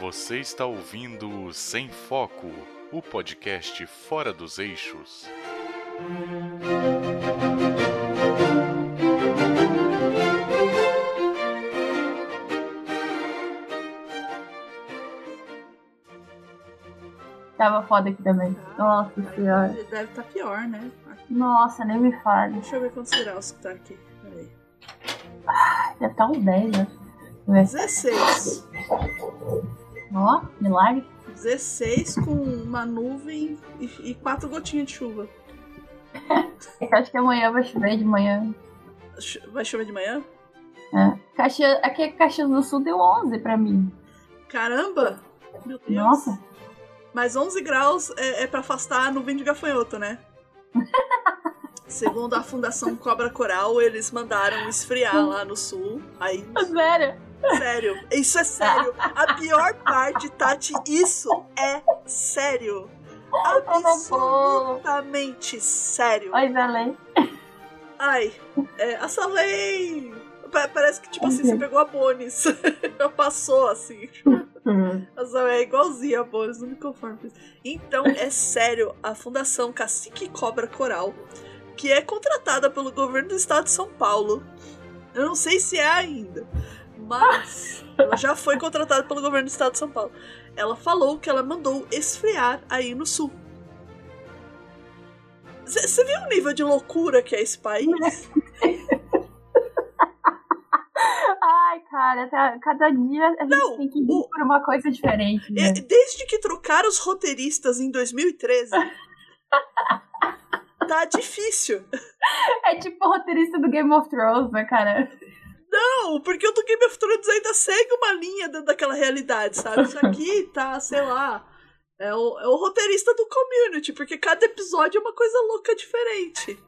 Você está ouvindo Sem Foco, o podcast fora dos eixos. Tava foda aqui também. Nossa senhora. Deve estar pior, né? Nossa, nem me fale. Deixa eu ver quantos graus que tá aqui. Peraí. Deve estar uns 10, né? Vê. 16. Ó, milagre. 16 com uma nuvem e, e quatro gotinhas de chuva. Eu acho que amanhã vai chover de manhã. Vai chover de manhã? É. Caxias, aqui é Caxias do Sul deu 11 pra mim. Caramba! Meu Deus. Nossa. Mas 11 graus é, é pra afastar a nuvem de gafanhoto, né? Segundo a Fundação Cobra Coral, eles mandaram esfriar lá no sul. Aí, Sério? Sério, isso é sério. A pior parte, Tati, isso é sério. Absolutamente sério. Oi, Belém. Ai, é, a Salem! Pa- Parece que, tipo assim, você pegou a Bonis. Já passou, assim. A Salem é igualzinha a Bonis, não me conformo com isso. Então, é sério, a Fundação Cacique Cobra Coral, que é contratada pelo governo do estado de São Paulo. Eu não sei se é ainda, mas ela já foi contratada pelo governo do estado de São Paulo. Ela falou que ela mandou esfriar aí no sul. Você viu o nível de loucura que é esse país? Ai, cara, tá- cada dia a gente Não, tem que ir o- por uma coisa diferente. Né? É, Desde que trocaram os roteiristas em 2013, tá difícil. É tipo o roteirista do Game of Thrones, né, cara? Não, porque o do Game of Thrones ainda segue uma linha dentro daquela realidade, sabe? Isso aqui tá, sei lá. É o, é o roteirista do community, porque cada episódio é uma coisa louca diferente.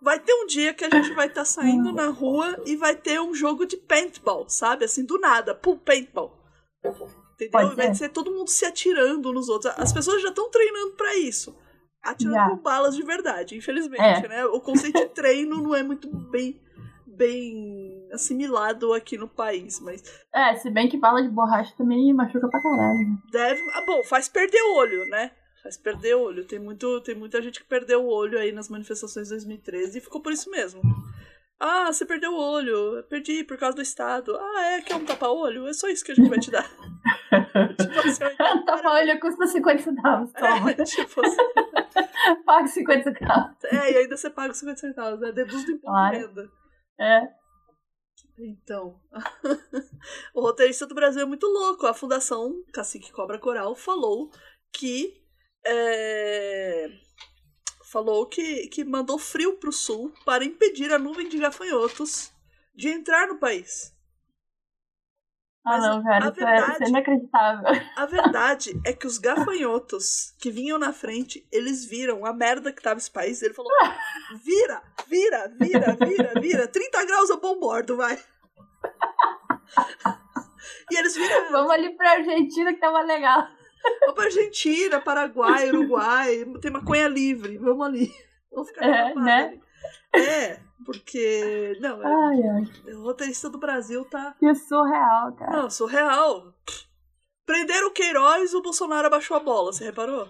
Vai ter um dia que a gente vai estar saindo na rua e vai ter um jogo de paintball, sabe? Assim, do nada. Pum, paintball. Entendeu? Pode Vai ser. ser todo mundo se atirando nos outros. As pessoas já estão treinando pra isso. Atirando Já. com balas de verdade, infelizmente, É. né? O conceito de treino não é muito bem, bem assimilado aqui no país, mas É, se bem que bala de borracha também machuca pra caralho. deve. Ah, bom, faz perder o olho, né? Faz perder o olho. Tem, muito, tem muita gente que perdeu o olho aí nas manifestações de 2013 e ficou por isso mesmo. Ah, você perdeu o olho. Perdi por causa do Estado. Ah, é? Quer um tapa-olho? É só isso que a gente vai te dar. tipo assim, Tá olha, custa 50 centavos, toma. é, tipo assim, Paga 50 centavos. é, e ainda você paga os 50 centavos, né? Deduz do imposto Claro. de renda. É. Então, o roteirista do Brasil é muito louco. A Fundação Cacique Cobra Coral falou que. é, falou que, que mandou frio pro sul para impedir a nuvem de gafanhotos de entrar no país. Ah, Mas não, cara, a isso, é, isso verdade- é inacreditável. A verdade é que os gafanhotos que vinham na frente, eles viram a merda que tava esse país. Ele falou: vira, vira, vira, vira, vira. 30 graus eu bombordo, vai. E eles viraram. Vamos ali pra Argentina que tava legal. Vamos pra Argentina, Paraguai, Uruguai, tem maconha livre, vamos ali. Vamos ficar É, né? ali. É, porque. Não, é- Ai, ai. o roteirista do Brasil tá. Que surreal, cara. Não, surreal. Prenderam o Queiroz o Bolsonaro abaixou a bola, você reparou?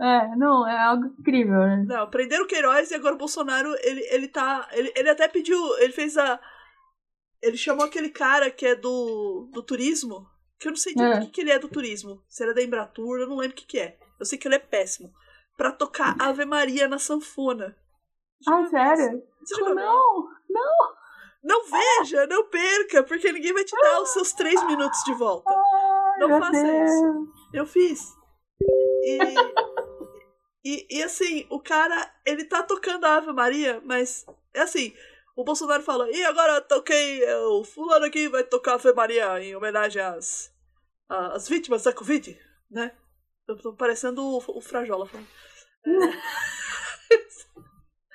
É, não, é algo incrível, né? Não, prenderam o Queiroz e agora o Bolsonaro, ele, ele tá. Ele, ele até pediu. Ele fez a. Ele chamou aquele cara que é do, do turismo. Que eu não sei de É. que, que ele é do turismo. Se ele é da Embratur, eu não lembro o que, que é. Eu sei que ele é péssimo. Pra tocar Ave Maria na sanfona. Ah, sério? Você viu? Não, não. Não veja, não perca, porque ninguém vai te dar os seus três minutos de volta. Ai, Não faça Deus. isso. Eu fiz. E, e, e assim, o cara, ele tá tocando a Ave Maria, mas é assim, o Bolsonaro fala, e agora eu toquei, é, o fulano aqui vai tocar a Ave Maria em homenagem às, às vítimas da Covid, né? Eu tô parecendo o, o Frajola falando.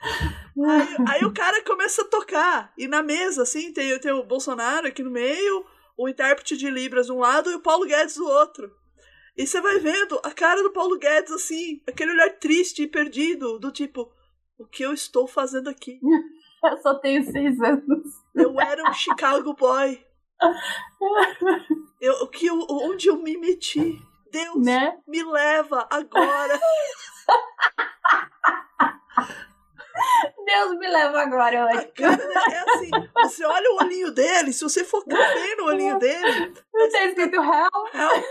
Aí, aí o cara começa a tocar. E na mesa, assim, tem, tem o Bolsonaro aqui no meio, o intérprete de Libras de um lado e o Paulo Guedes do outro. E você vai vendo a cara do Paulo Guedes, assim, aquele olhar triste e perdido, do tipo, o que eu estou fazendo aqui? Eu só tenho seis anos. Eu era um Chicago boy. Eu, que eu, onde eu me meti? Deus, Né? me leva agora. Deus me leva agora, A hoje. cara é assim, você olha o olhinho dele, se você focar bem no olhinho dele, Não tá escrito hell? help.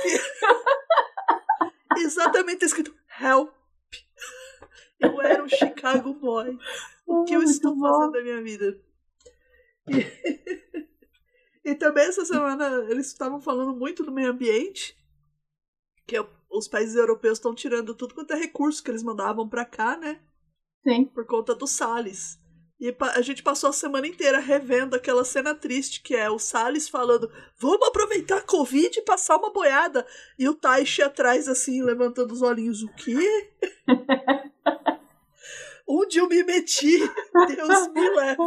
Exatamente tá escrito help. Eu era um Chicago boy. O que eu estou fazendo da minha vida? E, e também essa semana eles estavam falando muito do meio ambiente, que é- os países europeus estão tirando tudo quanto é recurso que eles mandavam pra cá, né? Sim. por conta do Salles. E a gente passou a semana inteira revendo aquela cena triste que é o Salles falando: vamos aproveitar a Covid e passar uma boiada. E o Taishi atrás, assim, levantando os olhinhos: o quê? Onde eu me meti? Deus me leva.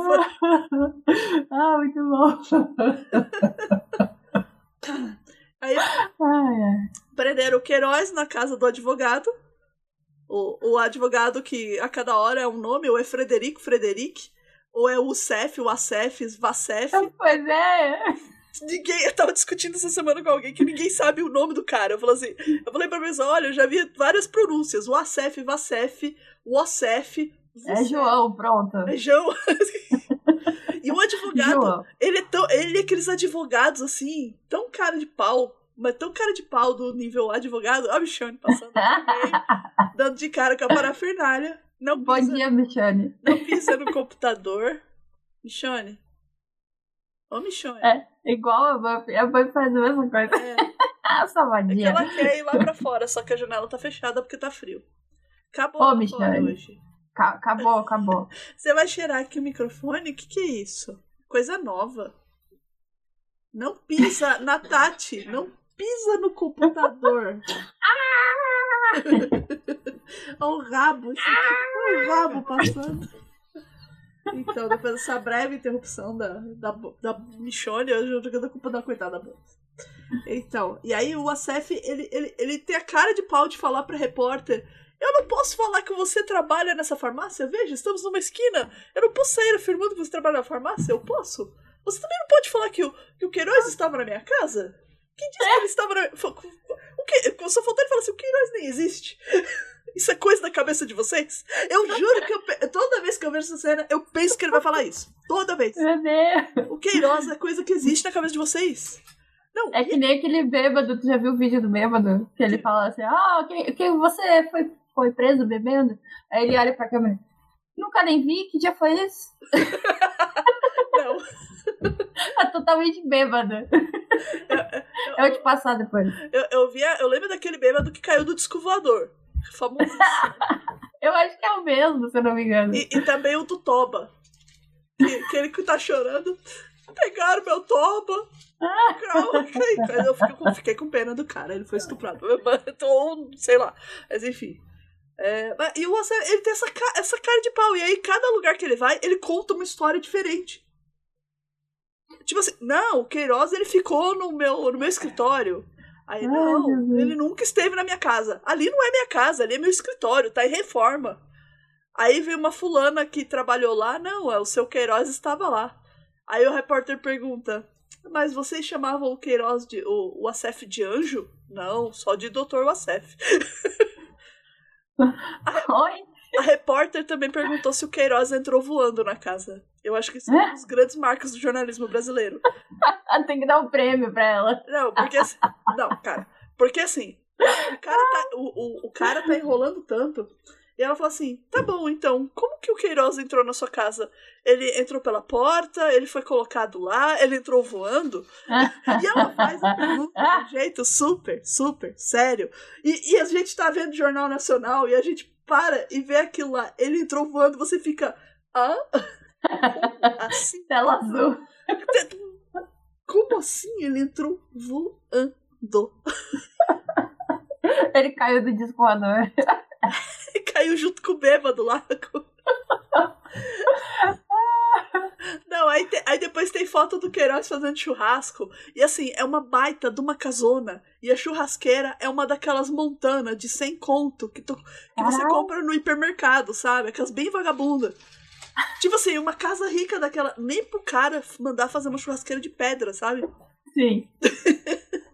ah, muito bom. Aí ai. prenderam o Queiroz na casa do advogado. O, o advogado que a cada hora é um nome, ou é Frederico, Frederic, ou é o Cef, o Acef, Vacef. Pois é. Ninguém, eu tava discutindo essa semana com alguém que ninguém sabe o nome do cara. Eu falei assim, eu falei pra pessoa, olha, eu já vi várias pronúncias, o Acef, Vacef, o Ocef, É João, pronto. É João. e o advogado, João. ele é tão, ele é aqueles advogados assim, tão cara de pau, mas tão cara de pau do nível advogado. Ó, Michone passando meio, dando de cara com a parafernália. Não Bom pisa, dia, Michane. não pisa no computador. Michone. Ô, Michone. É. Igual a Buffy. A Buffy faz a mesma coisa. É. Ah, É que ela quer ir lá pra fora, só que a janela tá fechada porque tá frio. Acabou Ô, fora hoje. Ca- Acabou, acabou. Você vai cheirar aqui o microfone? O que, que é isso? Coisa nova. Não pisa na Tati. Não pisa no computador. Olha o rabo. Olha o rabo passando. Então, depois dessa breve interrupção da, da, da Michone, eu jogando a culpa da coitada da. Então, e aí o Acef, ele, ele, ele tem a cara de pau de falar pra repórter eu não posso falar que você trabalha nessa farmácia? Veja, estamos numa esquina. Eu não posso sair afirmando que você trabalha na farmácia? Eu posso? Você também não pode falar que o, que o Queiroz estava na minha casa? Quem disse que ele estava na. O que? Só faltou ele falar assim, o Queiroz nem existe. Isso é coisa da cabeça de vocês? Eu juro que eu pe- toda vez que eu vejo essa cena, eu penso que ele vai falar isso. Toda vez. Meu Deus. O Queiroz é coisa que existe na cabeça de vocês. Não, É que nem aquele bêbado. Tu já viu o vídeo do bêbado? Que ele fala assim: Ah, quem, quem você foi, foi preso bebendo? Aí ele olha pra câmera. Nunca nem vi, que dia foi esse? não. Tá totalmente bêbado. Eu vou te passar depois. Eu, eu, via, eu lembro daquele bêbado que caiu do disco voador. Famoso. Eu acho que é o mesmo, se eu não me engano. E, e também o do Toba. Que, aquele que tá chorando. Pegaram meu Toba. Calma, Eu fiquei fiquei com pena do cara. Ele foi estuprado. Ou sei lá. Mas enfim. É, e o Wasabi, ele tem essa, essa cara de pau. E aí, cada lugar que ele vai, ele conta uma história diferente. Tipo assim, não, o Queiroz ele ficou no meu, no meu escritório. Aí, Ai, não, ele nunca esteve na minha casa. Ali não é minha casa, ali é meu escritório, tá em reforma. Aí veio uma fulana que trabalhou lá, não, é, o seu Queiroz estava lá. Aí o repórter pergunta, mas vocês chamavam o Queiroz de. o, o Acef de anjo? Não, só de doutor Acef. Oi? A repórter também perguntou se o Queiroz entrou voando na casa. Eu acho que isso é um dos grandes marcos do jornalismo brasileiro. Tem que dar um prêmio pra ela. Não, porque assim. Não, cara. Porque assim, o cara tá, o, o, o cara tá enrolando tanto. E ela falou assim: tá bom, então, como que o Queiroz entrou na sua casa? Ele entrou pela porta, ele foi colocado lá, ele entrou voando. E ela faz a pergunta de um jeito super, super sério. E, e a gente tá vendo Jornal Nacional e a gente para e vê aquilo lá. Ele entrou voando, você fica. Hã? Como assim? Tela azul. Como assim ele entrou voando? Ele caiu do disco voador. Caiu junto com o bêbado lá. Não, aí, te- aí depois tem foto do Queiroz fazendo churrasco. E assim, é uma baita de uma casona. E a churrasqueira é uma daquelas montanas de 100 conto que, tu, que você Caralho. compra no hipermercado, sabe? Aquelas bem vagabunda. Tipo assim, uma casa rica daquela. Nem pro cara mandar fazer uma churrasqueira de pedra, sabe? Sim.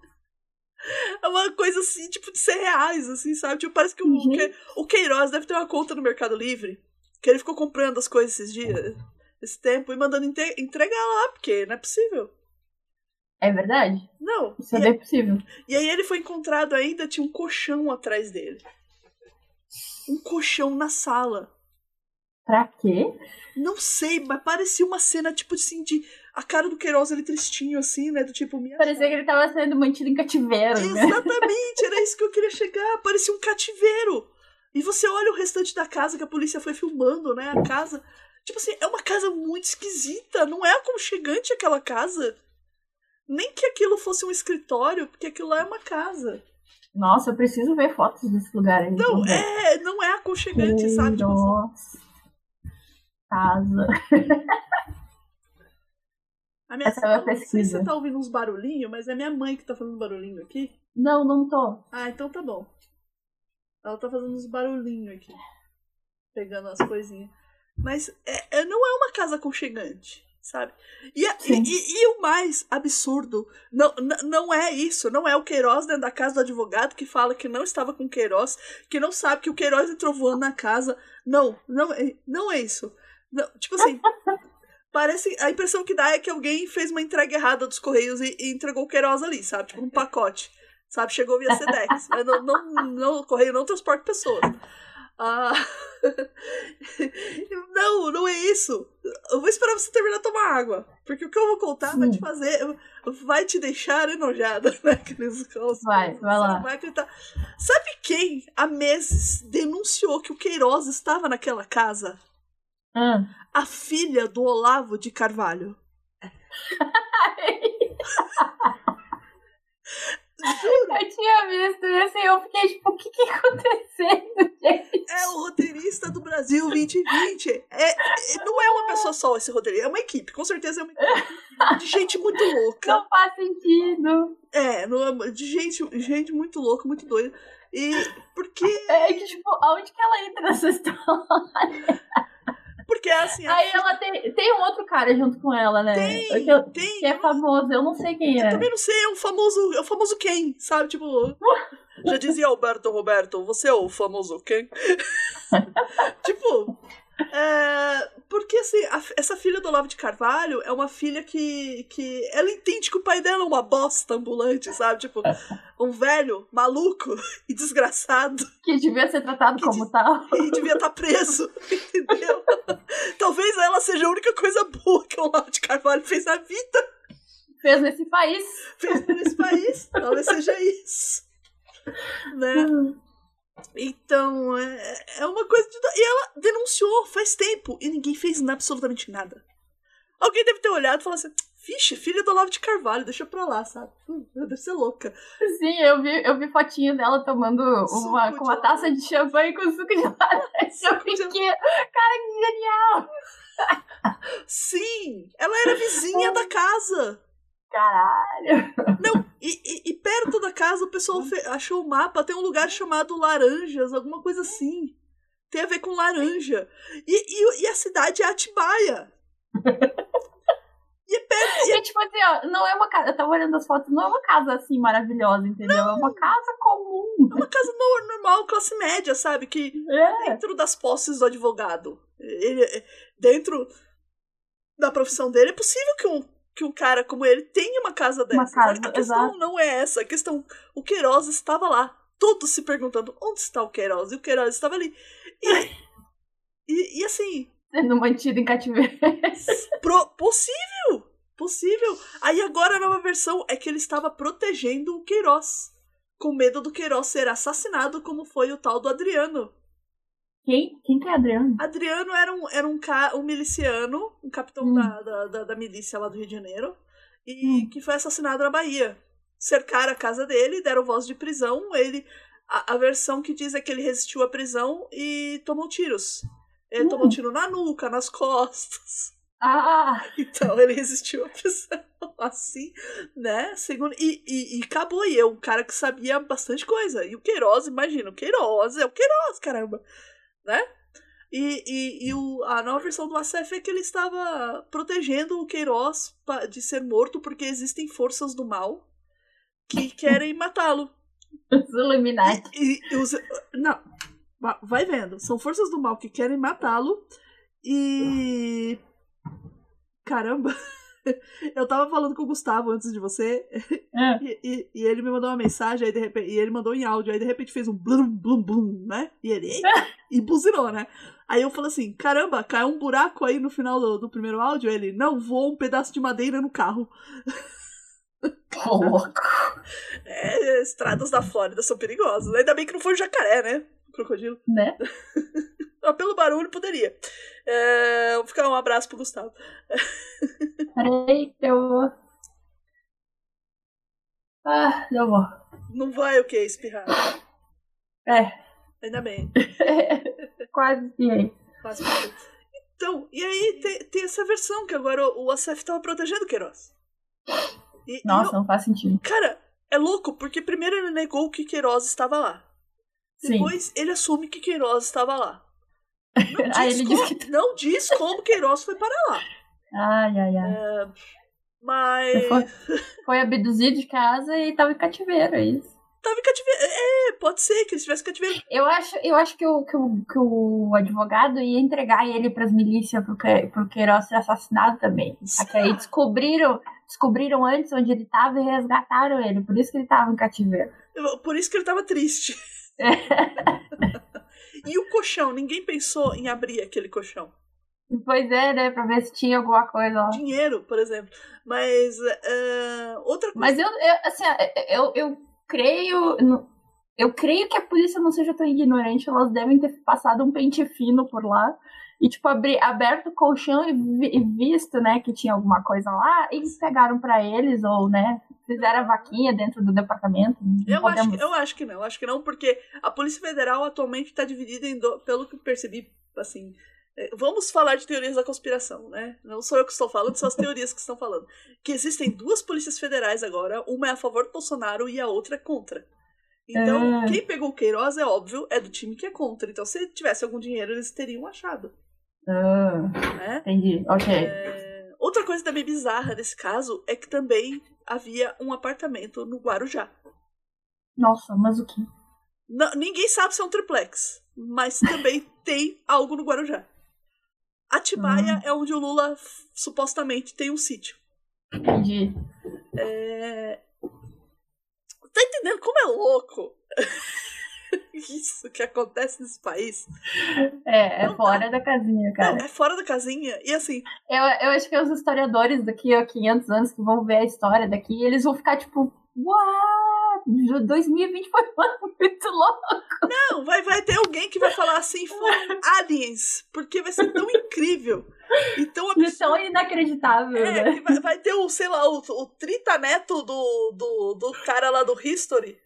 É uma coisa assim, tipo, de ser reais, assim, sabe? Tipo, parece que o, Uhum. que o Queiroz deve ter uma conta no Mercado Livre. Que ele ficou comprando as coisas esses dias, esse tempo, e mandando entregar lá, porque não é possível. É verdade? Não. Isso é bem possível. e aí ele foi encontrado ainda, tinha um colchão atrás dele. Um colchão na sala. Pra quê? Não sei, mas parecia uma cena, tipo assim, de. A cara do Queiroz ele tristinho, assim, né? Do tipo, minha Parecia que ele tava sendo mantido em cativeiro, né? Exatamente, era isso que eu queria chegar. Parecia um cativeiro. E você olha o restante da casa que a polícia foi filmando, né? A casa. Tipo assim, é uma casa muito esquisita. Não é aconchegante aquela casa. Nem que aquilo fosse um escritório, porque aquilo lá é uma casa. Nossa, eu preciso ver fotos desse lugar aí. Não, é, não é aconchegante, sabe? Tipo, assim, Queiroz. Casa. a minha essa é uma não sei se pesquisa. você tá ouvindo uns barulhinhos, mas é minha mãe que tá fazendo barulhinho aqui. Não, não tô. Ah, então tá bom. Ela tá fazendo uns barulhinhos aqui. Pegando as coisinhas. Mas é, é- não é uma casa aconchegante, sabe? E, a- Sim. e- e o mais absurdo, não, não é isso. Não é o Queiroz dentro da casa do advogado que fala que não estava com o Queiroz, que não sabe que o Queiroz entrou voando na casa. Não, não é, não é isso. Não, tipo assim. Parece. A impressão que dá é que alguém fez uma entrega errada dos Correios e, e entregou o Queiroz ali, sabe? Tipo, um pacote. Sabe? Chegou via Sedex. mas não, não, não, o Correio não transporta pessoas. Ah, não, não é isso. Eu vou esperar você terminar de tomar água. Porque o que eu vou contar vai te Sim. fazer. Vai te deixar enojada, né? Aqueles Vai, vai lá. Vai acreditar. Sabe quem há meses denunciou que o Queiroz estava naquela casa? Ah. A filha do Olavo de Carvalho. Eu tinha visto isso e eu fiquei tipo, o que que acontecendo, gente? É o roteirista do Brasil 2020. É, é- não é uma pessoa só esse roteirista, é uma equipe. Com certeza é uma equipe de gente muito louca. Não faz sentido. É, não é- de gente, gente muito louca, muito doida. E porque, É que, tipo, aonde que ela entra nessa história? Porque assim, a Aí ela tem, tem um outro cara junto com ela, né? Tem, que, eu- tem. que é famoso, eu não sei quem Eu é. também não sei, é o famoso, é o famoso Ken, sabe? Tipo, já dizia Alberto Roberto, você é o famoso Ken? tipo, é, porque assim, a- essa filha do Olavo de Carvalho é uma filha que, que ela entende que o pai dela é uma bosta ambulante, sabe? Tipo, um velho, maluco e desgraçado Que devia ser tratado Que como diz- tal. e devia estar preso, entendeu? Talvez ela seja a única coisa boa que o Olavo de Carvalho fez na vida. Fez nesse país. fez nesse país. Talvez seja isso. Né? Então, é, é uma coisa de. E ela denunciou faz tempo e ninguém fez absolutamente nada. Alguém deve ter olhado e falado assim: Vixe, filha do Olavo de Carvalho, deixa pra lá, sabe? Hum, deve ser louca. Sim, eu vi, eu vi fotinho dela tomando Suco uma, de com uma taça de champanhe com suco de laranja. Suco Eu de- fiquei, cara, que genial! Sim, ela era vizinha da casa. Caralho. Não, e, e- e perto da casa o pessoal fe- achou o mapa, tem um lugar chamado Laranjas, alguma coisa assim. Tem a ver com laranja. E, e, e a cidade é Atibaia. E é perto. E tipo assim, ó, não é uma casa. Eu tava olhando as fotos, não é uma casa assim maravilhosa, entendeu? É uma casa comum. É uma casa no- normal, classe média, sabe? Que É. dentro das posses do advogado, ele, dentro da profissão dele, é possível que um, que um cara como ele tenha uma casa dessa. Uma casa, a questão exato. não é essa. A questão, o Queiroz estava lá. Todos se perguntando onde está o Queiroz? E o Queiroz estava ali. E, e, e assim, Sendo mantido em cativeiro. pro- possível! Possível! Aí agora a nova versão é que ele estava protegendo o Queiroz. Com medo do Queiroz ser assassinado, como foi o tal do Adriano. Quem, quem que é Adriano? Adriano era um, era um, ca, um miliciano, um capitão Hum. da, da, da, da milícia lá do Rio de Janeiro, e que foi assassinado na Bahia. Cercaram a casa dele, deram voz de prisão. Ele, a, a versão que diz é que ele resistiu à prisão e tomou tiros. Ele Hum. tomou tiro na nuca, nas costas. Ah, Então ele resistiu à prisão, assim, né? Segundo, e, e, e acabou. E é um cara que sabia bastante coisa. E o Queiroz, imagina, o Queiroz é o Queiroz, caramba, né? E, e, e o, a nova versão do ACF é que ele estava protegendo o Queiroz de ser morto porque existem forças do mal que querem matá-lo. Os Illuminati. E, e os, não, va- vai vendo. São forças do mal que querem matá-lo e. Caramba! Eu tava falando com o Gustavo antes de você Ah, e, e- e ele me mandou uma mensagem aí de repente, e ele mandou em áudio, aí de repente fez um blum blum blum, né? E ele "Eita!" e buzinou, né? Aí eu falei assim: caramba, caiu um buraco aí no final do, do primeiro áudio. Ele, não, voou um pedaço de madeira no carro. Pô, louco. É, estradas da Flórida são perigosas. Ainda bem que não foi o jacaré, né? O crocodilo. Né? Ah, pelo barulho poderia. É, vou ficar um abraço pro Gustavo. Peraí, eu vou. Ah, eu vou. Não vai o quê? Espirrar. É. Ainda bem. Quase espiei. Quase morreu. Então, e aí tem, tem essa versão que agora o o ACF tava protegendo o Queiroz. E- e Nossa, eu- não faz sentido. cara, é louco, porque primeiro ele negou que Queiroz estava lá. Sim. Depois ele assume que Queiroz estava lá. Não diz, ele como, diz que. não diz como Queiroz foi para lá. Ai, ai, ai. Mas. Foi, foi abduzido de casa e tava em cativeiro, é isso. Tava em cativeiro. É, pode ser que ele estivesse em cativeiro. Eu acho, eu acho que, o, que, o, que o advogado ia entregar ele pras milícias pro, Que- pro Queiroz ser assassinado também. Que aí descobriram, descobriram antes onde ele tava e resgataram ele. Por isso que ele tava em cativeiro. Por isso que ele tava triste. e o colchão? Ninguém pensou em abrir aquele colchão. Pois é, né? Pra ver se tinha alguma coisa lá. Dinheiro, por exemplo. Mas. é, outra coisa. Mas eu, eu assim, eu, eu creio. Eu creio que a polícia não seja tão ignorante, elas devem ter passado um pente fino por lá e, tipo, abri, aberto o colchão e, vi- e visto, né, que tinha alguma coisa lá, e pegaram pra eles, ou, né, fizeram a vaquinha dentro do departamento. Eu acho, podemos- que, eu acho que não, eu acho que não, porque a Polícia Federal atualmente está dividida em, do- pelo que percebi, assim, é, vamos falar de teorias da conspiração, né? Não sou eu que estou falando, são as teorias que estão falando. Que existem duas polícias federais agora, uma é a favor do Bolsonaro e a outra é contra. Então, Ah. quem pegou o Queiroz, é óbvio, é do time que é contra. Então, se tivesse algum dinheiro, eles teriam achado, Ah, né? entendi, ok. É, Outra coisa também bizarra nesse caso é que também havia um apartamento no Guarujá. Nossa, mas o que? Não- ninguém sabe se é um triplex, mas também tem algo no Guarujá. Atibaia Hum. é onde o Lula supostamente tem um sítio. Entendi. É... Tá entendendo como é louco? Isso que acontece nesse país. É, é Não fora da casinha, cara. Não, é fora da casinha. E assim, Eu, eu acho que os historiadores daqui a 500 anos que vão ver a história daqui, eles vão ficar tipo, uau, 2020 foi um ano muito louco. não, vai, vai ter alguém que vai falar assim, foram aliens, porque vai ser tão incrível e tão E tão absurdo. inacreditável, É, né? vai, vai ter o, sei lá, o, o tritaneto do, do, do cara lá do History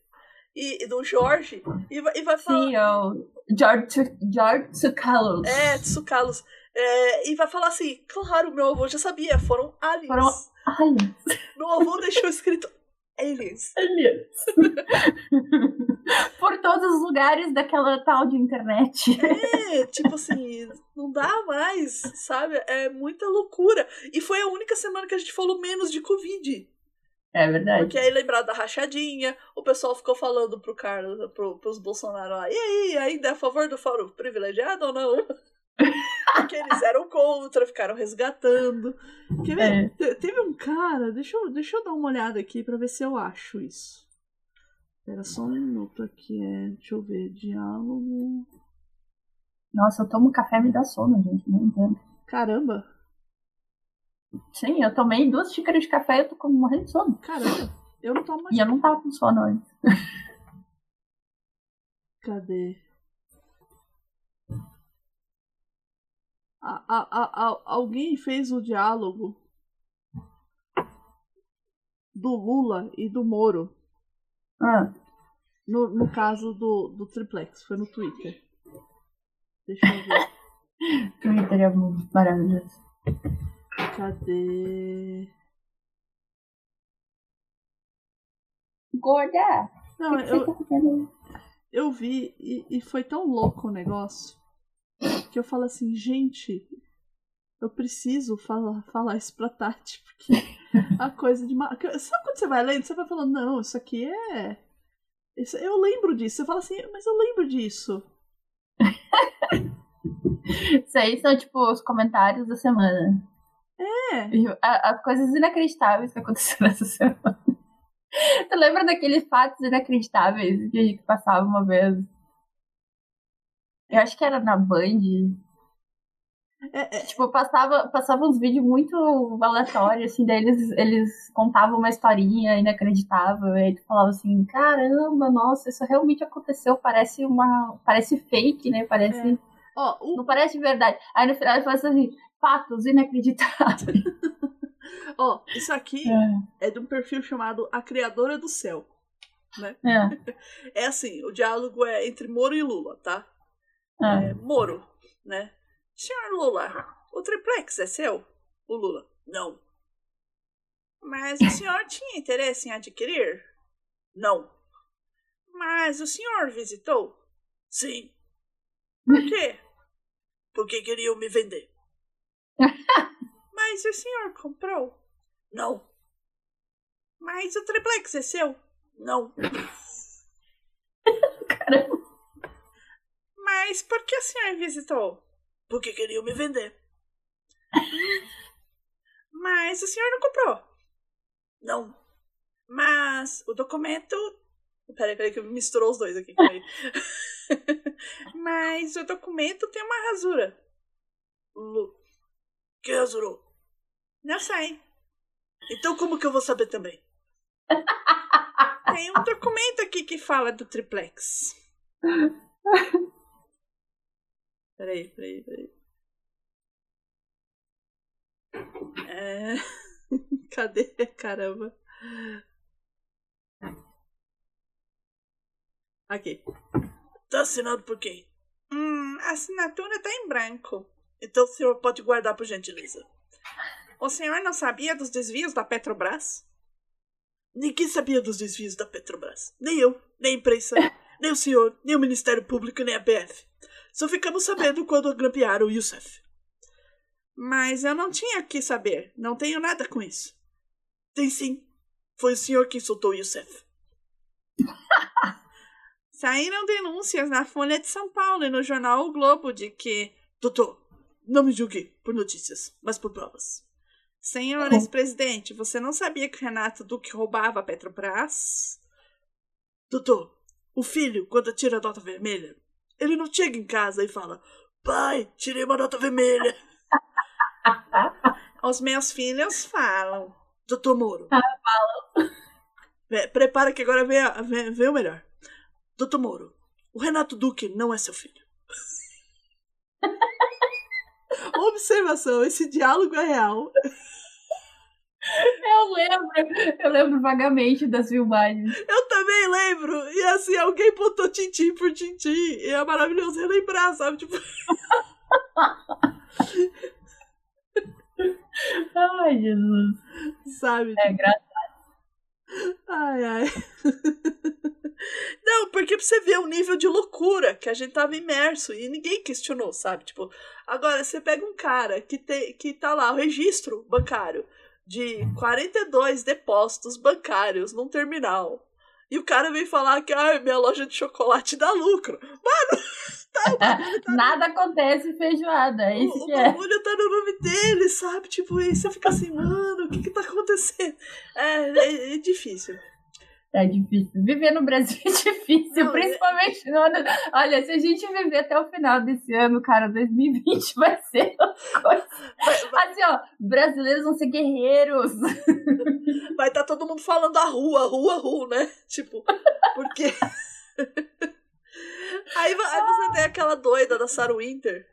e, e do Jorge e vai, e vai falar. Sim, é o George, George Tsoukalos. É, Tsukalos. É, e vai falar assim: claro, meu avô já sabia, foram aliens. Foram- Aliens. Meu avô deixou escrito aliens. Aliens. Por todos os lugares daquela tal de internet. É, tipo assim, não dá mais, sabe? É muita loucura. E foi a única semana que a gente falou menos de Covid. É verdade. Porque aí lembrado da rachadinha, o pessoal ficou falando pro Carlos, pro, pros Bolsonaro lá, e aí, ainda é a favor do fórum privilegiado ou não? Porque eles eram contra, ficaram resgatando. Quer ver? É. Te- Teve um cara, deixa eu, deixa eu dar uma olhada aqui pra ver se eu acho isso. Espera só um minuto aqui, é, deixa eu ver, diálogo. Nossa, eu tomo café e me dá sono, gente. Não entendo. Caramba, Sim, eu tomei duas xícaras de café e eu tô com- morrendo de sono. caramba, eu não tomo mais. E eu não tava com sono antes. Cadê? A- a- a- alguém fez o diálogo do Lula e do Moro Ah, no, no caso do, do triplex, foi no Twitter. Deixa eu ver. Twitter é muito maravilhoso. Cadê? Gorda! Não, que que eu, tá fazendo aí? eu vi e, e foi tão louco o negócio. que eu falo assim, gente, eu preciso falar, falar isso pra Tati, porque a coisa de. Sabe quando você vai lendo? Você vai falando, não, isso aqui é. Isso, eu lembro disso. Você fala assim, mas eu lembro disso. isso aí são, tipo, os comentários da semana. É. As coisas inacreditáveis que aconteceram essa semana. Tu lembra daqueles fatos inacreditáveis que a gente passava uma vez? Eu acho que era na Band. É, é. Tipo, passava, passava uns vídeos muito aleatórios, assim, daí eles, eles contavam uma historinha inacreditável, e aí tu falava assim, caramba, nossa, isso realmente aconteceu, parece uma. Parece fake, né? Parece. É. Oh, o... Não parece verdade. Aí no final ele fala assim, fatos inacreditáveis. Ó, oh, isso aqui é. é de um perfil chamado A Criadora do Céu. Né? É. é assim, o diálogo é entre Moro e Lula, tá? É. É, Moro, né? Senhor Lula, o triplex é seu? O Lula, não. Mas o senhor tinha interesse em adquirir? Não. Mas o senhor visitou? Sim. Por quê? Porque queriam me vender. Mas o senhor comprou? Não. Mas o triplex é seu? Não. Caramba. Mas por que o senhor visitou? Porque queriam me vender. Mas o senhor não comprou? Não. Mas o documento. Peraí, peraí, que misturou os dois aqui. Mas o documento tem uma rasura. Lu. Que rasurou? Não sei. Então como que eu vou saber também? Tem um documento aqui que fala do triplex. Peraí, peraí, peraí. É... Cadê? Caramba. Aqui. Tá assinado por quem? Hum, a assinatura tá em branco. Então o senhor pode guardar por gentileza. O senhor não sabia dos desvios da Petrobras? Ninguém sabia dos desvios da Petrobras. Nem eu, nem a imprensa, nem o senhor, nem o Ministério Público, nem a BF. Só ficamos sabendo quando grampearam o Youssef. Mas eu não tinha que saber. Não tenho nada com isso. Tem sim. Foi o senhor quem soltou o Youssef. Saíram denúncias na Folha de São Paulo e no jornal O Globo de que. Doutor, não me julgue por notícias, mas por provas. Senhor ex-presidente, você não sabia que o Renato Duque roubava a Petrobras? Doutor, o filho, quando tira a nota vermelha, ele não chega em casa e fala: Pai, tirei uma nota vermelha. Os meus filhos falam. Doutor Moro. Ah, falam. Prepara que agora vem, vem, vem o melhor. Doutor Moro, o Renato Duque não é seu filho. Observação, esse diálogo é real. Eu lembro, eu lembro vagamente das filmagens. Eu também lembro. E assim, alguém botou tintim por tintim. E é maravilhoso relembrar, sabe? Tipo. Ai, Jesus. Sabe? É engraçado. Ai, ai. Porque pra você ver o nível de loucura que a gente tava imerso e ninguém questionou, sabe? Tipo, agora você pega um cara que, tem, que tá lá, o registro bancário de 42 depósitos bancários num terminal. E o cara vem falar que ah, minha loja de chocolate dá lucro. Mano, tá, tá nada acontece feijoada. É isso o, que o é. bagulho tá no nome dele, sabe? Tipo, aí você fica assim, mano, o que que tá acontecendo? É, é, é difícil. É difícil. Viver no Brasil é difícil, Não, é principalmente no ano. Olha, se a gente viver até o final desse ano, cara, 2020 vai ser coisa. Vai, vai... Assim, ó, brasileiros vão ser guerreiros. Vai estar tá todo mundo falando a rua, rua, rua, né? Tipo, porque. aí, aí você tem aquela doida da Sarah Winter.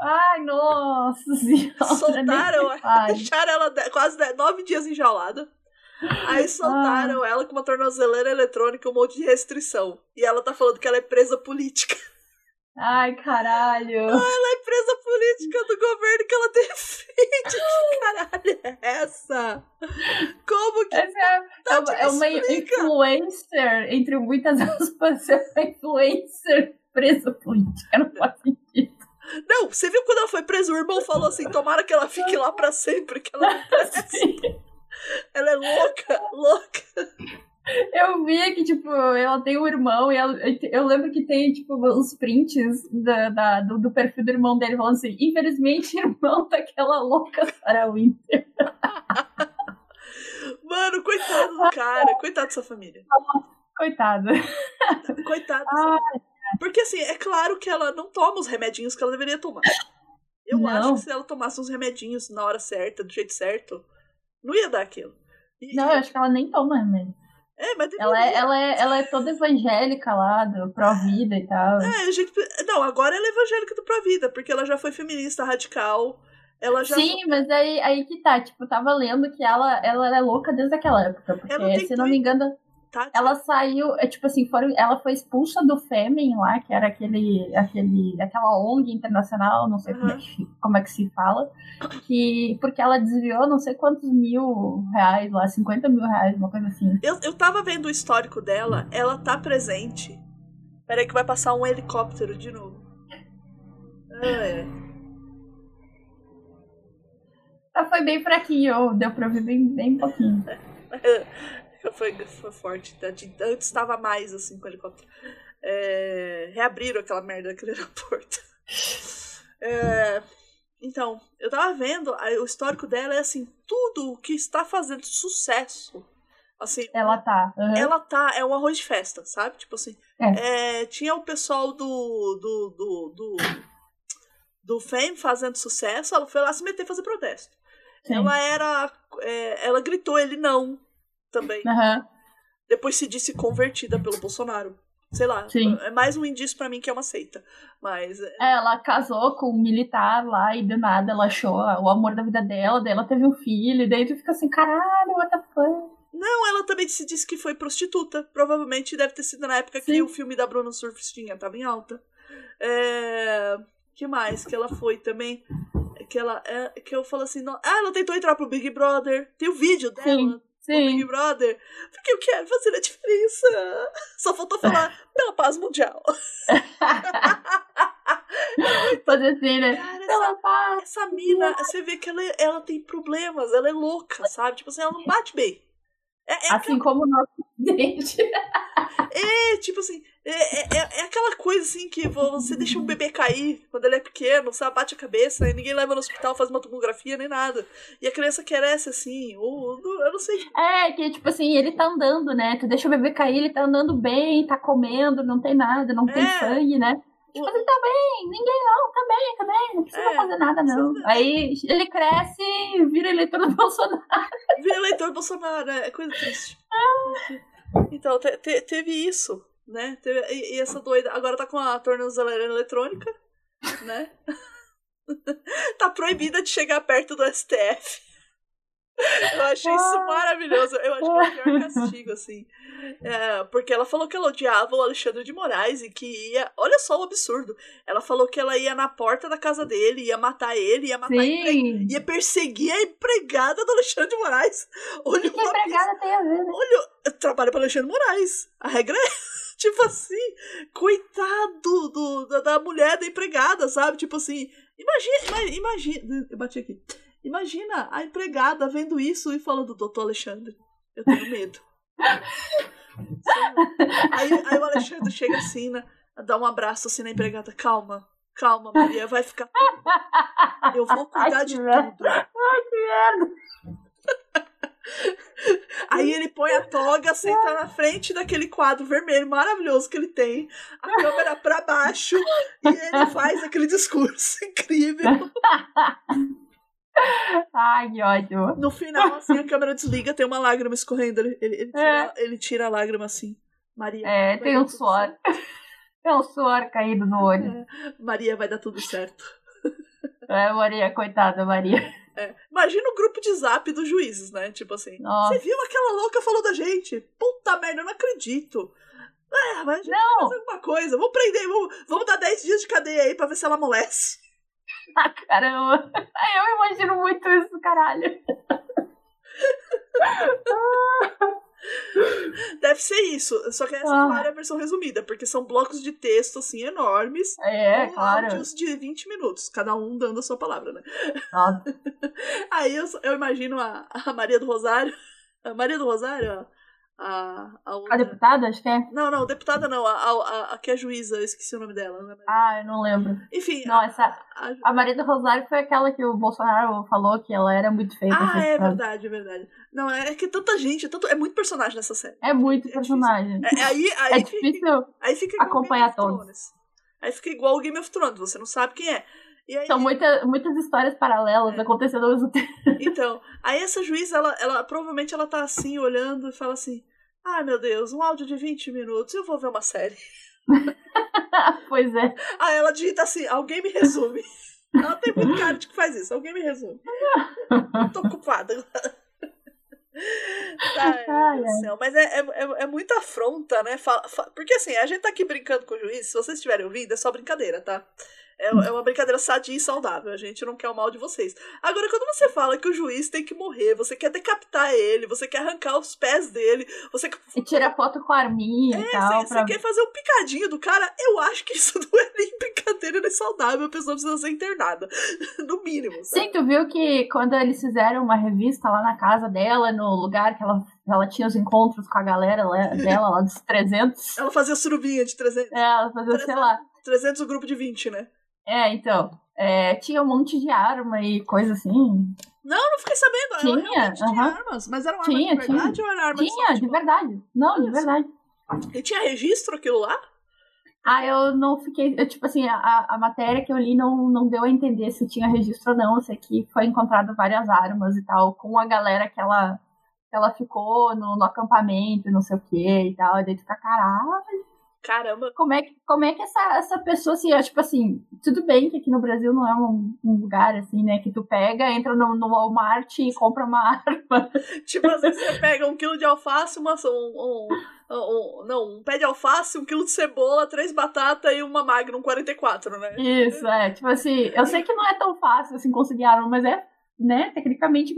Ai, nossa senhora. Soltaram, deixaram ela quase nove dias enjaulada. Aí soltaram ah. ela com uma tornozeleira eletrônica e um monte de restrição. E ela tá falando que ela é presa política. Ai, caralho. Ah, ela é presa política do governo que ela defende. Que caralho é essa? Como que. Essa é, tá, é, uma influencer, entre muitas aspas, é uma influencer presa política. Não faz sentido. Não, você viu quando ela foi presa? O irmão falou assim: tomara que ela fique lá pra sempre, que ela não. Ela é louca, louca. Eu vi que, tipo, ela tem um irmão e ela, eu lembro que tem, tipo, os prints da, da do, do, perfil do irmão dele falando assim: infelizmente, irmão daquela louca Sarah Winter. Mano, coitado do cara, coitado dessa família. Coitada. Coitada. Porque assim, é claro que ela não toma os remedinhos que ela deveria tomar. Eu não. acho que se ela tomasse os remedinhos na hora certa, do jeito certo, não ia dar aquilo. E, não, eu acho que ela nem toma remédio. É, mas ela é, ela, é, ela é toda evangélica lá, do pró-vida e tal. É, a gente. Não, agora ela é evangélica do pró-vida, porque ela já foi feminista radical. Ela já... Sim, mas aí, aí que tá, tipo, tava lendo que ela, ela é louca desde aquela época. Porque, se não me engano. Tá, ela saiu, é tipo assim, foram, ela foi expulsa do Femen lá, que era aquele, aquele, aquela ONG internacional, não sei uhum. como, é que, como é que se fala, que, porque ela desviou não sei quantos mil reais lá, 50 mil reais, uma coisa assim. Eu, eu tava vendo o histórico dela, ela tá presente. Peraí que vai passar um helicóptero de novo. Ah, é. Ela foi bem fraquinho, deu pra ver bem, bem pouquinho. foi, foi forte. Antes estava mais assim com o helicóptero. É, reabriram aquela merda daquele aeroporto. É, então, eu tava vendo, o histórico dela é assim, tudo que está fazendo sucesso. Assim, ela tá. Uhum. Ela tá, é um arroz de festa, sabe? Tipo assim. É. É, tinha o pessoal do. do. do. do, do Fame fazendo sucesso, ela foi lá se meter fazer protesto. Sim. Ela era. É, ela gritou ele não também. Uhum. Depois se disse convertida pelo Bolsonaro. Sei lá. Sim. É mais um indício para mim que é uma seita. Mas. É, é, ela casou com um militar lá e do nada ela achou o amor da vida dela, daí ela teve um filho, e daí tu fica assim, caralho, what the fuck? Não, ela também se disse que foi prostituta. Provavelmente deve ter sido na época Sim. que o filme da Bruna Surfistinha tava em alta. É... que mais que ela foi também? Que ela é... que eu falo assim, não... ah, ela tentou entrar pro Big Brother. Tem o vídeo dela. Sim. Sim. Big Brother, porque eu quero fazer a diferença. Só faltou falar pela paz mundial. fazer assim, né? Cara, pela essa, paz. Essa mina, você vê que ela, ela tem problemas, ela é louca, sabe? Tipo assim, ela não bate bem. É, é assim aquela... como o nosso presidente. É, tipo assim, é, é, é, é, aquela coisa assim que você deixa um bebê cair quando ele é pequeno, sabe? Bate a cabeça e ninguém leva no hospital, faz uma tomografia nem nada. E a criança cresce assim, ou eu não sei. É, que tipo assim, ele tá andando, né? Tu deixa o bebê cair, ele tá andando bem, tá comendo, não tem nada, não tem é. sangue, né? Tipo assim, tá bem, ninguém não, tá bem, tá bem, não precisa é, fazer nada, não. Aí ele cresce e vira eleitor do Bolsonaro. Vira eleitor do Bolsonaro, é coisa triste. Então, te, te, teve isso, né? Teve, e, e, essa doida agora tá com a tornozeleira eletrônica, né? tá proibida de chegar perto do STF. Eu achei isso ah. maravilhoso. Eu acho que é o pior castigo, assim. É, porque ela falou que ela odiava o Alexandre de Moraes e que ia. Olha só o absurdo. Ela falou que ela ia na porta da casa dele, ia matar ele, ia matar empre... ia perseguir a empregada do Alexandre de Moraes. Olha que empregada tem a ver? Né? Olha, trabalha para Alexandre de Moraes. A regra é. Tipo assim, coitado do, da, da mulher da empregada, sabe? Tipo assim, imagina, imagina. Eu bati aqui. Imagina a empregada vendo isso e falando, doutor Alexandre, eu tenho medo. aí, aí o Alexandre chega assim, né, dá um abraço assim na empregada, calma, calma, Maria, vai ficar. Eu vou cuidar Ai, de merda. tudo. Ai, que merda. Aí ele põe a toga, senta na frente daquele quadro vermelho maravilhoso que ele tem, a câmera para baixo, e ele faz aquele discurso incrível. Ai, que ódio. No final, assim, a câmera desliga, tem uma lágrima escorrendo. Ele, ele, ele, tira, é. ele tira, a lágrima assim. Maria. É, tem um suor. Tem um suor caído no olho. É. Maria, vai dar tudo certo. É, Maria, coitada, Maria. É. Imagina o grupo de zap dos juízes, né? Tipo assim, você viu aquela louca falou da gente? Puta merda, eu não acredito. É, mas a não. fazer alguma coisa. Vamos prender, vamos, vamos dar 10 dias de cadeia aí pra ver se ela amolece. Ah, caramba. Eu imagino muito isso, caralho. Deve ser isso. Só que essa, Ah. é a versão resumida, porque são blocos de texto, assim, enormes. É, com claro. áudios de 20 minutos, cada um dando a sua palavra, né? Nossa. Aí eu, eu imagino a, a Maria do Rosário. A Maria do Rosário, a, a, a A deputada, acho que é. Não, não, deputada não, a, a, a, a que é juíza, eu esqueci o nome dela. né? Ah, eu não lembro. Enfim, Não, essa. a- A Maria do Rosário foi aquela que o Bolsonaro falou que ela era muito feia. Ah, ser é deputada. verdade, é verdade. Não, é que tanta gente, tanto, é muito personagem nessa série. É muito É personagem. É, aí, aí, É fica, difícil. aí fica igual acompanhar todos. Aí fica igual o Game of Thrones, você não sabe quem é. Aí, São muita, muitas histórias paralelas É. acontecendo ao mesmo tempo. Então, aí essa juíza, ela, ela provavelmente ela tá assim, olhando e fala assim: Ai meu Deus, um áudio de 20 minutos, eu vou ver uma série. pois é. Aí ela digita assim: alguém me resume. Ela tem muito cara de que faz isso, alguém me resume. Tô ocupada. Ai, Ai, céu. Mas é, é, é, é muita afronta, né? Fa- fa- Porque assim, a gente tá aqui brincando com o juiz, se vocês estiverem ouvindo, é só brincadeira, tá? É, é uma brincadeira sadia e saudável. A gente não quer o mal de vocês. Agora, quando você fala que o juiz tem que morrer, você quer decapitar ele, você quer arrancar os pés dele, você, E tira foto com a arminha e é, tal. você, pra... você quer fazer um picadinho do cara, eu acho que isso não é nem brincadeira nem saudável. A pessoa precisa ser internada. No mínimo. sabe? Sim, tu viu que quando eles fizeram uma revista lá na casa dela, no lugar que ela, ela tinha os encontros com a galera dela, lá dos 300, Ela fazia surubinha de 300, é, ela fazia, sei lá. 300 o grupo de 20, né? É, então, é, tinha um monte de arma e coisa assim. Não, não fiquei sabendo. Ela Tinha, tinha armas. Mas eram Tinha, armas de verdade ou era arma Tinha, de tipo, verdade. Não, de verdade. E tinha registro aquilo lá? Ah, eu não fiquei. Eu, tipo assim, a, a matéria que eu li não, não deu a entender se tinha registro ou não. Eu sei que foi encontrado várias armas e tal, com a galera que ela, que ela ficou no, no acampamento, não sei o que e tal. E daí fica, caralho, Caramba. como é que, como é que essa, essa pessoa assim, é, tipo assim, tudo bem que aqui no Brasil não é um, um lugar assim, né? Que tu pega, entra no, no Walmart e compra uma arma. Tipo, às vezes você pega um quilo de alface, uma, um, um, um- Não, um pé de alface, um quilo de cebola, três batatas e uma Magnum 44, né? Isso, é. Tipo assim, eu sei que não é tão fácil assim conseguir arma, mas é, né, tecnicamente.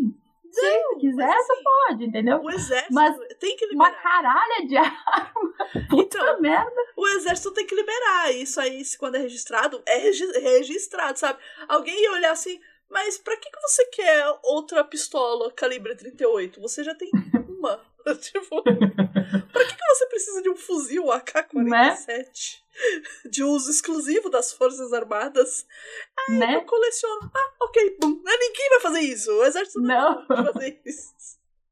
Se quiser, mas tu assim, pode, entendeu? O exército Mas tem que Uma liberar. caralha de arma. Puta Então, merda. o exército tem que liberar. Isso aí, quando é registrado, é regi- registrado, sabe? Alguém ia olhar assim, mas pra que, que você quer outra pistola calibre 38? Você já tem uma. tipo, pra que, que você precisa de um fuzil AK-47? De uso exclusivo das Forças Armadas. Eu Né? coleciono. Ah, ok, bum. Ah, Ninguém vai fazer isso. O exército não, Não. vai fazer isso.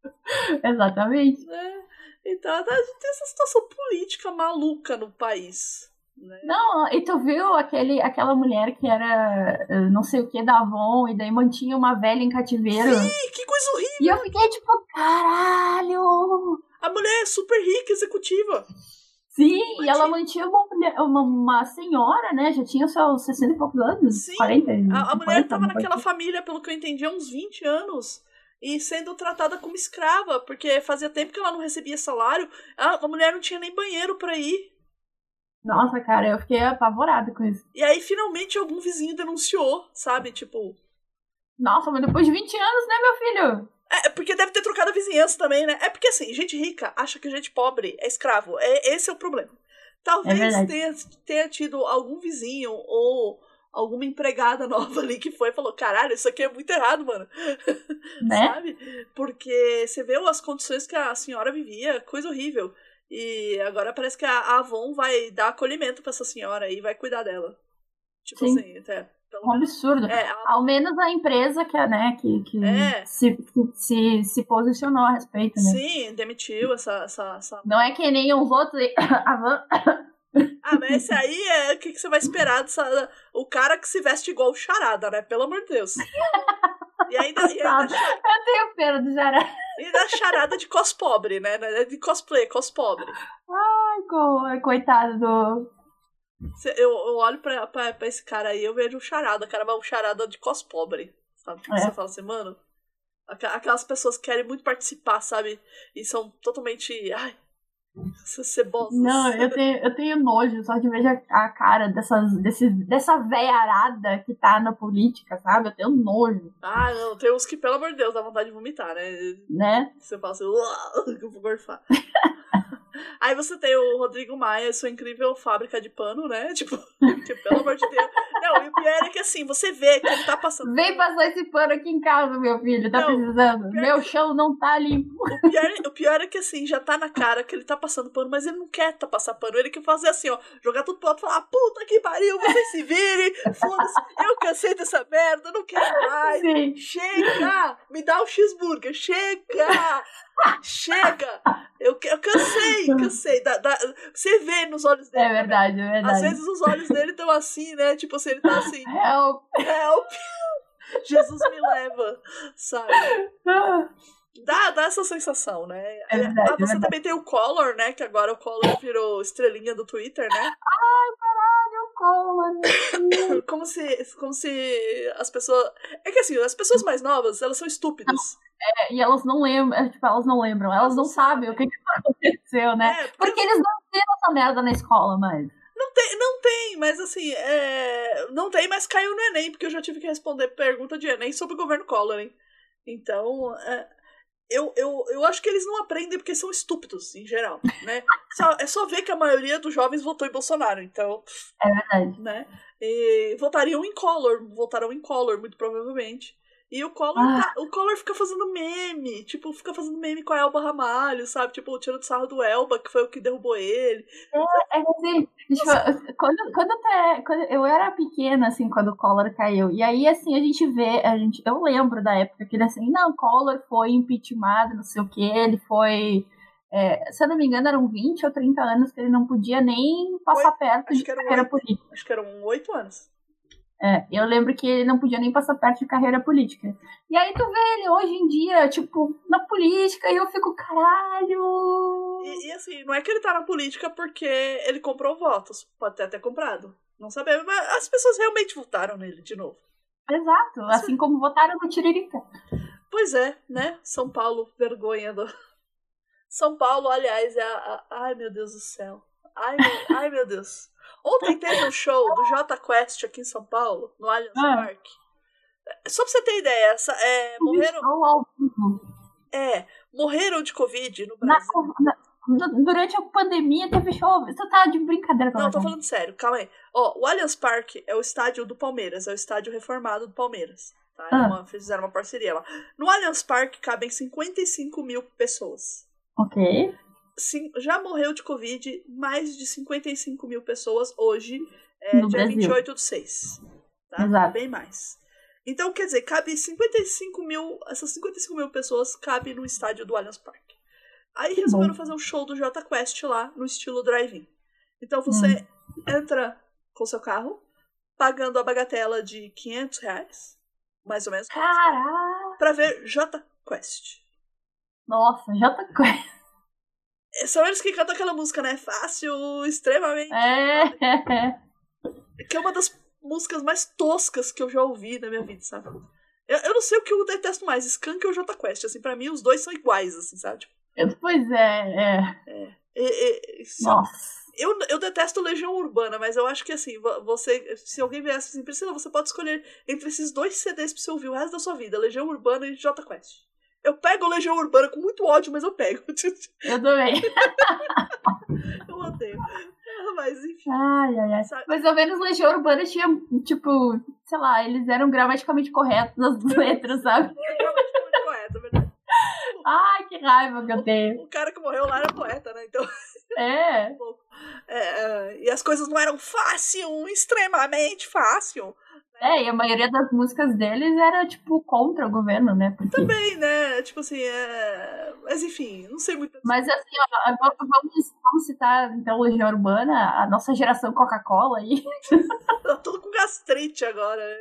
Exatamente. né? Então, a gente tem essa situação política maluca no país. Né? Não, e tu viu aquele, aquela mulher que era eh, não sei o que da Avon e daí mantinha uma velha em cativeiro. Ih, que coisa horrível! E eu fiquei tipo, caralho! A mulher é super rica, executiva. Sim, e ela mantinha uma, mulher- uma, uma senhora, né? Já tinha seus 60 e poucos anos. Sim, 40, A, a 50, mulher tava alguma coisa naquela família, pelo que eu entendi, há uns 20 anos. E sendo tratada como escrava, porque fazia tempo que ela não recebia salário. A, a mulher não tinha nem banheiro pra ir. Nossa, cara, eu fiquei apavorada com isso. E aí, finalmente, algum vizinho denunciou, sabe? Tipo. Nossa, mas depois de 20 anos, né, meu filho? É, porque deve ter trocado a vizinhança também, né? É porque assim, gente rica acha que gente pobre é escravo. É, esse é o problema. Talvez verdade. tenha, tenha tido algum vizinho ou alguma empregada nova ali que foi e falou: caralho, isso aqui é muito errado, mano. Né? Sabe? Porque você vê as condições que a senhora vivia, coisa horrível. E agora parece que a Avon vai dar acolhimento pra essa senhora e vai cuidar dela. Tipo Sim. assim, até. Pelo Um menos. absurdo. É, a- Ao menos a empresa que, é, né, que, que É. se, se, se posicionou a respeito, né? sim, demitiu essa, essa, essa Não é que nem os outros. a van- Ah, mas esse aí é o que, que você vai esperar dessa. O cara que se veste igual o charada, né? Pelo amor de Deus. E ainda, e ainda. Eu tenho pena do Jará. e ainda charada de cos pobre, né? De cosplay, cos pobre. Ai, co- Coitado do. Eu, eu olho pra, pra, pra esse cara aí, eu vejo um charada, cara, mas um charada de cos pobre. Sabe? É. Você fala assim, mano. Aquelas pessoas que querem muito participar, sabe? E são totalmente. Ai. Cebosas. Não, eu tenho, eu tenho nojo só de ver a, a cara dessas, desses, dessa véia arada que tá na política, sabe? Eu tenho nojo. Ah, não, tem uns que, pelo amor de Deus, dá vontade de vomitar, né? Né? Você fala assim, "Uau", eu vou gorfar. Aí você tem o Rodrigo Maia, sua incrível fábrica de pano, né? Tipo, pelo amor de Deus. Não, e o pior é que assim, você vê que ele tá passando. Vem passar esse pano aqui em casa, meu filho. Tá Não, precisando. Meu chão não tá limpo. O pior, o pior é que assim, já tá na cara que ele tá passando pano, mas ele não quer tá passar pano. Ele quer fazer assim, ó, jogar tudo pro alto e falar, puta que pariu, vocês se virem, foda-se, eu cansei dessa merda, não quero mais. Sim. Chega! Me dá um cheeseburger! Chega! Chega! Eu, eu cansei, cansei. Da- da- você vê nos olhos dele. É verdade, é Às verdade. vezes os olhos dele estão assim, né? Tipo assim, ele tá assim, Help. help! Jesus me leva, sabe? Dá, dá essa sensação, né? É verdade, Ah, é você verdade. também tem o Collor, né? Que agora o Collor virou estrelinha do Twitter, né? Como se, como se as pessoas. É que assim, as pessoas mais novas, elas são estúpidas. É, E elas não lembram, é, tipo, elas não lembram, elas não sabem o que, que aconteceu, né? É, porque Porque eles não viram essa merda na escola mais. Não tem, não tem, mas assim, é... não tem, mas caiu no Enem, porque eu já tive que responder pergunta de Enem sobre o governo Collor, hein? Então, é, eu, eu, eu acho que eles não aprendem porque são estúpidos, em geral, né? Só- é só ver que a maioria dos jovens votou em Bolsonaro, então, É verdade. né? E votariam em Collor, votarão em Collor, muito provavelmente. E o Collor, Ah. tá- o Collor fica fazendo meme, tipo, fica fazendo meme com a Elba Ramalho, sabe? Tipo, tirando sarro do Elba, que foi o que derrubou ele. É que assim, tipo, quando, quando, até- quando eu era pequena, assim, quando o Collor caiu, e aí, assim, a gente vê, a gente, eu lembro da época que ele assim, não, Collor foi impeachmentado, não sei o que, ele foi, é, se eu não me engano, eram 20 ou 30 anos que ele não podia nem passar perto de carreira oito. política. Acho que eram oito anos. É, eu lembro que ele não podia nem passar perto de carreira política. E aí tu vê ele hoje em dia, tipo, na política, e eu fico, caralho. E, e, assim, não é que ele tá na política porque ele comprou votos. Pode até ter comprado. Não sabemos, mas as pessoas realmente votaram nele de novo. Exato, assim como votaram no Tiririca. Pois é, né? São Paulo, vergonha do. São Paulo, aliás, é a. a- Ai, meu Deus do céu. Ai, meu, ai, meu Deus. Ontem teve um show do J Quest aqui em São Paulo, no Allianz Ah. Parque. Só pra você ter ideia, essa, é, morreram, é, morreram de Covid no Na, Brasil. na- du- durante a pandemia teve show. Você tá de brincadeira com Não, tô gente. falando sério, calma aí. Ó, o Allianz Parque é o estádio do Palmeiras, é o estádio reformado do Palmeiras. Tá? É Ah. uma- fizeram uma parceria lá. No Allianz Parque cabem 55 mil pessoas. Ok. Sim, já morreu de Covid mais de 55 mil pessoas hoje, é, No dia Brasil. 28 do 6. Tá? Exato. Bem mais. Então, quer dizer, cabe 55 mil. Essas 55 mil pessoas cabem no estádio do Allianz Parque. Aí Que resolveram bom. fazer um show do J Quest lá, no estilo drive-in. Então você Hum. entra com seu carro, pagando a bagatela de 500 reais, mais ou menos, Caralho. pra ver J Quest. Nossa, já tá. São eles que cantam aquela música, né? Fácil, extremamente. É. Que é uma das músicas mais toscas que eu já ouvi na minha vida, sabe? Eu, eu não sei o que eu detesto mais, Skunk ou J Quest. Assim, pra mim, os dois são iguais, assim, sabe? Tipo, Pois é, é. eu- Nossa. eu, eu detesto Legião Urbana, mas eu acho que assim, vo- você. Se alguém viesse assim, Priscila, você pode escolher entre esses dois CDs pra você ouvir o resto da sua vida, Legião Urbana e J Quest. Eu pego Legião Urbana com muito ódio, mas eu pego. Eu também. eu odeio. Ah, Mas enfim. Ai, ai, ai. Sabe? Mais ou menos Legião Urbana tinha, tipo, sei lá, eles eram gramaticalmente corretos nas letras, sabe? Muito correto, é verdade. Ai, que raiva que eu tenho. O cara que morreu lá era poeta, né? Então. É. É, é, e as coisas não eram fácil, extremamente fácil. É, e a maioria das músicas deles era, tipo, contra o governo, né? Porque... Também, né? Tipo assim, é... Mas enfim, não sei muito. Mas assim, ó, vamos, vamos- citar então Legião Urbana, a nossa geração Coca-Cola aí, Tá tudo com gastrite agora. né?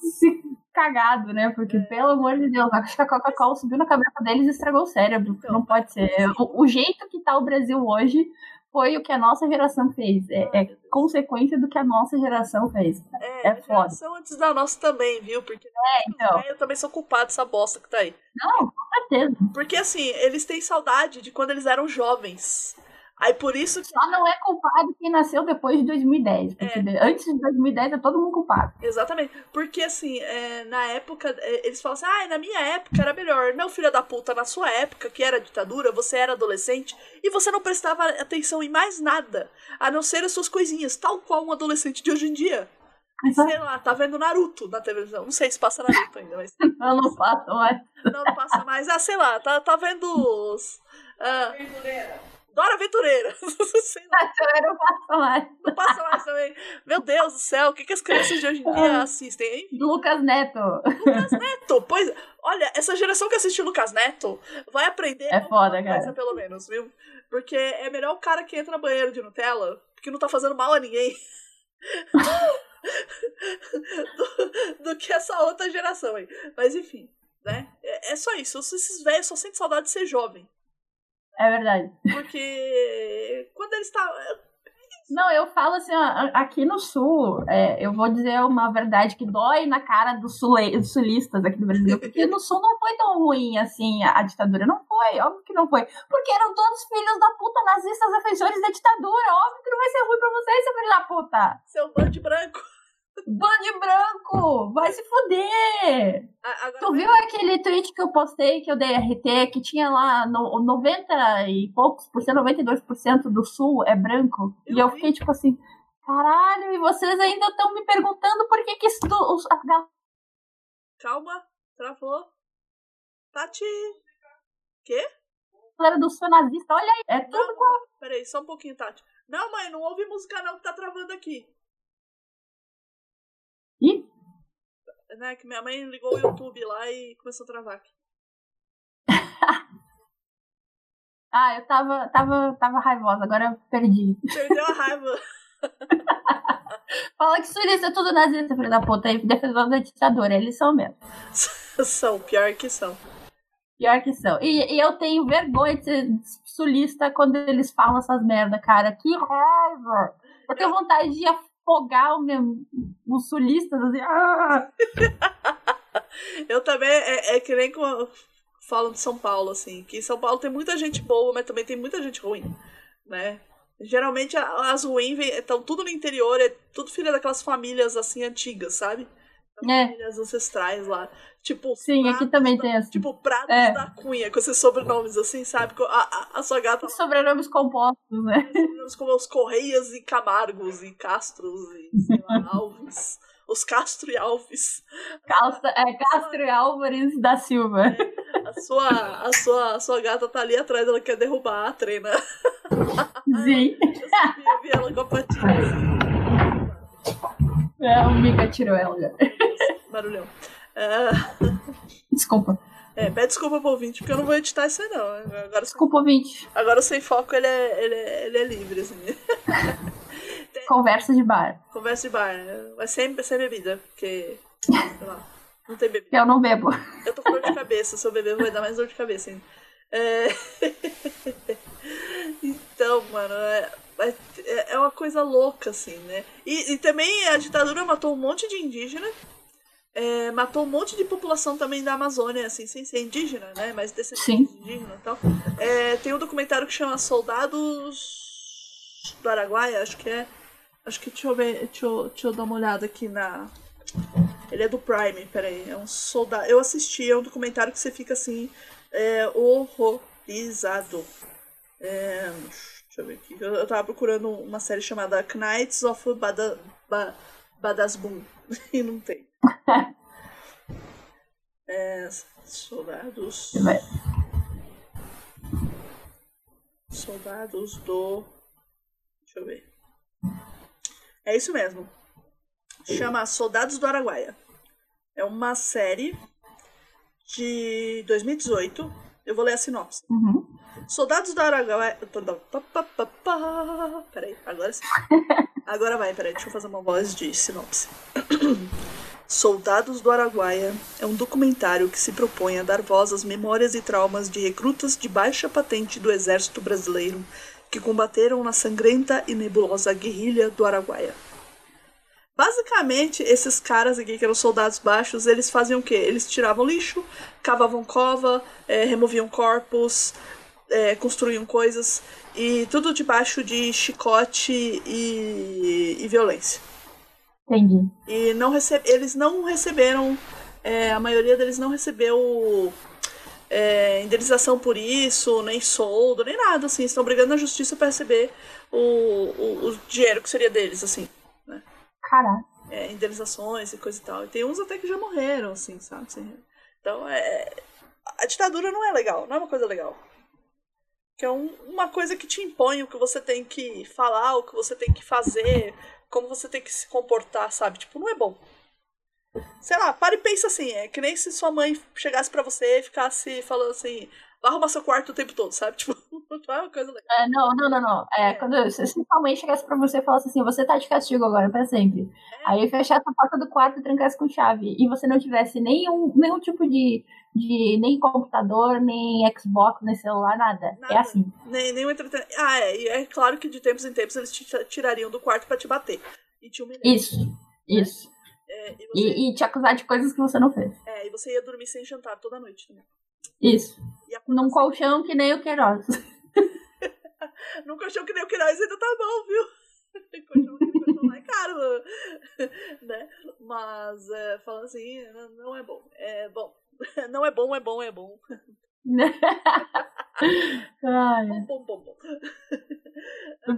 se cagado, né? Porque, pelo amor de Deus, acho que a Coca-Cola subiu na cabeça deles e estragou o cérebro. Então. Não pode ser. O, o jeito que tá o Brasil hoje foi o que a nossa geração fez. É, é consequência do que a nossa geração fez. É, é a foda. geração antes da nossa também, viu? Porque é, então. eu também sou culpado dessa bosta que tá aí. Não, com certeza. Porque assim, eles têm saudade de quando eles eram jovens. Aí por isso que. Só não é culpado quem nasceu depois de 2010. Porque é. antes de 2010 é todo mundo culpado. Exatamente. Porque assim, é, na época, é, eles falam assim: ah, na minha época era melhor. Não, filha da puta, na sua época, que era ditadura, você era adolescente e você não prestava atenção em mais nada, a não ser as suas coisinhas, tal qual um adolescente de hoje em dia. Sei lá, tá vendo Naruto na televisão. Não sei se passa Naruto ainda, mas. não, não passa mais. Não, não passa mais. Ah, sei lá, tá, tá vendo os. Uh, Dora Aventureira. Sei lá. não passa mais. Não passa mais também. Meu Deus do céu, o que, que as crianças de hoje em dia assistem, hein? Lucas Neto. Lucas Neto, pois. Olha, essa geração que assiste Lucas Neto vai aprender. É foda, cara. Coisa, pelo menos, viu? Porque é melhor o cara que entra no banheiro de Nutella, que não tá fazendo mal a ninguém. do, do, que essa outra geração aí. Mas enfim, né? É, é só isso. Esses velhos só sentem saudade de ser jovem. É verdade. Porque quando eles estavam. Não, eu falo assim, ó, aqui no sul, é, eu vou dizer uma verdade que dói na cara dos, sule, dos sulistas aqui do Brasil, porque no sul não foi tão ruim assim a, a, ditadura, não foi, óbvio que não foi, porque eram todos filhos da puta nazistas defensores da ditadura, óbvio que não vai ser ruim pra vocês, seu filho da puta. Seu bando branco. Bande branco! Vai se fuder! Agora tu viu aquele tweet que eu postei que eu dei RT, que tinha lá no 90 e poucos por cento, 92% do sul é branco? Eu e eu fiquei tipo assim, caralho, e vocês ainda estão me perguntando por que que isso... Os, Calma, travou. Tati! Quê? Galera do sul nazista, olha aí, é tudo não. Peraí, só um pouquinho, Tati. Não, mãe, não ouve música não que tá travando aqui. Ih! Né, que minha mãe ligou o YouTube lá e começou a travar aqui. ah, eu tava, tava, tava raivosa, agora eu perdi. Perdeu a raiva. Fala que sulista é tudo nazista, filho da puta, e defensor da ditadura, eles são mesmo. são, pior que são. Pior que são. E, e, eu tenho vergonha de ser sulista quando eles falam essas merda, cara. Que raiva! Eu tenho vontade de afogar o meu, os sulistas, assim. Ah! eu também, é, é que nem com, falam de São Paulo, assim, que em São Paulo tem muita gente boa, mas também tem muita gente ruim, né? Geralmente as ruins estão tudo no interior, é tudo filha daquelas famílias assim antigas, sabe? É. Famílias ancestrais lá. Tipo, Sim, aqui também tem assim. Tipo, Prados é. da Cunha, com esses sobrenomes assim, sabe? A, a, a sua gata. Sobrenomes compostos, né? Sobrenomes como os Correias e Camargos e Castros e sei lá, Alves. Os Castro e Alves. Castro, é, Castro e Álvares da Silva. É, a, sua, a, sua, a sua gata tá ali atrás, ela quer derrubar a trena. Sim. Eu sabia, eu vi ela com a patinha. É, o Mika tirou ela. Barulhão. Uh... Desculpa. É, pede desculpa pro ouvinte, porque eu não vou editar isso aí, não. Agora, desculpa, ouvinte. Agora o sem foco, ele é, ele é, ele é livre, assim. Conversa de bar. Conversa de bar. Mas sem, sem bebida, porque. Sei lá. Não tem bebida. Eu não bebo. Eu tô com dor de cabeça. Se eu beber, vai dar mais dor de cabeça ainda. É... então, mano, é, é, é uma coisa louca, assim, né? E, e também a ditadura matou um monte de indígena é, matou um monte de população também da Amazônia, assim, sem ser indígena, né? Mas descendente de indígena e tal. É, tem um documentário que chama Soldados do Araguaia, acho que é. Acho que deixa eu ver, deixa eu, deixa eu dar uma olhada aqui na. Ele é do Prime, peraí. É um soldado. Eu assisti, é um documentário que você fica assim, é, horrorizado. É, deixa eu ver aqui. Eu, eu tava procurando uma série chamada Knights of Bada, ba, Badasbun. e não tem. é, soldados. Soldados do. Deixa eu ver. É isso mesmo. Chama Soldados do Araguaia. É uma série de 2018. Eu vou ler a sinopse. Uhum. Soldados do Araguaia. Peraí, agora sim. Agora vai, peraí, deixa eu fazer uma voz de sinopse. Soldados do Araguaia é um documentário que se propõe a dar voz às memórias e traumas de recrutas de baixa patente do Exército Brasileiro que combateram na sangrenta e nebulosa guerrilha do Araguaia. Basicamente, esses caras aqui, que eram soldados baixos, eles faziam o quê? Eles tiravam lixo, cavavam cova, é, removiam corpos, é, construíam coisas, e tudo debaixo de chicote e, e violência. Entendi. E não recebe, eles não receberam, é, a maioria deles não recebeu é, indenização por isso, nem soldo, nem nada, assim. Estão brigando na justiça para receber o, o, o, dinheiro que seria deles, assim. Né? Caraca. É, indenizações e coisa e tal. E tem uns até que já morreram, assim, sabe? Então, é, a ditadura não é legal, não é uma coisa legal. Que é um, uma coisa que te impõe o que você tem que falar, o que você tem que fazer, como você tem que se comportar, sabe? Tipo, não é bom. Sei lá, para e pensa assim, é que nem se sua mãe chegasse para você e ficasse falando assim, vai arrumar seu quarto o tempo todo, sabe? Tipo, não é uma coisa legal. É, não, não, não, não. É, é. quando se sua mãe chegasse pra você e falasse assim, você tá de castigo agora pra sempre. É. Aí fechasse a porta do quarto e trancasse com chave. E você não tivesse nenhum, nenhum tipo de, de. nem computador, nem Xbox, nem celular, nada. É nada. É assim. Nem, nem entretenimento. Ah, é. E é claro que de tempos em tempos eles te tirariam do quarto pra te bater. E te humilhar. Isso, isso. É, e, você... e, e, te acusar de coisas que você não fez. É, e você ia dormir sem jantar toda noite também. Isso. Num colchão que nem o Queiroz. Num colchão que nem o Queiroz ainda tá bom, viu? colchão, colchão é caro, né? Mas, é, falando assim, não é bom. É bom. Não é bom, é bom, é bom. Bom, bom, bom, bom.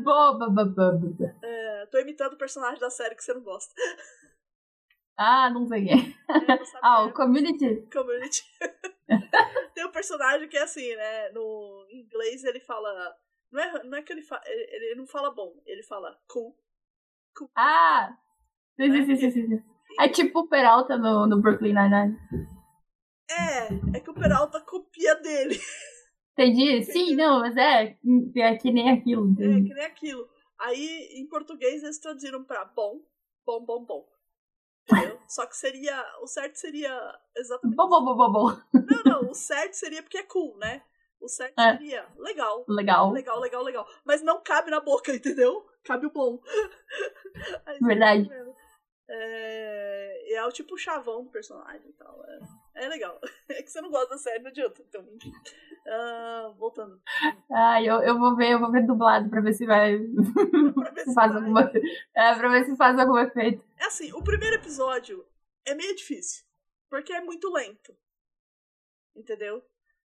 Boba, boba, É, tô imitando o personagem da série que você não gosta. Ah, não sei. É, ah, o Community. Community. Tem um personagem que é assim, né? No inglês ele fala. Não é, não é que ele fala. Ele, ele não fala bom, ele fala cool. cool. Ah! Sim, né? sim, sim, sim, sim. É tipo o Peralta no, no Brooklyn Nine-Nine. É, é que o Peralta copia dele. Entendi? Sim, não, mas é, é que nem aquilo. Entendi. É que nem aquilo. Aí, em português, eles traduziram pra bom, bom, bom, bom. Entendeu? Só que seria. O certo seria exatamente. Bom, bom, bom, bom, bom. Não, não, o certo seria porque é cool, né? O certo é. seria legal. Legal. Legal, legal, legal. Mas não cabe na boca, entendeu? Cabe o bom. Verdade. É, é o tipo chavão do personagem e tal. É, é legal. É que você não gosta da série, não adianta. Então, uh, voltando. Ah, eu, eu vou ver, eu vou ver dublado pra ver se vai. pra ver se faz vai. alguma É, pra ver se faz algum efeito. É assim, o primeiro episódio é meio difícil. Porque é muito lento. Entendeu?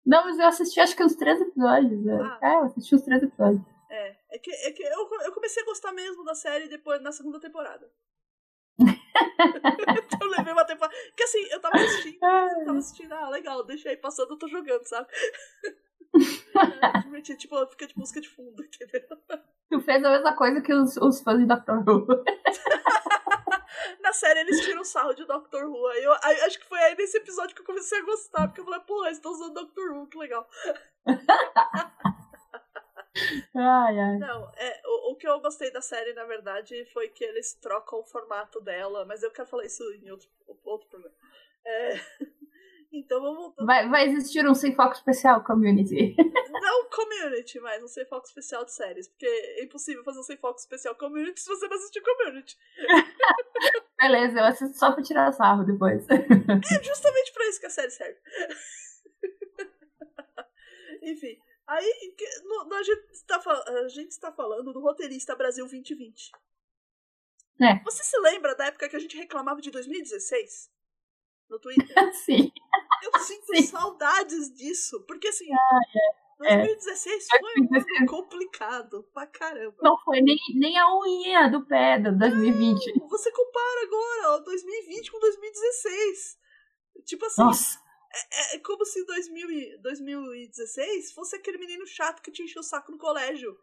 Não, mas eu assisti acho que uns três episódios. É, ah. é eu assisti os três episódios. É, é que, é que eu, eu comecei a gostar mesmo da série depois na segunda temporada. eu levei uma temporada. Porque assim, eu tava assistindo, eu tava assistindo, ah, legal, deixa aí passando, eu tô jogando, sabe? é, tipo, fica de música de fundo, entendeu? Tu fez a mesma coisa que os, os fãs de Doctor Who. Na série eles tiram sarro de Doctor Who. Aí eu, aí, acho que foi aí nesse episódio que eu comecei a gostar, porque eu falei, pô, eles estão usando Doctor Who, que legal. Ai, ai. Não, é, o, o que eu gostei da série, na verdade, foi que eles trocam o formato dela, mas eu quero falar isso em outro, outro programa. É, então vamos. Vai, vai existir um sem foco especial community. Não community, mas um sem foco especial de séries, porque é impossível fazer um sem foco especial community se você não assistir community. Beleza, eu assisto só pra tirar sarro depois. É justamente pra isso que a série serve. Enfim. Aí no, no, a, gente está, a gente está falando do roteirista Brasil 2020. É. Você se lembra da época que a gente reclamava de 2016? No Twitter? Sim. Eu sinto Sim. saudades disso. Porque assim. Ah, é. 2016 é. foi 2016. muito complicado pra caramba. Não foi nem, nem a unha do pé do 2020. Não, você compara agora, ó, 2020 com 2016. Tipo assim. Nossa. É, é como se 2000, 2016 fosse aquele menino chato que te encheu o saco no colégio.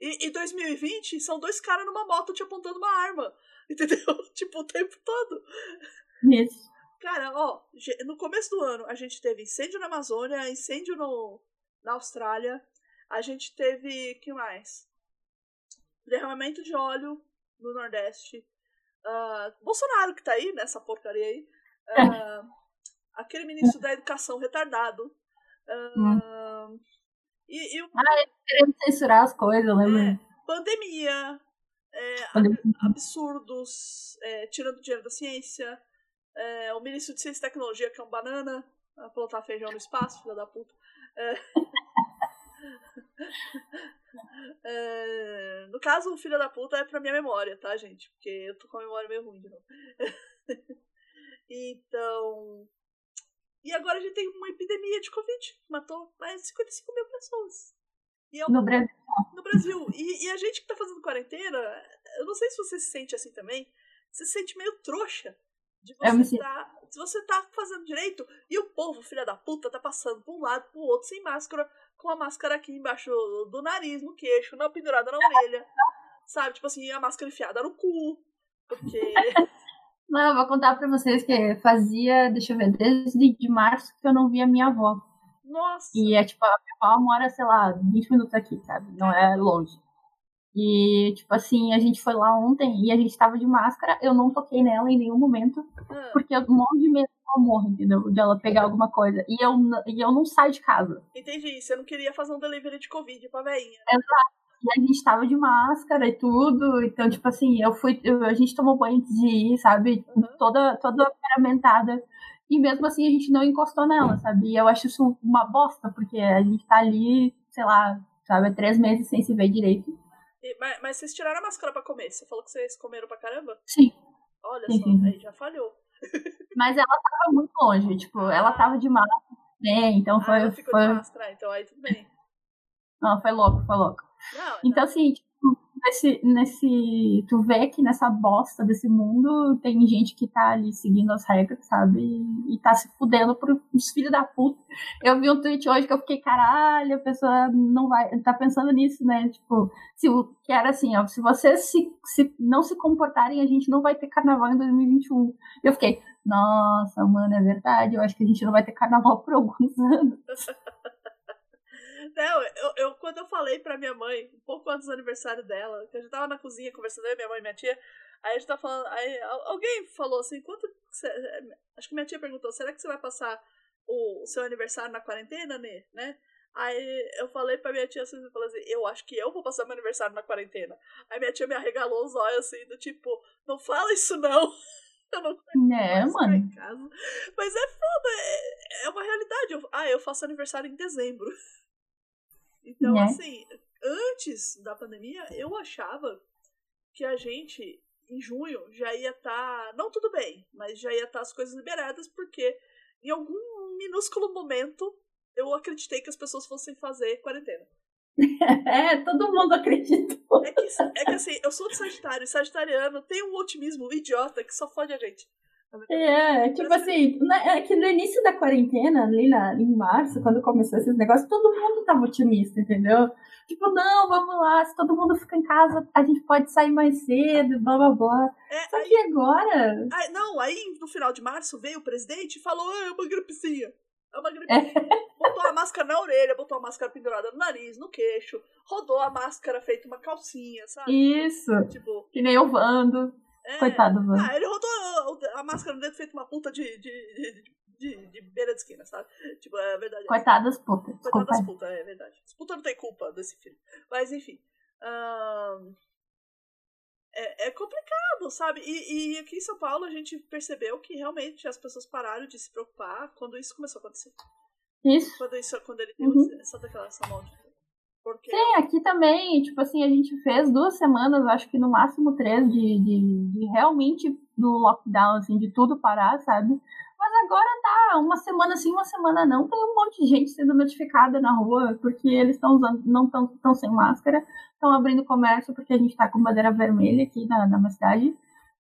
E, e 2020 são dois caras numa moto te apontando uma arma. Entendeu? tipo, o tempo todo. Isso. Cara, ó, no começo do ano a gente teve incêndio na Amazônia, incêndio no, na Austrália. A gente teve. que mais? Derramamento de óleo no Nordeste. Uh, Bolsonaro que tá aí nessa porcaria aí. Uh, aquele ministro da educação retardado. Uh, hum. E, e o... Ah, querendo censurar as coisas, lembra? É, pandemia, é, absurdos, é, tirando dinheiro da ciência, é, o ministro de Ciência e Tecnologia, que é um banana, a plantar feijão no espaço, filha da puta. É... é... No caso, o filho da puta é pra minha memória, tá, gente? Porque eu tô com a memória meio ruim de novo. então. E agora a gente tem uma epidemia de Covid que matou mais de 55 mil pessoas. É um... no Brasil. No Brasil. E, e, a gente que tá fazendo quarentena, eu não sei se você se sente assim também, você se sente meio trouxa. De você tá, se você tá fazendo direito e o povo, filha da puta, tá passando pra um lado pro outro sem máscara, com a máscara aqui embaixo do nariz, no queixo, não pendurada na orelha. sabe? Tipo assim, a máscara enfiada no cu. Porque. Não, eu vou contar pra vocês que fazia, deixa eu ver, desde de março que eu não via minha avó. Nossa! E é tipo, a minha avó mora, sei lá, 20 minutos aqui, sabe? Não é longe. E, tipo assim, a gente foi lá ontem e a gente tava de máscara, eu não toquei nela em nenhum momento, ah. porque eu morro de medo morra, entendeu? De ela pegar alguma coisa. E eu, e eu não saio de casa. Entendi, você não queria fazer um delivery de Covid pra veinha. Exato. E a gente tava de máscara e tudo, então, tipo assim, eu fui, eu, a gente tomou banho antes de ir, sabe? Uhum. Toda, toda paramentada. E mesmo assim a gente não encostou nela, sabe? E eu acho isso uma bosta, porque a gente tá ali, sei lá, sabe, três meses sem se ver direito. E, mas, mas, vocês tiraram a máscara pra comer? Você falou que vocês comeram pra caramba? Sim. Olha sim, só, sim. aí já falhou. Mas ela tava muito longe, tipo, ah. ela tava de máscara, né? Então ah, foi. Ela ficou foi... de máscara, então aí tudo bem. Não, foi louco, foi louco. Não, então, assim, tipo, nesse, nesse. Tu vê que nessa bosta desse mundo tem gente que tá ali seguindo as regras, sabe? E, e tá se fudendo por os filhos da puta. Eu vi um tweet hoje que eu fiquei, caralho, a pessoa não vai. tá pensando nisso, né? Tipo, se, que era assim, ó, se vocês se, se, não se comportarem, a gente não vai ter carnaval em 2021. Eu fiquei, nossa, mano, é verdade, eu acho que a gente não vai ter carnaval por alguns anos. Não, eu, eu, quando eu falei pra minha mãe, um pouco antes do aniversário dela, que a gente tava na cozinha conversando, eu, minha mãe e minha tia, aí a gente tá falando, aí alguém falou assim, quanto. acho que minha tia perguntou, será que você vai passar o, o seu aniversário na quarentena, né? né? Aí eu falei pra minha tia assim, falei assim, eu acho que eu vou passar meu aniversário na quarentena. Aí minha tia me arregalou os olhos assim, do tipo, não fala isso não. Eu não é, mano. Em casa. Mas é foda, é, é uma realidade. Eu, ah, eu faço aniversário em dezembro. Então, né? assim, antes da pandemia, eu achava que a gente, em junho, já ia estar. Tá, não tudo bem, mas já ia estar tá as coisas liberadas, porque em algum minúsculo momento eu acreditei que as pessoas fossem fazer quarentena. É, todo mundo acreditou. É que, é que assim, eu sou de Sagitário, Sagitariano tem um otimismo idiota que só fode a gente. É, tipo assim, é que no início da quarentena, ali na, em março, quando começou esses negócios, todo mundo tava otimista, entendeu? Tipo, não, vamos lá, se todo mundo fica em casa, a gente pode sair mais cedo, blá blá blá. É, Só aí, que agora. Aí, não, aí no final de março veio o presidente e falou: ah, é uma gripezinha. É uma gripezinha. É. Botou a máscara na orelha, botou a máscara pendurada no nariz, no queixo, rodou a máscara feito uma calcinha, sabe? Isso. Tipo, que nem o Vando. É. Coitado, mano. Ah, ele rodou a, máscara no dedo feito uma puta de, de, de, de, de beira de esquina, sabe? Tipo, é verdade. Coitadas putas. Coitadas putas, é verdade. As putas não tem culpa desse filme. Mas, enfim. é, é complicado, sabe? E, e aqui em São Paulo a gente percebeu que realmente as pessoas pararam de se preocupar quando isso começou a acontecer. Isso. Quando, isso, quando ele deu uhum. essa declaração de porque... Sim, aqui também, tipo assim, a gente fez duas semanas, acho que no máximo três, de, de, de realmente do lockdown, assim, de tudo parar, sabe? Mas agora tá uma semana sim, uma semana não. Tem um monte de gente sendo notificada na rua porque eles estão usando, não estão sem máscara, estão abrindo comércio porque a gente tá com bandeira vermelha aqui na, na minha cidade.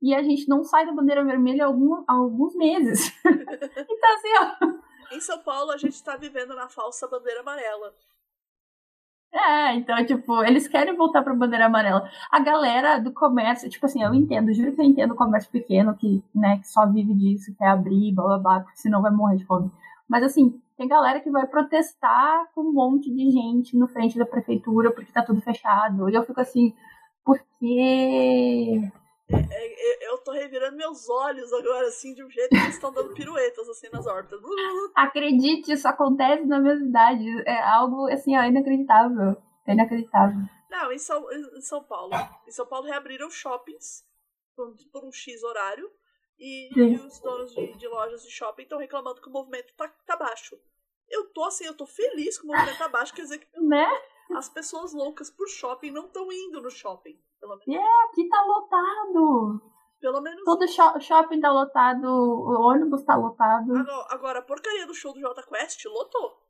E a gente não sai da bandeira vermelha há, algum, há alguns meses. então, assim, ó. Em São Paulo, a gente está vivendo na falsa bandeira amarela. É, então, tipo, eles querem voltar pra bandeira amarela. A galera do comércio, tipo assim, eu entendo, juro que eu entendo o comércio pequeno que, né, que só vive disso, quer abrir, blá blá blá, senão vai morrer de fome. Mas assim, tem galera que vai protestar com um monte de gente no frente da prefeitura porque tá tudo fechado. E eu fico assim, porque É, é, eu tô revirando meus olhos agora, assim, de um jeito que eles estão dando piruetas, assim, nas hortas. Acredite, isso acontece na mesma idade. É algo, assim, ó, inacreditável. É inacreditável. Não, em São, em São Paulo. Em São Paulo reabriram shoppings por, por um X horário. E, e os donos de, de, lojas de shopping estão reclamando que o movimento tá, tá baixo. Eu tô assim, eu tô feliz que o movimento tá baixo, quer dizer que né? as pessoas loucas por shopping não estão indo no shopping. Pelo menos. É, aqui tá lotado. Pelo menos. Todo sho shopping tá lotado, o ônibus tá lotado. Agora, agora, a porcaria do show do Jota Quest lotou.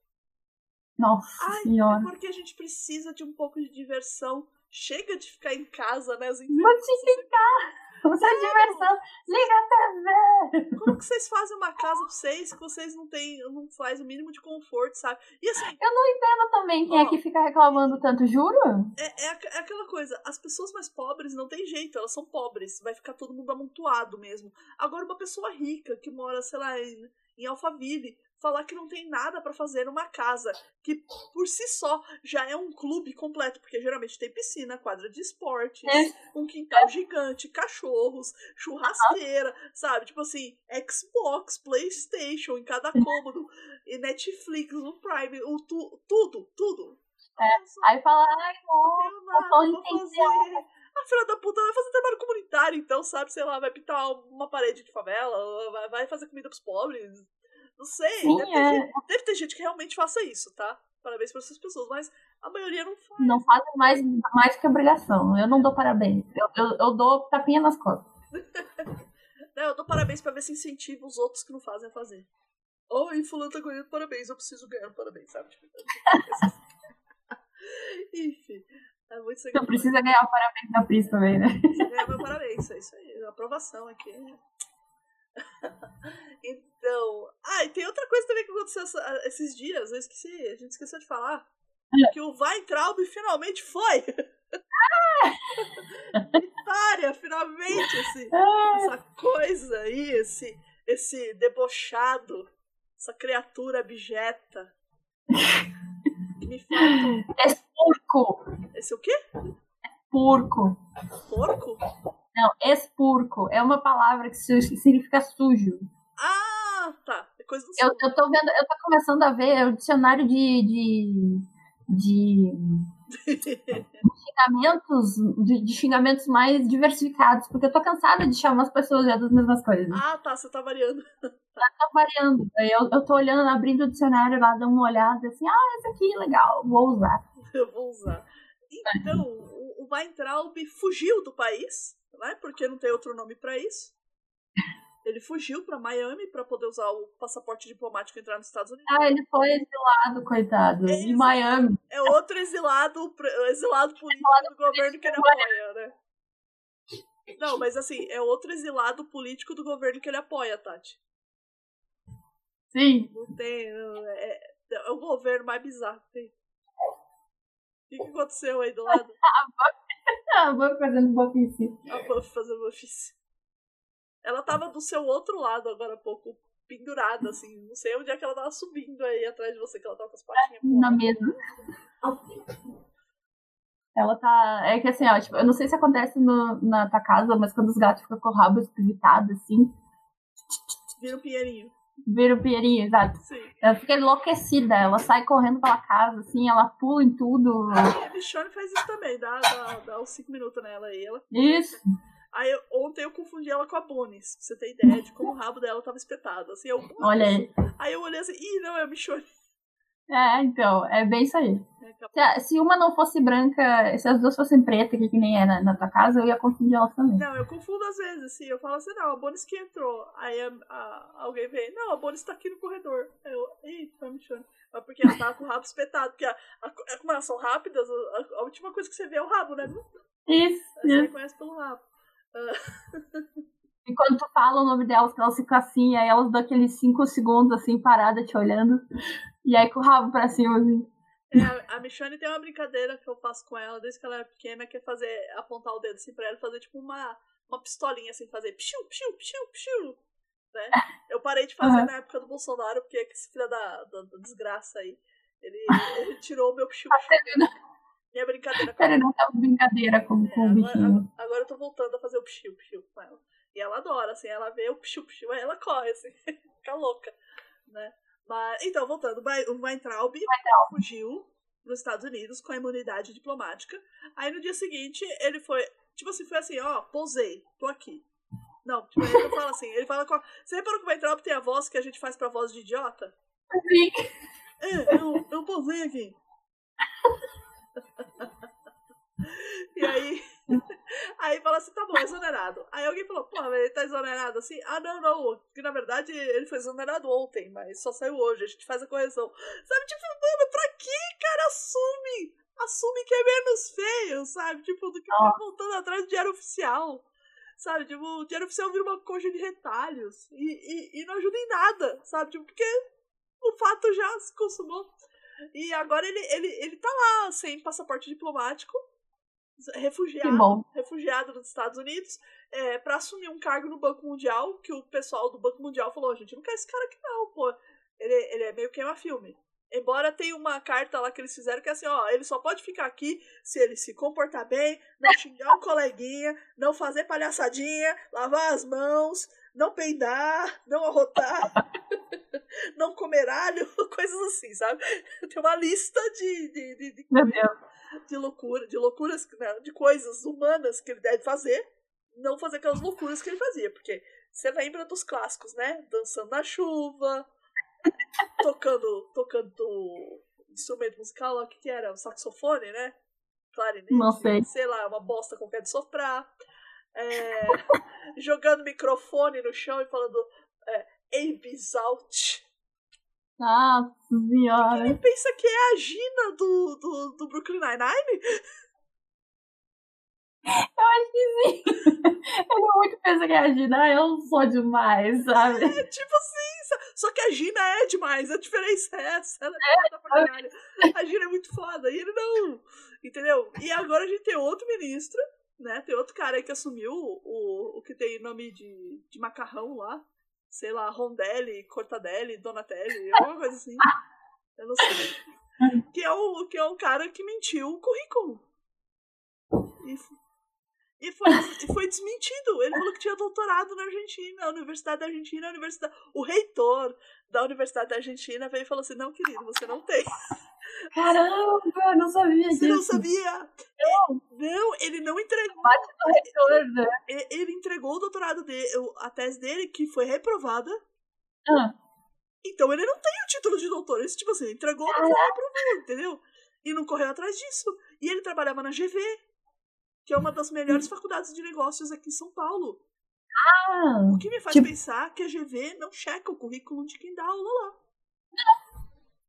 Nossa Ai, senhora. É porque a gente precisa de um pouco de diversão. Chega de ficar em casa, né? As Mas ficar. Isso é diversão. Liga a TV. Como que vocês fazem uma casa pra vocês que vocês não têm, não faz o mínimo de conforto, sabe? E assim. Eu não entendo também quem ó, é que fica reclamando tanto, juro? É, é, é, aquela coisa, as pessoas mais pobres não tem jeito, elas são pobres. Vai ficar todo mundo amontoado mesmo. Agora, uma pessoa rica que mora, sei lá, em, em Alphaville, falar que não tem nada para fazer numa casa que por si só já é um clube completo, porque geralmente tem piscina, quadra de esportes, é. um quintal gigante, cachorros, churrasqueira, ah. sabe? Tipo assim, Xbox, PlayStation em cada cômodo, e Netflix, o Prime, o tu, tudo, tudo. É. Nossa, Aí fala, ai, não, nada, vou fazer. A filha da puta vai fazer trabalho comunitário, então, sabe? Sei lá, vai pintar uma parede de favela, vai fazer comida pros pobres, não sei. Sim, deve, é. ter gente, deve, ter gente, que realmente faça isso, tá? Parabéns para essas pessoas, mas a maioria não faz. Não fazem mais, mais que obrigação. Eu não dou parabéns. Eu, eu, eu dou tapinha nas costas. não, eu dou parabéns para ver se incentiva os outros que não fazem a fazer. Oi, fulano tá ganhando parabéns, eu preciso ganhar parabéns, sabe? Tipo, Enfim. É muito Você precisa ganhar o parabéns da Pris também, né? Precisa ganhar meu parabéns, é isso aí. Aprovação aqui. então. Ah, e tem outra coisa também que aconteceu esses dias, eu esqueci, a gente esqueceu de falar. É. Que o Weintraub finalmente foi! Vitória, finalmente! Esse, essa coisa aí, esse, esse debochado, essa criatura abjeta. Que me falta. É porco! Esse o quê? Porco. Porco? Não, expurco. É uma palavra que significa sujo. Ah, tá. É coisa do eu, eu tô vendo, eu tô começando a ver o dicionário de. de, de xingamentos, de, de, xingamentos mais diversificados, porque eu tô cansada de chamar as pessoas já das mesmas coisas. Ah, tá, você tá variando. tá variando. Eu, eu tô olhando, abrindo o dicionário lá, dando uma olhada assim, ah, esse aqui legal, vou usar. Eu vou usar. Então, o, o Weintraub fugiu do país, né? Porque não tem outro nome para isso. Ele fugiu para Miami para poder usar o passaporte diplomático e entrar nos Estados Unidos. Ah, ele foi exilado, coitado, é, em Miami. É outro exilado, exilado político exilado do governo que ele apoia, né? Não, mas assim, é outro exilado político do governo que ele apoia, Tati. Sim. Não tem. Não, é, é o governo mais bizarro que tem. O que, que aconteceu aí do lado? A Buffy fazendo bofice. A fazendo. Ela tava do seu outro lado agora há pouco, pendurada, assim. Não sei onde é que ela tava subindo aí atrás de você, que ela tava com as patinhas. Na mesa. Ela tá. É que assim, ó, tipo, eu não sei se acontece no, na tua casa, mas quando os gatos ficam com o rabo espivitado, assim. Vira um pinheirinho. Vira o Pinheirinho, exato. Sim. Ela fica enlouquecida, ela sai correndo pela casa, assim, ela pula em tudo. A Michonne faz isso também, dá, dá, dá uns 5 minutos nela aí. Ela... Isso. Aí ontem eu confundi ela com a Bonis, pra você ter ideia de como o rabo dela tava espetado. Assim, eu, Olha aí. Aí eu olhei assim, ih, não, é a Michonne. É, então, é bem isso aí. Se, se, uma não fosse branca, se as duas fossem pretas, que, que nem é na, na, tua casa, eu ia confundir elas também. Não, eu confundo às vezes, assim, eu falo assim, não, a Bonis que entrou. Aí a, a, alguém vem, não, a Bonis tá aqui no corredor. Aí eu, eita, tá me chamando. Mas porque ela tava com o rabo espetado, porque a, a, como elas são rápidas, a, a, última coisa que você vê é o rabo, né? Isso. Você isso. reconhece pelo rabo. E quando tu fala o nome delas, elas ficam assim, aí elas dão aqueles 5 segundos assim, parada te olhando. E aí com o rabo pra cima, assim. É, a, Michonne tem uma brincadeira que eu faço com ela desde que ela é pequena, que é fazer, apontar o dedo assim pra ela fazer tipo uma, uma pistolinha assim, fazer piu, piu, piu, piu. Né? Eu parei de fazer uhum. na época do Bolsonaro, porque esse filho da, da, da desgraça aí, ele, ele tirou o meu piu, piu. Minha brincadeira com Cara, não tá brincadeira com, com o É, agora, bichinho. agora- agora eu tô voltando a fazer o psiu, psiu com ela. E ela adora, assim, ela vê o psiu, psiu, aí ela corre, assim, fica louca, né? Mas, então, voltando, o Weintraub fugiu nos Estados Unidos com a imunidade diplomática. Aí no dia seguinte, ele foi, tipo assim, foi assim, ó, posei, tô aqui. Não, tipo, ele não fala assim, ele fala com a... Você reparou que o Weintraub tem a voz que a gente faz pra voz de idiota? Sim. É, eu, eu posei aqui. e aí, aí fala assim, tá bom, exonerado. Aí alguém falou, pô, mas ele tá exonerado assim? Ah, não, não, que na verdade ele foi exonerado ontem, mas só saiu hoje, a gente faz a correção. Sabe, tipo, mano, pra que, cara, assume? Assume que é menos feio, sabe? Tipo, do que ficar voltando atrás do diário oficial. Sabe, tipo, o diário oficial vira uma coxa de retalhos e, e, e não ajuda em nada, sabe? Tipo, porque o fato já se consumou. E agora ele, ele, ele tá lá, sem passaporte diplomático, refugiado, refugiado nos Estados Unidos, é, para assumir um cargo no Banco Mundial, que o pessoal do Banco Mundial falou, "Ó, gente, não quer esse cara aqui não, pô. Ele, ele é meio queima-filme. Embora tenha uma carta lá que eles fizeram que é assim, ó, ele só pode ficar aqui se ele se comportar bem, não xingar o coleguinha, não fazer palhaçadinha, lavar as mãos, não peidar, não arrotar, não comer alho, coisas assim, sabe? Tem uma lista de, de, de, de, Meu Deus. De loucura, de loucuras, né, de coisas humanas que ele deve fazer, não fazer aquelas loucuras que ele fazia, porque você lembra dos clássicos, né? Dançando na chuva, tocando, tocando instrumento musical, lá, o que, que era? O saxofone, né? Clarinete, Não sei. sei lá, uma bosta qualquer de soprar. É, jogando microfone no chão e falando é, Abe's out. Nossa senhora. Ele pensa que é a Gina do, do, do Brooklyn Nine-Nine? Eu acho que sim. Ele muito pensa que é a Gina. Ah, eu sou demais, sabe? É tipo assim, só que a Gina é demais, a diferença é essa, ela é foda pra caralho. A Gina é muito foda, e ele não, entendeu? E agora a gente tem outro ministro, né, tem outro cara aí que assumiu o, o, o que tem nome de, de macarrão lá, sei lá, Rondelli, Cortadelli, Donatelli, alguma coisa assim, eu não sei. Que é o, que é o cara que mentiu o currículo. E, e foi, e foi desmentido. Ele falou que tinha doutorado na Argentina, a Universidade da Argentina, a Universidade. O reitor da Universidade da Argentina veio e falou assim: não, querido, você não tem. Caramba, eu não sabia Você não disso. sabia? É, não, ele não entregou. Reitor, né? e- Ele entregou o doutorado dele, a tese dele, que foi reprovada. Ah, Então ele não tem o título de doutor. Esse tipo assim, entregou, mas foi reprovado, entendeu? E não correu atrás disso. E ele trabalhava na GV, que é uma das melhores faculdades de negócios aqui em São Paulo. ah, O que me faz Tipo- pensar que a GV não checa o currículo de quem dá aula lá.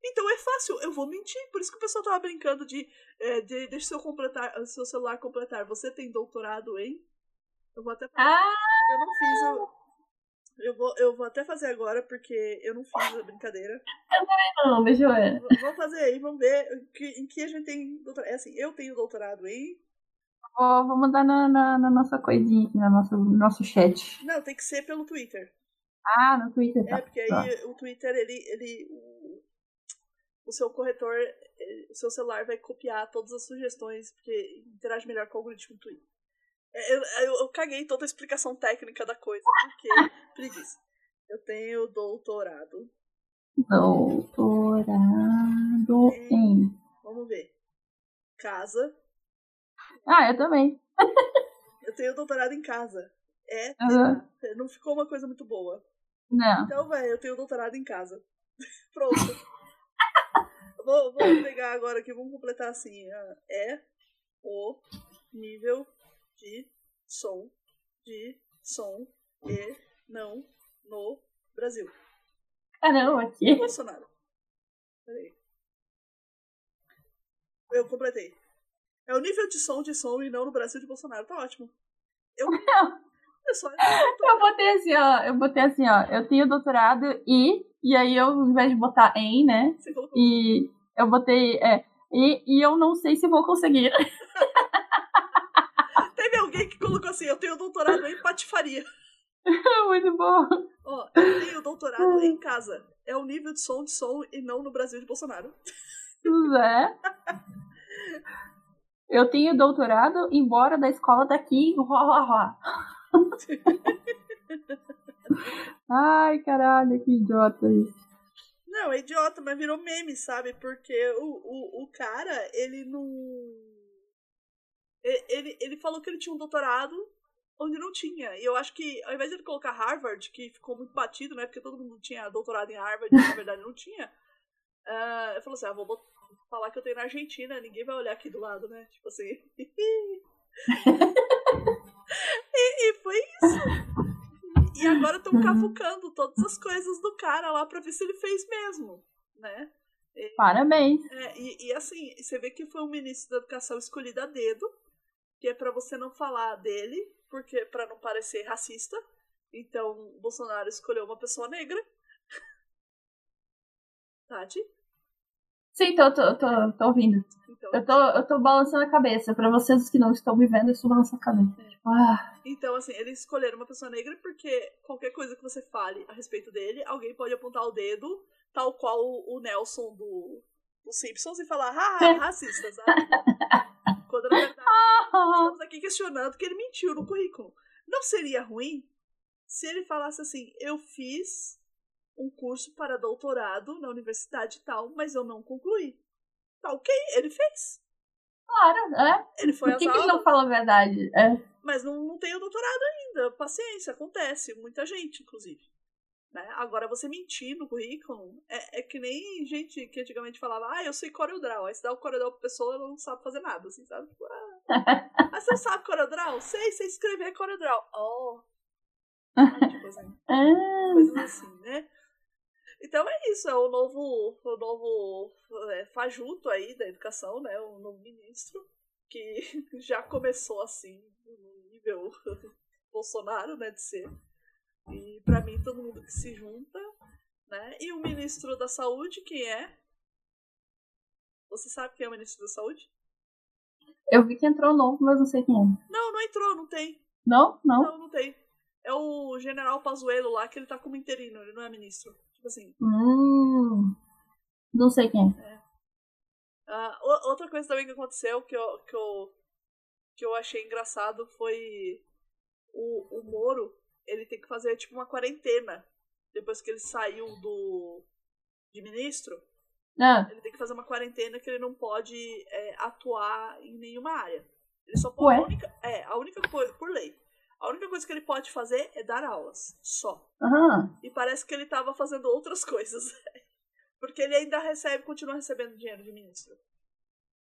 Então é fácil, eu vou mentir. Por isso que o pessoal tava brincando de, é, de deixa seu, completar, seu celular completar. Você tem doutorado em? Eu vou até ah, Eu não fiz. Eu, eu, vou, eu vou até fazer agora, porque eu não fiz a brincadeira. não, deixa eu ver. V- Vamos fazer aí, vamos ver em que, em que a gente tem doutorado. É assim, eu tenho doutorado em. Vou, vou mandar na, na, na nossa coisinha aqui, no nosso, no nosso chat. Não, tem que ser pelo Twitter. Ah, no Twitter, tá. É, porque aí o Twitter, ele. ele o, seu corretor, eh, o seu celular vai copiar todas as sugestões, porque interage melhor com o algoritmo do Twitter. É, Eu, eu, eu caguei toda a explicação técnica da coisa, porque. preguiça. Eu tenho doutorado. Doutorado em. Vamos ver. Casa. Ah, eu também. Eu tenho doutorado em casa. É. Aham. Não ficou uma coisa muito boa. Não. Então, velho, eu tenho doutorado em casa. Pronto. Vou, vou pegar agora aqui, vamos completar assim. ah, É o nível de som de som e não no Brasil. Caramba, aqui. Bolsonaro. Peraí. Eu completei. É o nível de som de som e não no Brasil de Bolsonaro. Tá ótimo. Eu. É só. Eu botei assim, ó. Eu botei assim, ó. Eu tenho doutorado e. E aí eu, ao invés de botar em, né? Você colocou. E eu botei. É, e, e eu não sei se vou conseguir. Teve alguém que colocou assim: eu tenho doutorado em patifaria. Muito bom. Ó, eu tenho doutorado em casa. É o nível de som de som e não no Brasil de Bolsonaro. Zé. Eu tenho doutorado, embora da escola daqui, Ai, caralho, que idiota isso. Não, é idiota, mas virou meme, sabe? Porque o, o, o cara, ele não. Ele, ele falou que ele tinha um doutorado onde não tinha. E eu acho que, ao invés de ele colocar Harvard, que ficou muito batido, né? Porque todo mundo tinha doutorado em Harvard, na verdade não tinha. Uh, eu falou assim: ah, vou falar que eu tenho na Argentina, ninguém vai olhar aqui do lado, né? Tipo assim. e, e foi isso. E agora estão uhum. cavucando todas as coisas do cara lá pra ver se ele fez mesmo, né? E, Parabéns. É, e, e, assim, você vê que foi um ministro da educação escolhido a dedo, que é para você não falar dele, porque para não parecer racista. Então, Bolsonaro escolheu uma pessoa negra. Tati? Sim, tô, tô, tô, tô ouvindo. Então, eu, tô, eu tô balançando a cabeça. Pra vocês que não estão me vendo, eu estou balançando a cabeça. É. Tipo, ah. Então, assim, eles escolheram uma pessoa negra porque qualquer coisa que você fale a respeito dele, alguém pode apontar o dedo, tal qual o Nelson do, do Simpsons, e falar, ah, racista, sabe? Quando na verdade estamos aqui questionando que ele mentiu no currículo. Não seria ruim se ele falasse assim, eu fiz um curso para doutorado na universidade tal, mas eu não concluí. Tá ok, ele fez. Claro, é. Ele foi Por que, que ele não fala a verdade? É. Mas não, não tem o doutorado ainda. Paciência, acontece. Muita gente, inclusive. Né? Agora, você mentir no currículo é, é que nem gente que antigamente falava, ah, eu sei CorelDRAW. Aí você dá o CorelDRAW pra pessoa, ela não sabe fazer nada, assim, sabe? Tipo, ah, ah você sabe CorelDRAW? Sei, sei escrever CorelDRAW. Oh. tipo assim, ah. Coisas assim, né? Então é isso, é o novo, o novo é, fajuto aí da educação, né? O novo ministro, que já começou assim, no nível Bolsonaro, né, de ser. E para mim todo mundo que se junta, né? E o ministro da saúde, quem é? Você sabe quem é o ministro da saúde? Eu vi que entrou novo, mas não sei quem é. Não, não entrou, não tem. Não? Não? Não, não tem. É o general Pazuello lá, que ele tá como interino, ele não é ministro. Tipo assim. Hum, não sei quem é. Uh, outra coisa também que aconteceu que eu, que eu, que eu achei engraçado foi o, o Moro, ele tem que fazer tipo uma quarentena depois que ele saiu do de ministro. Ah. Ele tem que fazer uma quarentena que ele não pode é, atuar em nenhuma área. Ele só pode. A única, é, a única coisa, por lei. A única coisa que ele pode fazer é dar aulas, só. Uhum. E parece que ele estava fazendo outras coisas. Porque ele ainda recebe, continua recebendo dinheiro de ministro.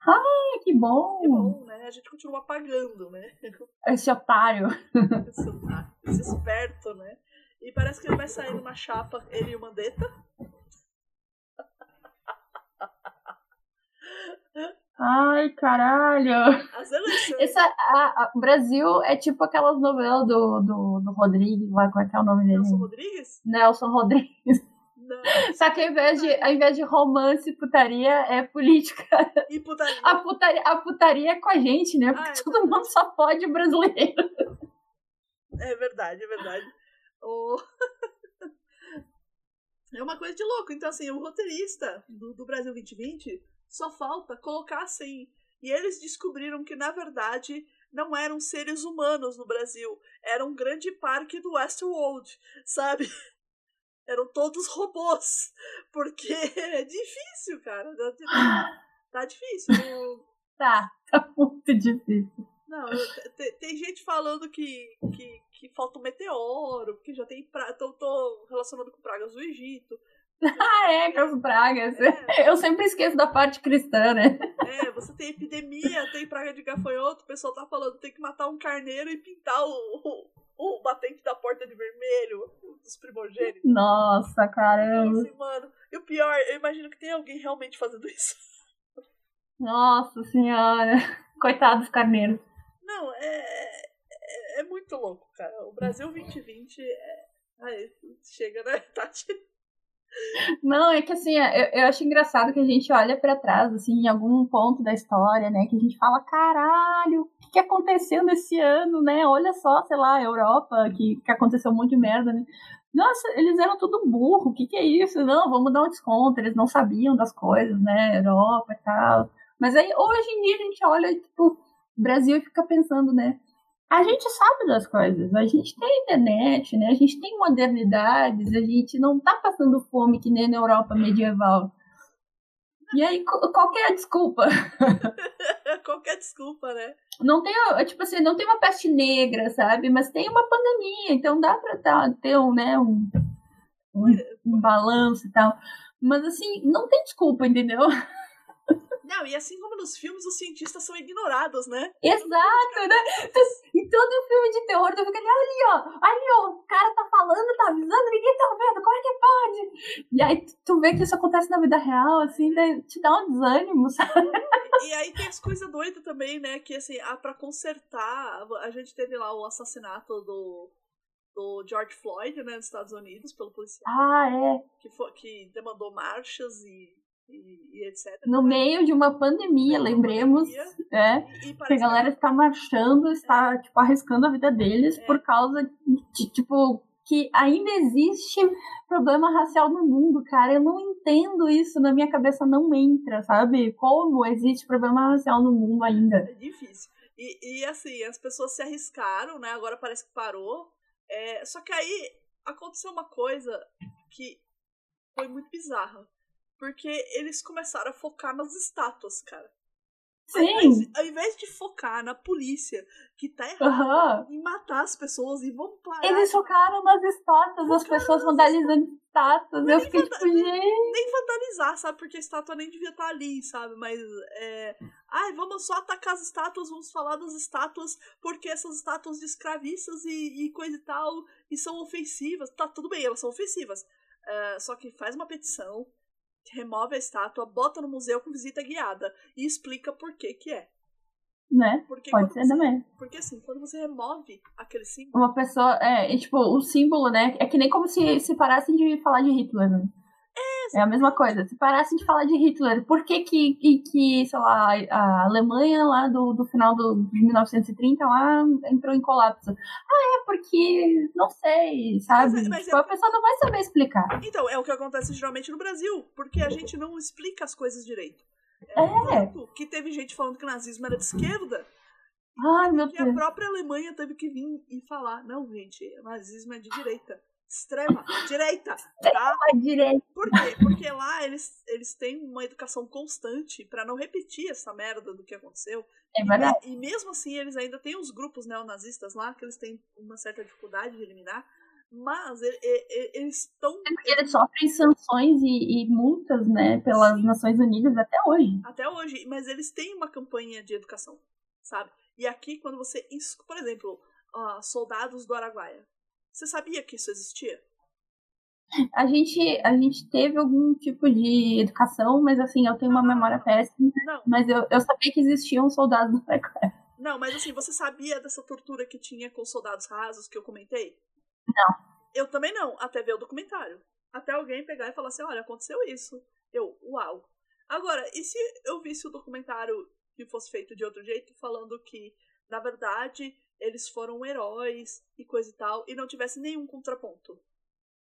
Ah, que bom! Que bom, né? A gente continua pagando, né? Esse otário. Esse otário. Esse esperto, né? E parece que ele vai sair numa chapa, ele e o Mandetta. Ai, caralho. As eleições. Essa, a, a, o Brasil é tipo aquelas novelas do, do, do Rodrigues, lá, como é que é o nome dele? Nelson Rodrigues? Nelson Rodrigues. Não. Só que ao invés, de, ao invés de romance e putaria, é política. E putaria. A putaria, a putaria é com a gente, né? Porque ah, é todo verdade. mundo só pode brasileiro. É verdade, é verdade. Oh. É uma coisa de louco. Então, assim, o roteirista do, do Brasil 2020 só falta colocar assim. E eles descobriram que, na verdade, não eram seres humanos no Brasil. Era um grande parque do Westworld, sabe? Eram todos robôs. Porque é difícil, cara. Tá difícil. Tá, tá muito difícil. Não, tem, tem gente falando que, que, que falta um meteoro, que já tem. Pra, tô, tô relacionando com pragas do Egito. ah, é, com as pragas. É. Eu sempre esqueço da parte cristã, né? É, você tem epidemia, tem praga de gafanhoto, o pessoal tá falando tem que matar um carneiro e pintar o, o, o batente da porta de vermelho, dos primogênitos. Nossa, caramba. Assim, mano. E o pior, eu imagino que tem alguém realmente fazendo isso. Nossa senhora. Coitado dos carneiros. Não, é, é, é muito louco, cara. O Brasil 2020 é. Ai, chega, né, Tati? Não, é que assim, eu, eu acho engraçado que a gente olha para trás, assim, em algum ponto da história, né, que a gente fala, caralho, o que, que aconteceu nesse ano, né? Olha só, sei lá, Europa, que, que aconteceu um monte de merda, né? Nossa, eles eram tudo burro, o que, que é isso? Não, vamos dar um desconto, eles não sabiam das coisas, né? Europa e tal. Mas aí, hoje em dia, a gente olha, tipo, Brasil e fica pensando, né? A gente sabe das coisas, a gente tem internet, né? A gente tem modernidades, a gente não tá passando fome que nem na Europa medieval. E aí, qualquer desculpa. qualquer desculpa, né? Não tem, tipo assim, não tem uma peste negra, sabe? Mas tem uma pandemia, então dá pra tá, ter um, né, um, um, um balanço e tal. Mas assim, não tem desculpa, entendeu? Não, e assim como nos filmes, os cientistas são ignorados, né? Exato, né? Em todo filme de terror, tu fica ali, ali, ó, ali, ó, o cara tá falando, tá avisando, ninguém tá vendo, como é que pode? E aí tu vê que isso acontece na vida real, assim, te dá um desânimo, sabe? E aí tem as coisas doidas também, né? Que assim, ah, pra consertar, a gente teve lá o assassinato do, do George Floyd, né, nos Estados Unidos, pelo policial. Ah, é. Que, foi, que demandou marchas e e, e etc. No meio de uma pandemia, lembremos, pandemia, é, que a galera está marchando, está, é. tipo, arriscando a vida deles é. por causa de, tipo, que ainda existe problema racial no mundo, cara. Eu não entendo isso, na minha cabeça não entra, sabe? Como existe problema racial no mundo ainda. É difícil. E, e assim, as pessoas se arriscaram, né? Agora parece que parou. É, só que aí aconteceu uma coisa que foi muito bizarra. Porque eles começaram a focar nas estátuas, cara. Sim. Ao invés, ao invés de focar na polícia, que tá errado uhum. em matar as pessoas e vão parar. Eles focaram nas estátuas, focaram as pessoas vandalizando estátuas. Eu fiquei tipo, gente. Nem vandalizar, sabe? Porque a estátua nem devia estar tá ali, sabe? Mas é. Ai, vamos só atacar as estátuas, vamos falar das estátuas, porque essas estátuas de escravistas e, e coisa e tal, e são ofensivas. Tá, tudo bem, elas são ofensivas. Uh, só que faz uma petição remove a estátua, bota no museu com visita guiada e explica por que que é. Né? Porque Pode ser você, também. Porque assim, quando você remove aquele símbolo. Uma pessoa. É, tipo, o símbolo, né? É que nem como se, se parassem de falar de Hitler, né? É, é a mesma coisa. Se parassem de falar de Hitler, por que que, que, sei lá, a Alemanha lá do, do final do, de 1930 lá entrou em colapso? Ah, é porque, não sei, sabe? Mas, mas tipo, é... a pessoa não vai saber explicar. Então, é o que acontece geralmente no Brasil, porque a gente não explica as coisas direito. É, é. que teve gente falando que o nazismo era de esquerda, Ai, meu que Deus. a própria Alemanha teve que vir e falar, não, gente, o nazismo é de direita extrema direita, tá? direita. Por quê? Porque lá eles, eles têm uma educação constante para não repetir essa merda do que aconteceu. É verdade. E, e, mesmo assim, eles ainda têm os grupos neonazistas lá, que eles têm uma certa dificuldade de eliminar. Mas ele, ele, eles estão. É eles sofrem sanções e, e, multas, né, pelas Sim. Nações Unidas até hoje. Até hoje, mas eles têm uma campanha de educação, sabe? E aqui, quando você. Por exemplo, uh, soldados do Araguaia. Você sabia que isso existia? A gente, a gente teve algum tipo de educação, mas assim, eu tenho uma memória péssima. Não. Mas eu, eu sabia que existiam soldados do Paraguai. Não, mas assim, você sabia dessa tortura que tinha com soldados rasos que eu comentei? Não. Eu também não, até ver o documentário. Até alguém pegar e falar assim, olha, aconteceu isso. Eu, uau. Agora, e se eu visse o documentário que fosse feito de outro jeito, falando que, na verdade, eles foram heróis e coisa e tal, e não tivesse nenhum contraponto.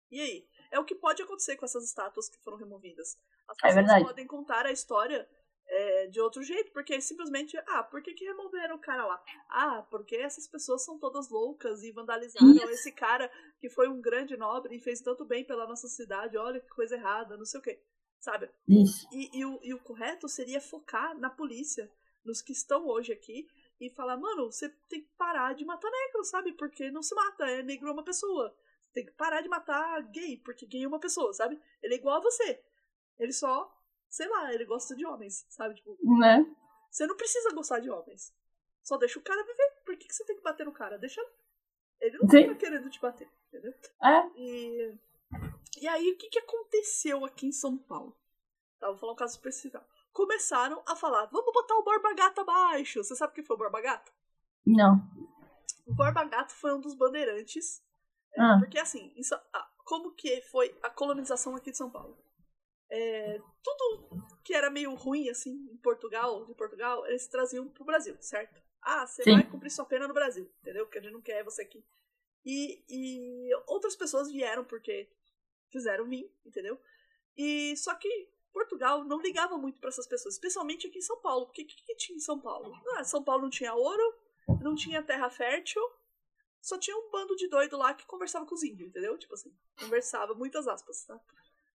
E aí? É o que pode acontecer com essas estátuas que foram removidas. As é pessoas é podem contar a história é, de outro jeito, porque simplesmente, ah, por que, que removeram o cara lá? Ah, porque essas pessoas são todas loucas e vandalizaram Isso. esse cara que foi um grande nobre e fez tanto bem pela nossa cidade, olha que coisa errada, não sei o quê. Sabe? Isso. E, e, o, e o correto seria focar na polícia, nos que estão hoje aqui, e falar, mano, você tem que parar de matar negro, sabe? Porque não se mata, é negro é uma pessoa. Você tem que parar de matar gay, porque gay é uma pessoa, sabe? Ele é igual a você. Ele só, sei lá, ele gosta de homens, sabe? Tipo, né? Você não precisa gostar de homens. Só deixa o cara viver. Por que, que você tem que bater no cara? Deixa ele. não Sim. tá querendo te bater, entendeu? É. E, e aí, o que, que aconteceu aqui em São Paulo? Tá, vou falar um caso especial começaram a falar: vamos botar o Borba Gato abaixo. Você sabe o que foi o Borba Gato? Não. O Borba Gato foi um dos bandeirantes. É, ah. Porque assim, isso, como que foi a colonização aqui de São Paulo? É, tudo que era meio ruim assim em Portugal, de Portugal, eles traziam pro Brasil, certo? Ah, você Sim. vai cumprir sua pena no Brasil, entendeu? Porque a gente não quer você aqui. E, e outras pessoas vieram porque quiseram vir, entendeu? E só que Portugal não ligava muito para essas pessoas, especialmente aqui em São Paulo. Porque o que, que, tinha em São Paulo? Ah, São Paulo não tinha ouro, não tinha terra fértil, só tinha um bando de doido lá que conversava com os índios, entendeu? Tipo assim, conversava, muitas aspas, tá?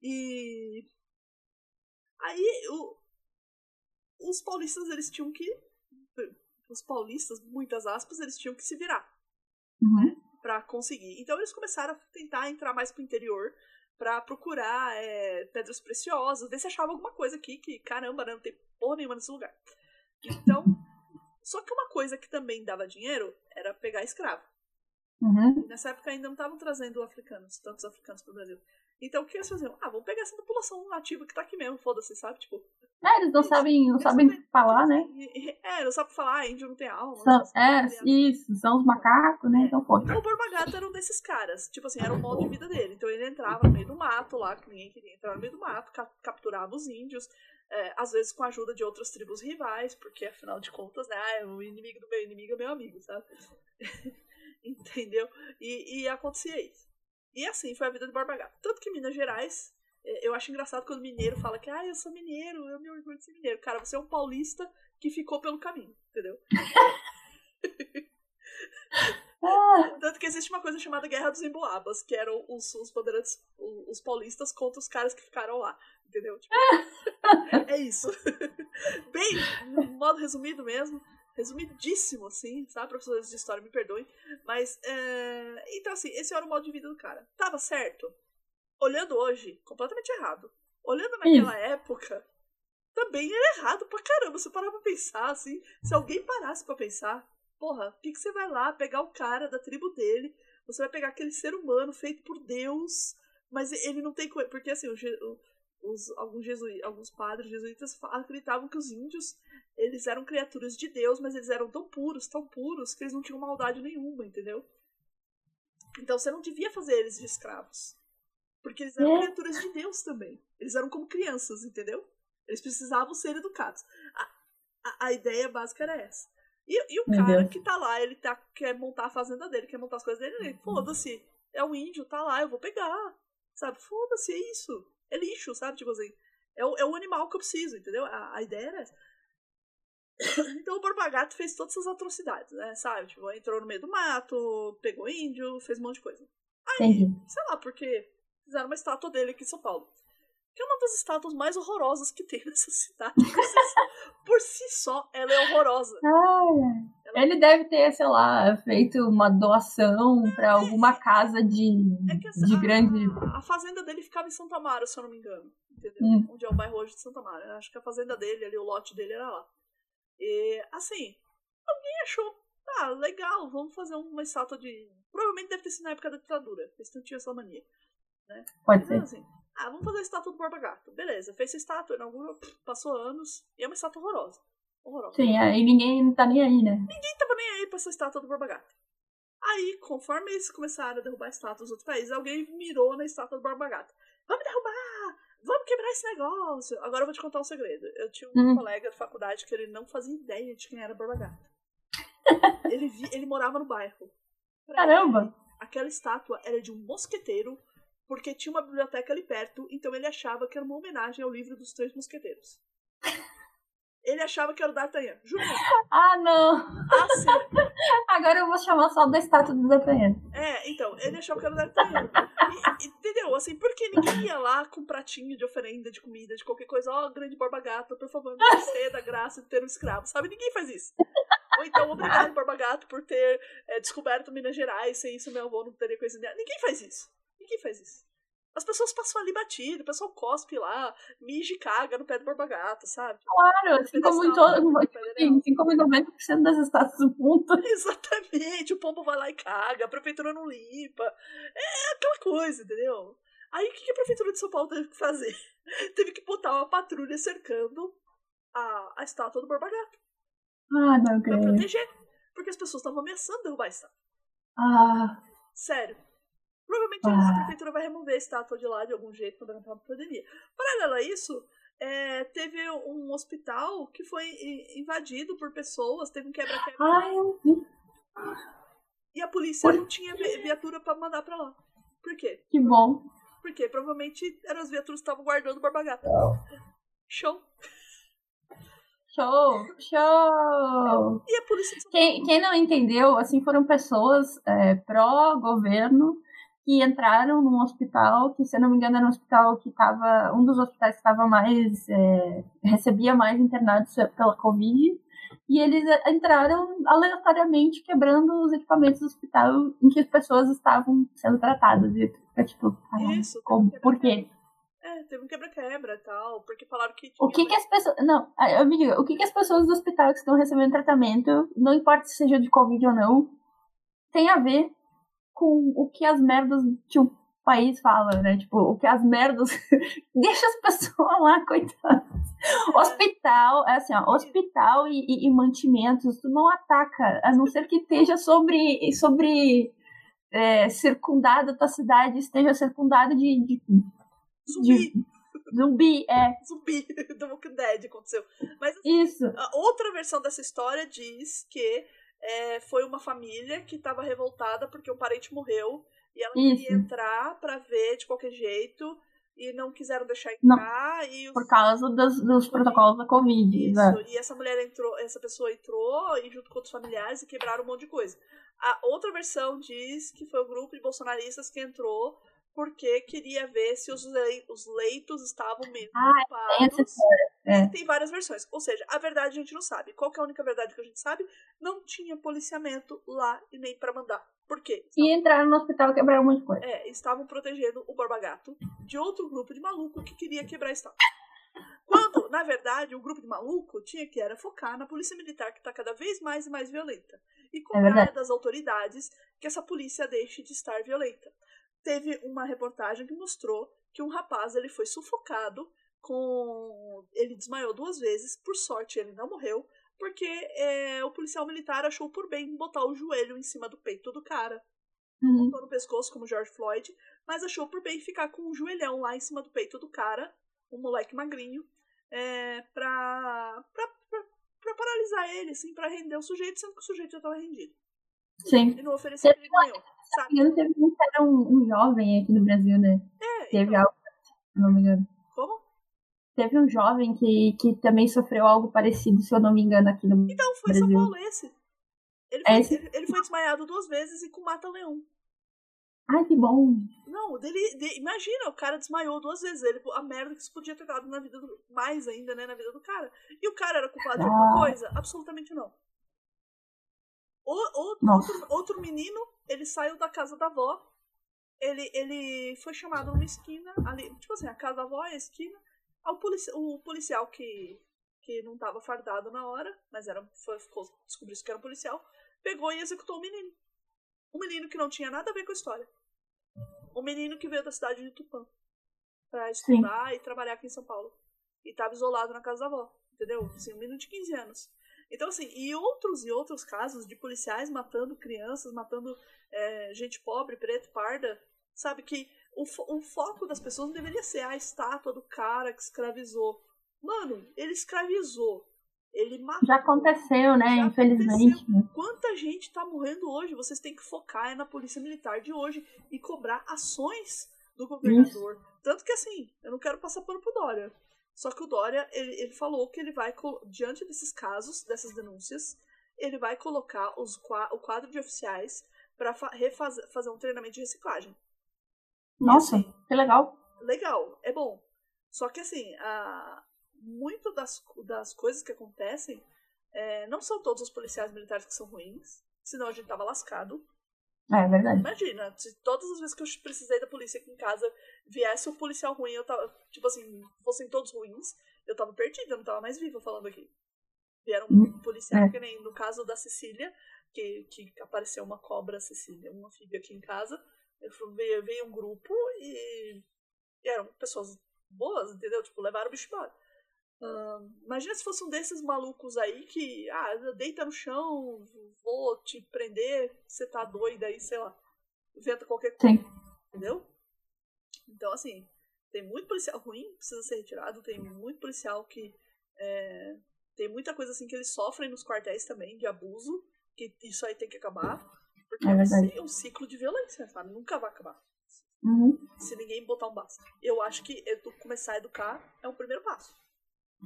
E. Aí, o... os paulistas, eles tinham que. Os paulistas, muitas aspas, eles tinham que se virar. Uhum. Pra conseguir. Então, eles começaram a tentar entrar mais pro interior para procurar é, pedras preciosas, ver se achava alguma coisa aqui que, caramba, né, não tem porra nenhuma nesse lugar. Então, só que uma coisa que também dava dinheiro era pegar escravo. Uhum. Nessa época ainda não estavam trazendo africanos, tantos africanos pro Brasil. Então o que eles faziam? Ah, vamos pegar essa população nativa que tá aqui mesmo, foda-se, sabe? Tipo. É, eles não sabem, não sabem sabem- falar, né? É, não sabe falar, índio não tem alma. São, é, falar. isso, são os macacos, né? Então, pô. Então o Borba era um desses caras. Tipo assim, era o modo de vida dele. Então ele entrava no meio do mato lá, que ninguém queria entrar no meio do mato, ca- capturava os índios, é, às vezes com a ajuda de outras tribos rivais, porque afinal de contas, né, ah, o inimigo do meu inimigo é meu amigo, sabe? Entendeu? E, e acontecia isso. E assim foi a vida de Borba Gato. Tanto que em Minas Gerais, é, eu acho engraçado quando mineiro fala que, ah, eu sou mineiro, eu me orgulho de ser mineiro. Cara, você é um paulista que ficou pelo caminho, entendeu? Ah, Tanto que existe uma coisa chamada Guerra dos Emboabas, que eram os, os bandeirantes, os, os paulistas contra os caras que ficaram lá. Entendeu? Tipo, é isso. Bem, modo resumido mesmo. Resumidíssimo, assim, sabe? Professores de história me perdoem. Mas, é... então, assim, esse era o modo de vida do cara. Tava certo? Olhando hoje, completamente errado. Olhando naquela época, também era errado pra caramba. Se parar pra pensar, assim, se alguém parasse pra pensar, porra, por que, que você vai lá pegar o cara da tribo dele? Você vai pegar aquele ser humano feito por Deus, mas ele não tem. Porque assim, o o- os, alguns, jesui, alguns padres jesuítas acreditavam que os índios eles eram criaturas de Deus, mas eles eram tão puros, tão puros, que eles não tinham maldade nenhuma, entendeu? Então você não devia fazer eles de escravos. Porque eles eram É. criaturas de Deus também. Eles eram como crianças, entendeu? Eles precisavam ser educados. A, a, a ideia básica era essa. E, e o Meu cara Deus. que tá lá, ele tá, quer montar a fazenda dele, quer montar as coisas dele, ele, foda-se, é um índio, tá lá, eu vou pegar. Sabe? Foda-se, é isso. É lixo, sabe? Tipo assim, é o, é o animal que eu preciso, entendeu? A, a ideia era essa. Então o Borba Gato fez todas essas atrocidades, né? Sabe? Tipo, entrou no meio do mato, pegou índio, fez um monte de coisa. entendi. Sei lá, porque fizeram uma estátua dele aqui em São Paulo. Que é uma das estátuas mais horrorosas que tem nessa cidade. Por si só, por si só ela é horrorosa. Ai, ele deve ter, sei lá, feito uma doação pra alguma casa de, É que de grande. a, a fazenda dele ficava em Santa Amaro, se eu não me engano. Entendeu? Hum. Onde é o bairro hoje de Santa. Eu acho que a fazenda dele, ali, o lote dele era lá. E, assim, alguém achou, ah, legal, vamos fazer uma estátua de. Provavelmente deve ter sido na época da ditadura. Eles não tinham essa mania. Pode Então, ser. assim, ah, vamos fazer a estátua do Borba Gato. Beleza, fez a estátua, inaugurou, passou anos, e é uma estátua horrorosa. Horrorosa. Sim, aí ninguém tá nem aí, né? Ninguém tava nem aí pra essa estátua do Borba Gato. Aí, conforme eles começaram a derrubar estátuas dos outros países, alguém mirou na estátua do Borba Gato. Vamos derrubar! Vamos quebrar esse negócio! Agora eu vou te contar um segredo. Eu tinha um Hum. colega de faculdade que ele não fazia ideia de quem era Borba Gato. ele, vi- ele morava no bairro. Pra Caramba! ele, aquela estátua era de um mosqueteiro, porque tinha uma biblioteca ali perto, então ele achava que era uma homenagem ao livro dos Três Mosqueteiros. Ele achava que era o D'Artagnan. Juro. Ah, não! Ah, sim. Agora eu vou chamar só da estátua do D'Artagnan. É, então, ele achava que era o D'Artagnan. E- Entendeu? Assim, porque ninguém ia lá com um pratinho de oferenda, de comida, de qualquer coisa. Ó, grande Borba Gato, por favor, me conceda a graça de ter um escravo. Sabe? Ninguém faz isso. Ou então, obrigado, Borba Gato, por ter é, descoberto Minas Gerais. Sem isso, meu avô não teria coisa dela. Ninguém faz isso. Ninguém faz isso. As pessoas passam ali batido, o pessoal cospe lá, mija e caga no pé do Borba Gato, sabe? Claro, assim como em todo. pé dele, Assim como em 90% das estátuas do mundo. Exatamente, o pombo vai lá e caga, a prefeitura não limpa. É aquela coisa, entendeu? Aí o que a prefeitura de São Paulo teve que fazer? Teve que botar uma patrulha cercando a, a estátua do Borba Gato Ah, não pra creio. proteger. Porque as pessoas estavam ameaçando derrubar a estátua. Ah, Sério. Provavelmente Ah. a prefeitura vai remover a estátua de lá de algum jeito quando acabar a pandemia. Paralelo a isso, é, teve um hospital que foi invadido por pessoas, teve um quebra-quebra. ai, eu vi. E a polícia não tinha vi- viatura pra mandar pra lá. Por quê? Que bom. Porque provavelmente eram as viaturas que estavam guardando o Barbagato. Show. Show, show! E a polícia Quem, quem não entendeu, assim, foram pessoas é, pró-governo que entraram num hospital, que se eu não me engano era um hospital que estava, um dos hospitais que estava mais, é, recebia mais internados pela Covid, e eles entraram aleatoriamente quebrando os equipamentos do hospital em que as pessoas estavam sendo tratadas. E fica tipo, ah, Isso, como, um por quê? É, teve um quebra-quebra e tal, porque falaram que. O que que as pessoas. Não, eu me diga, o que que as pessoas do hospital que estão recebendo tratamento, não importa se seja de Covid ou não, tem a ver com o que as merdas que o país fala, né? Tipo, o que as merdas. Deixa as pessoas lá, coitadas. Hospital, é assim, ó, hospital e, e, e mantimentos, tu não ataca, a não ser que esteja sobre. sobre é, circundada, tua cidade esteja circundada de, de, Zumbi! de zumbi, é. Zumbi do Walking Dead aconteceu. Mas assim, Isso. a outra versão dessa história diz que é, foi uma família que estava revoltada porque um parente morreu e ela Isso. queria entrar pra ver de qualquer jeito e não quiseram deixar Não. entrar e os- Por causa dos, dos protocolos da Covid. Isso, exato. e essa mulher entrou, essa pessoa entrou e junto com outros familiares e quebraram um monte de coisa. A outra versão diz que foi o grupo de bolsonaristas que entrou porque queria ver se os, lei- os leitos estavam mesmo Ah, ocupados. história. É. Tem várias versões. Ou seja, a verdade a gente não sabe. Qual é a única verdade que a gente sabe? Não tinha policiamento lá e nem pra mandar. Por quê? E entraram no hospital e quebraram um monte de coisa. É, estavam protegendo o Borba Gato de outro grupo de maluco que queria quebrar a estátua. Quando, na verdade, o grupo de maluco tinha que era focar na polícia militar que está cada vez mais e mais violenta e cobrar verdade. das autoridades que essa polícia deixe de estar violenta. Teve uma reportagem que mostrou que um rapaz ele foi sufocado com ele desmaiou duas vezes, por sorte ele não morreu, porque é, o policial militar achou por bem botar o joelho em cima do peito do cara Uhum. no pescoço, como George Floyd, mas achou por bem ficar com um joelhão lá em cima do peito do cara, um moleque magrinho, é, pra, pra, pra, pra paralisar ele, assim, pra render o sujeito, sendo que o sujeito já tava rendido. Sim. E não perigo nenhum, Se sabe? não me engano, teve um, um, jovem aqui no Brasil, né? É, Teve então, algo, se eu não me engano. Teve um jovem que, que também sofreu algo parecido, se eu não me engano, aqui no Então, foi em São Brasil. Paulo esse. Ele É foi, esse? ele, foi desmaiado duas vezes e com mata-leão. Ai, que bom. Não, dele, de- imagina, o cara desmaiou duas vezes. Ele, a merda que isso podia ter dado na vida do, mais ainda, né, na vida do cara. E o cara era culpado de alguma Ah. coisa? Absolutamente não. O, o- outro, outro menino, ele saiu da casa da avó. Ele, ele foi chamado numa esquina, ali, tipo assim, a casa da avó é a esquina. Aí O, polici o policial que, que não tava fardado na hora, mas era, foi, ficou, descobriu que era um policial, pegou e executou o menino. Um menino que não tinha nada a ver com a história. Um menino que veio da cidade de Tupã pra estudar e trabalhar aqui em São Paulo. E tava isolado na casa da avó, entendeu? Assim, um menino de 15 anos. Então, assim, e outros e outros casos de policiais matando crianças, matando é, gente pobre, preto, parda, sabe? Que o, fo- o foco das pessoas não deveria ser a estátua do cara que escravizou. Mano, ele escravizou. Ele matou. Já aconteceu, né? Já Infelizmente. né? Quanta gente tá morrendo hoje? Vocês têm que focar na polícia militar de hoje e cobrar ações do governador. Tanto que assim, eu não quero passar pano pro Dória. Só que o Dória, ele, ele falou que ele vai, diante desses casos, dessas denúncias, ele vai colocar os, o quadro de oficiais para fazer um treinamento de reciclagem. Nossa, que legal. legal, é bom. Só que assim, a, muito das, das coisas que acontecem é, não são todos os policiais militares que são ruins, senão a gente tava lascado. É verdade. Imagina, se todas as vezes que eu precisei da polícia aqui em casa viesse um policial ruim, eu tava, tipo assim, fossem todos ruins, eu tava perdida, eu não tava mais viva falando aqui. Vieram um policial, é. que nem no caso da Cecília, que, que apareceu uma cobra Cecília, um anfíbio aqui em casa, veio, veio um grupo e, e eram pessoas boas, entendeu? Tipo, levaram o bicho embora. Ahn, imagina se fosse um desses malucos aí que, ah, deita no chão, vou te prender, você tá doida aí, sei lá. Inventa qualquer coisa, Sim. entendeu? Então, assim, tem muito policial ruim precisa ser retirado, tem muito policial que. é, tem muita coisa assim que eles sofrem nos quartéis também, de abuso, que isso aí tem que acabar. É verdade. um ciclo de violência, sabe? Nunca vai acabar. Uhum. Se ninguém botar um basta. Eu acho que edu- começar a educar é o primeiro passo.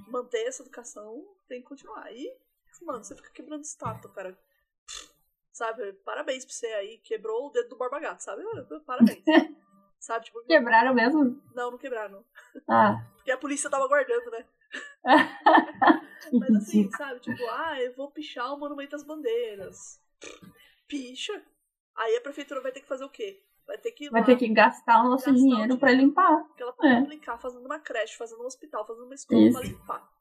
Manter essa educação tem que continuar. E, mano, você fica quebrando estátua, cara. Sabe? Parabéns pra você aí. Quebrou o dedo do Borba Gato, sabe? Parabéns. sabe? Tipo, Quebraram mesmo? não, não quebraram. Ah. Porque a polícia tava guardando, né? Mas assim, sabe? Tipo, ah, eu vou pichar o Monumento às Bandeiras. Picha. Aí a prefeitura vai ter que fazer o quê? Vai ter que Vai lá, ter que gastar o nosso Gastar dinheiro pra dinheiro. limpar. porque ela pode É. aplicar fazendo uma creche, fazendo um hospital, fazendo uma escola Isso. pra limpar.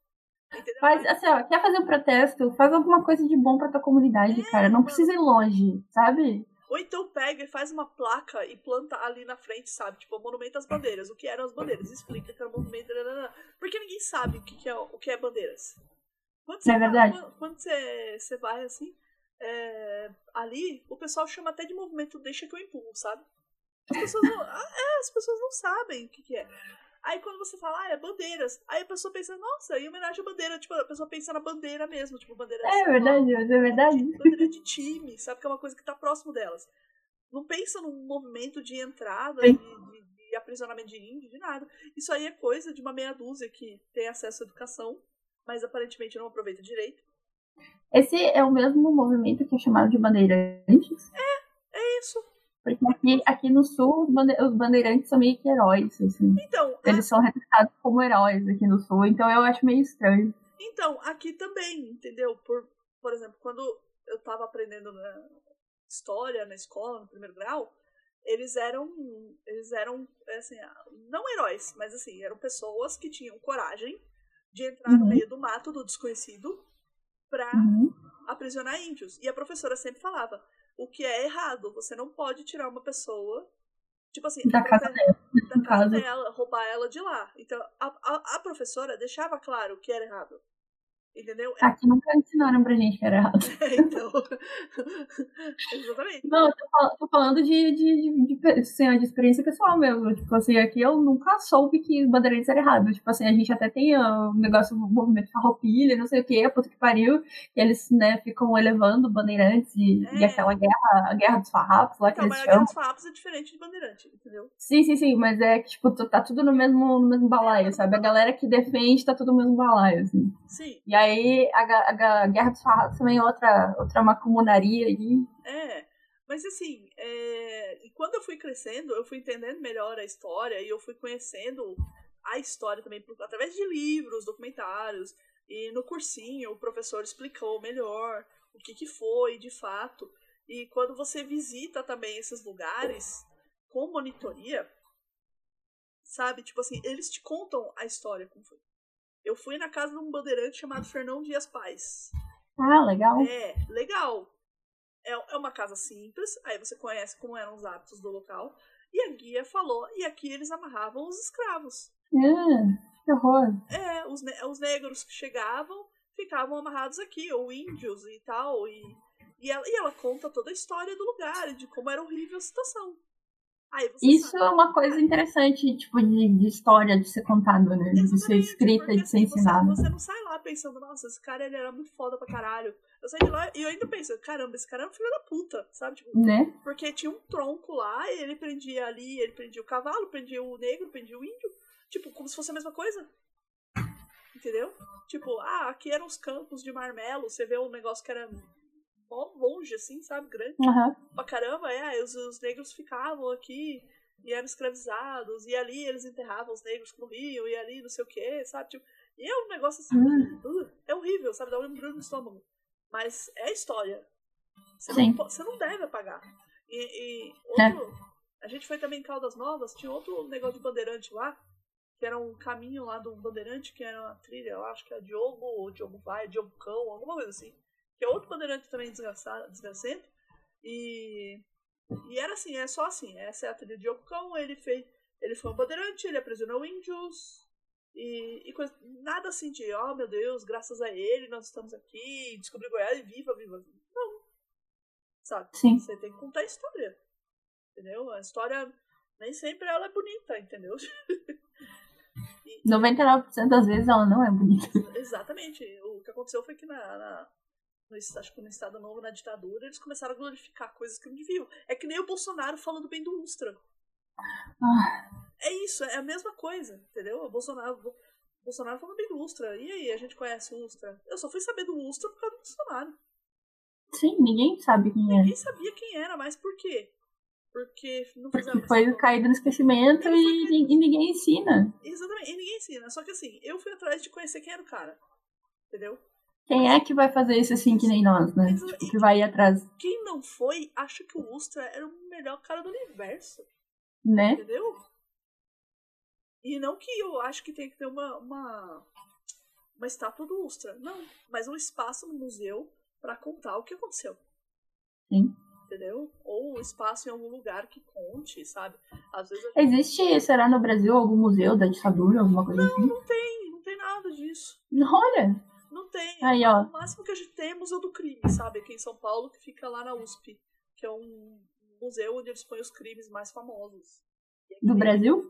Entendeu? Faz, assim, ó, quer fazer um protesto? Faz alguma coisa de bom pra tua comunidade, É, cara. Não mano. precisa ir longe, sabe? Ou então pega e faz uma placa e planta ali na frente, sabe? Tipo, monumento às bandeiras. O que eram as bandeiras? Explica que era o monumento. nananã. Porque ninguém sabe o que, que é, o que é bandeiras. Quando você É vai- verdade. quando- Quando você, você vai assim, é, ali, o pessoal chama até de movimento Deixa que eu empurro, sabe? As pessoas não, ah, é, as pessoas não sabem o que, que é. Aí quando você fala, ah, é bandeiras, aí a pessoa pensa, nossa, em homenagem à bandeira, tipo, a pessoa pensa na bandeira mesmo, tipo, bandeira É verdade, mas é verdade. bandeira de time, sabe? Que é uma coisa que tá próximo delas. Não pensa num movimento de entrada, de, de- de aprisionamento de índio, de nada. Isso aí é coisa de uma meia dúzia que tem acesso à educação, mas aparentemente não aproveita direito. Esse é o mesmo movimento que é chamado de bandeirantes. É isso. Porque aqui, aqui no sul, os bande- os bandeirantes são meio que heróis, assim. Então, Eles são retratados como heróis aqui no sul, então eu acho meio estranho. então aqui também, entendeu? Por, por exemplo, quando eu tava aprendendo na história na escola, no primeiro grau, eles eram, eles eram, assim, não heróis, mas assim, eram pessoas que tinham coragem de entrar no Uhum. meio do mato do desconhecido pra Uhum. aprisionar índios. E a professora sempre falava: o que é errado, você não pode tirar uma pessoa, tipo assim, Da casa prote- da casa dela, roubar ela de lá. Então a, a, a professora deixava claro o que era errado. Entendeu? Aqui nunca ensinaram pra gente que era errado. então. Exatamente. Não, eu tô, tô falando de, de, de, de, assim, de experiência pessoal mesmo. Tipo assim, aqui eu nunca soube que bandeirantes era errado. Tipo assim, a gente até tem o negócio, o movimento farroupilha, não sei o que, puta que pariu. E eles, né, ficam elevando bandeirantes e, e É. aquela guerra, a guerra dos farrapos lá que Então, eles mas a Guerra chamam. dos Farrapos é diferente de Bandeirante, entendeu? Sim, sim, sim, mas é que, tipo, tá tudo no mesmo, no mesmo balaio, sabe? A galera que defende tá tudo no mesmo balaio, assim. Sim, E aí, a, ga- a ga- Guerra dos Farrapos também é outra, outra macunaria aí. é. Mas assim, é, quando eu fui crescendo, eu fui entendendo melhor a história e eu fui conhecendo a história também através de livros, documentários. E no cursinho o professor explicou melhor o que, que foi de fato. E quando você visita também esses lugares com monitoria, sabe? Tipo assim, eles te contam a história como foi. Eu fui na casa de um bandeirante chamado Fernão Dias Paz. Ah, legal. É, legal. É, é uma casa simples, aí você conhece como eram os hábitos do local. E a guia falou, e aqui eles amarravam os escravos. Ah, que horror. É, os, os negros que chegavam ficavam amarrados aqui, ou índios e tal. E, e, ela, e ela conta toda a história do lugar, e de como era horrível a situação. Isso sabe. é uma coisa interessante, tipo, de, de história de ser contado, né? De ser Exatamente, escrita, porque, de ser assim, você- ensinada. Você, não sai lá pensando, nossa, esse cara ele era muito foda pra caralho. Eu saí de lá e eu ainda penso, caramba, esse cara é um filho da puta, sabe? Tipo, Né? Porque tinha um tronco lá, e ele prendia ali, ele prendia o cavalo, prendia o negro, prendia o índio. Tipo, como se fosse a mesma coisa. Entendeu? Tipo, ah, aqui eram os campos de marmelo, você vê um negócio que era mó longe, assim, sabe? Grande Aham. pra caramba, é, os, os negros ficavam aqui e eram escravizados, e ali eles enterravam os negros que morriam, e ali não sei o que, sabe? Tipo, e é um negócio assim, Hum. uh, é horrível, sabe? Dá um embrulho no estômago. Mas é história. Você, Sim. não, você não deve apagar. E, e É. outro, a gente foi também em Caldas Novas, tinha outro negócio de bandeirante lá, que era um caminho lá do bandeirante, que era uma trilha, eu acho que é Diogo, Diogo Vai, Diogo Cão, alguma coisa assim. Que é outro bandeirante também desgraçado, desgracento. E, e era assim, é só assim, essa é a trilha de Diogo Cão, ele fez. Ele foi um bandeirante, ele aprisionou índios. E, e coisa, nada assim de, oh meu Deus, graças a ele nós estamos aqui, descobri Goiás e viva, viva. Não. Sabe? Sim. Você tem que contar a história. Entendeu? A história nem sempre ela é bonita, entendeu? E- 99% das vezes ela não é bonita. Exatamente. O que aconteceu foi que na, na- no, acho que no Estado Novo, na ditadura, eles começaram a glorificar coisas que não deviam. É que nem o Bolsonaro falando bem do Ustra. Ah. É isso, é a mesma coisa, entendeu? O Bolsonaro, o Bolsonaro falando bem do Ustra. E aí, a gente conhece o Ustra? Eu só fui saber do Ustra por causa do Bolsonaro. Sim, ninguém sabe quem é. Ninguém sabia quem era, mas por quê? Porque não Porque foi caído no esquecimento e, e ninguém ensina. Exatamente, e ninguém ensina. Só que assim, eu fui atrás de conhecer quem era o cara. Entendeu? Quem é que vai fazer isso assim que nem nós, né? Tipo, que vai ir atrás, Quem não foi, acha que o Ustra era o melhor cara do universo. né? Entendeu? E não que eu acho que tem que ter uma, uma, uma estátua do Ustra. Não. Mas um espaço no museu pra contar o que aconteceu. Sim. Entendeu? Ou um espaço em algum lugar que conte, sabe? Às vezes gente Existe, será no Brasil, algum museu da ditadura, alguma coisa assim? não tem, não tem nada disso. Olha, Não tem. Aí, ó. O máximo que a gente tem é Museu do Crime, sabe? Aqui em São Paulo, que fica lá na USP. Que é um museu onde eles põem os crimes mais famosos. É do Brasil?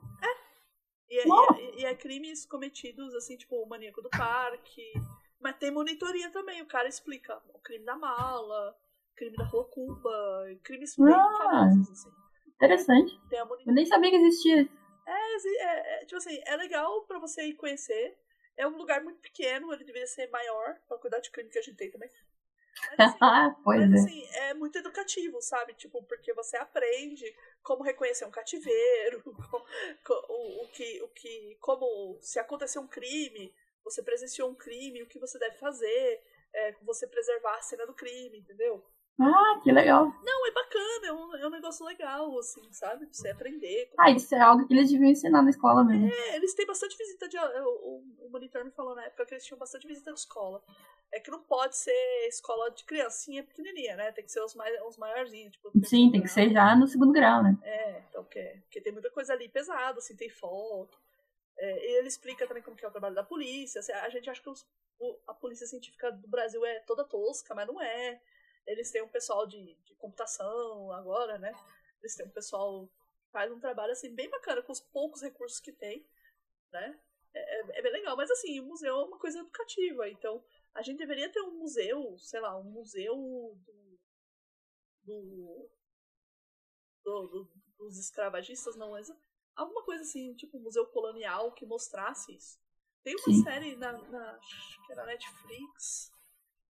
E é, Nossa. e é- e é crimes cometidos, assim, tipo, o maníaco do parque. Mas tem monitoria também, o cara explica. O crime da mala, crime da rua Cuba, crimes bem Ah. famosos, assim. Interessante. Eu nem sabia que existia. É, é, é, tipo assim, é legal pra você ir conhecer. É um lugar muito pequeno, ele deveria ser maior, pra cuidar de crime que a gente tem também. Mas, assim, Ah, pois mas é. assim, é muito educativo, sabe? Tipo, porque você aprende como reconhecer um cativeiro, co- co- o, o que, o que, como se acontecer um crime, você presenciou um crime, o que você deve fazer, é, você preservar a cena do crime, entendeu? Ah, que legal. Não, é bacana, é um, é um negócio legal, assim, sabe? Pra você aprender. Ah, isso é algo que eles deviam ensinar na escola mesmo. É, eles têm bastante visita de. O, o, monitor me falou na época que eles tinham bastante visita de escola. É que não pode ser escola de criancinha pequenininha, né? Tem que ser os, mais, os maiorzinhos. Tipo, Sim, tem que ser já no segundo grau, né? É, então, porque, porque tem muita coisa ali pesada, assim, tem foto. É, ele explica também como que é o trabalho da polícia. assim, a gente acha que os- o- a polícia científica do Brasil é toda tosca, mas não é. Eles têm um pessoal de, de computação agora, né? Eles têm um pessoal que faz um trabalho assim bem bacana com os poucos recursos que tem, né? É, é- é bem legal, mas assim, o museu é uma coisa educativa, então a gente deveria ter um museu, sei lá, um museu do, do, do- do- dos escravagistas, não, mas alguma coisa assim, tipo um museu colonial que mostrasse isso. Tem uma Sim. série na, na, acho que é na Netflix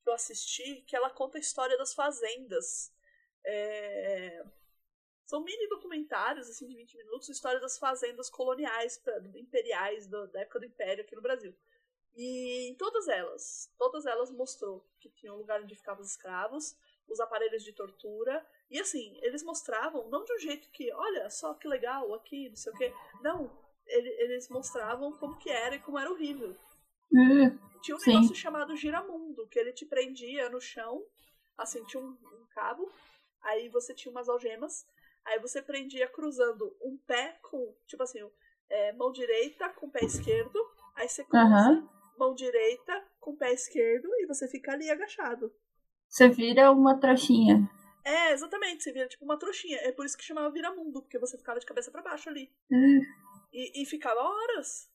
que eu assisti que ela conta a história das fazendas. É, São mini documentários, assim, de 20 minutos, história das fazendas coloniais, imperiais da época do Império aqui no Brasil. E em todas elas, todas elas mostrou que tinha um lugar onde ficavam os escravos, os aparelhos de tortura. E assim, eles mostravam, não de um jeito que, olha só que legal aqui, não sei o quê. Não, ele- eles mostravam como que era e como era horrível. Uh, Tinha um Sim. negócio chamado giramundo, que ele te prendia no chão, assim, tinha um, um cabo, aí você tinha umas algemas, aí você prendia cruzando um pé com, tipo assim, é, mão direita com pé esquerdo, aí você cruza Aham. mão direita com pé esquerdo e você fica ali agachado. você vira uma trouxinha. É, exatamente, você vira tipo uma trouxinha. É por isso que chamava viramundo, porque você ficava de cabeça pra baixo ali. Uh, E, e ficava horas.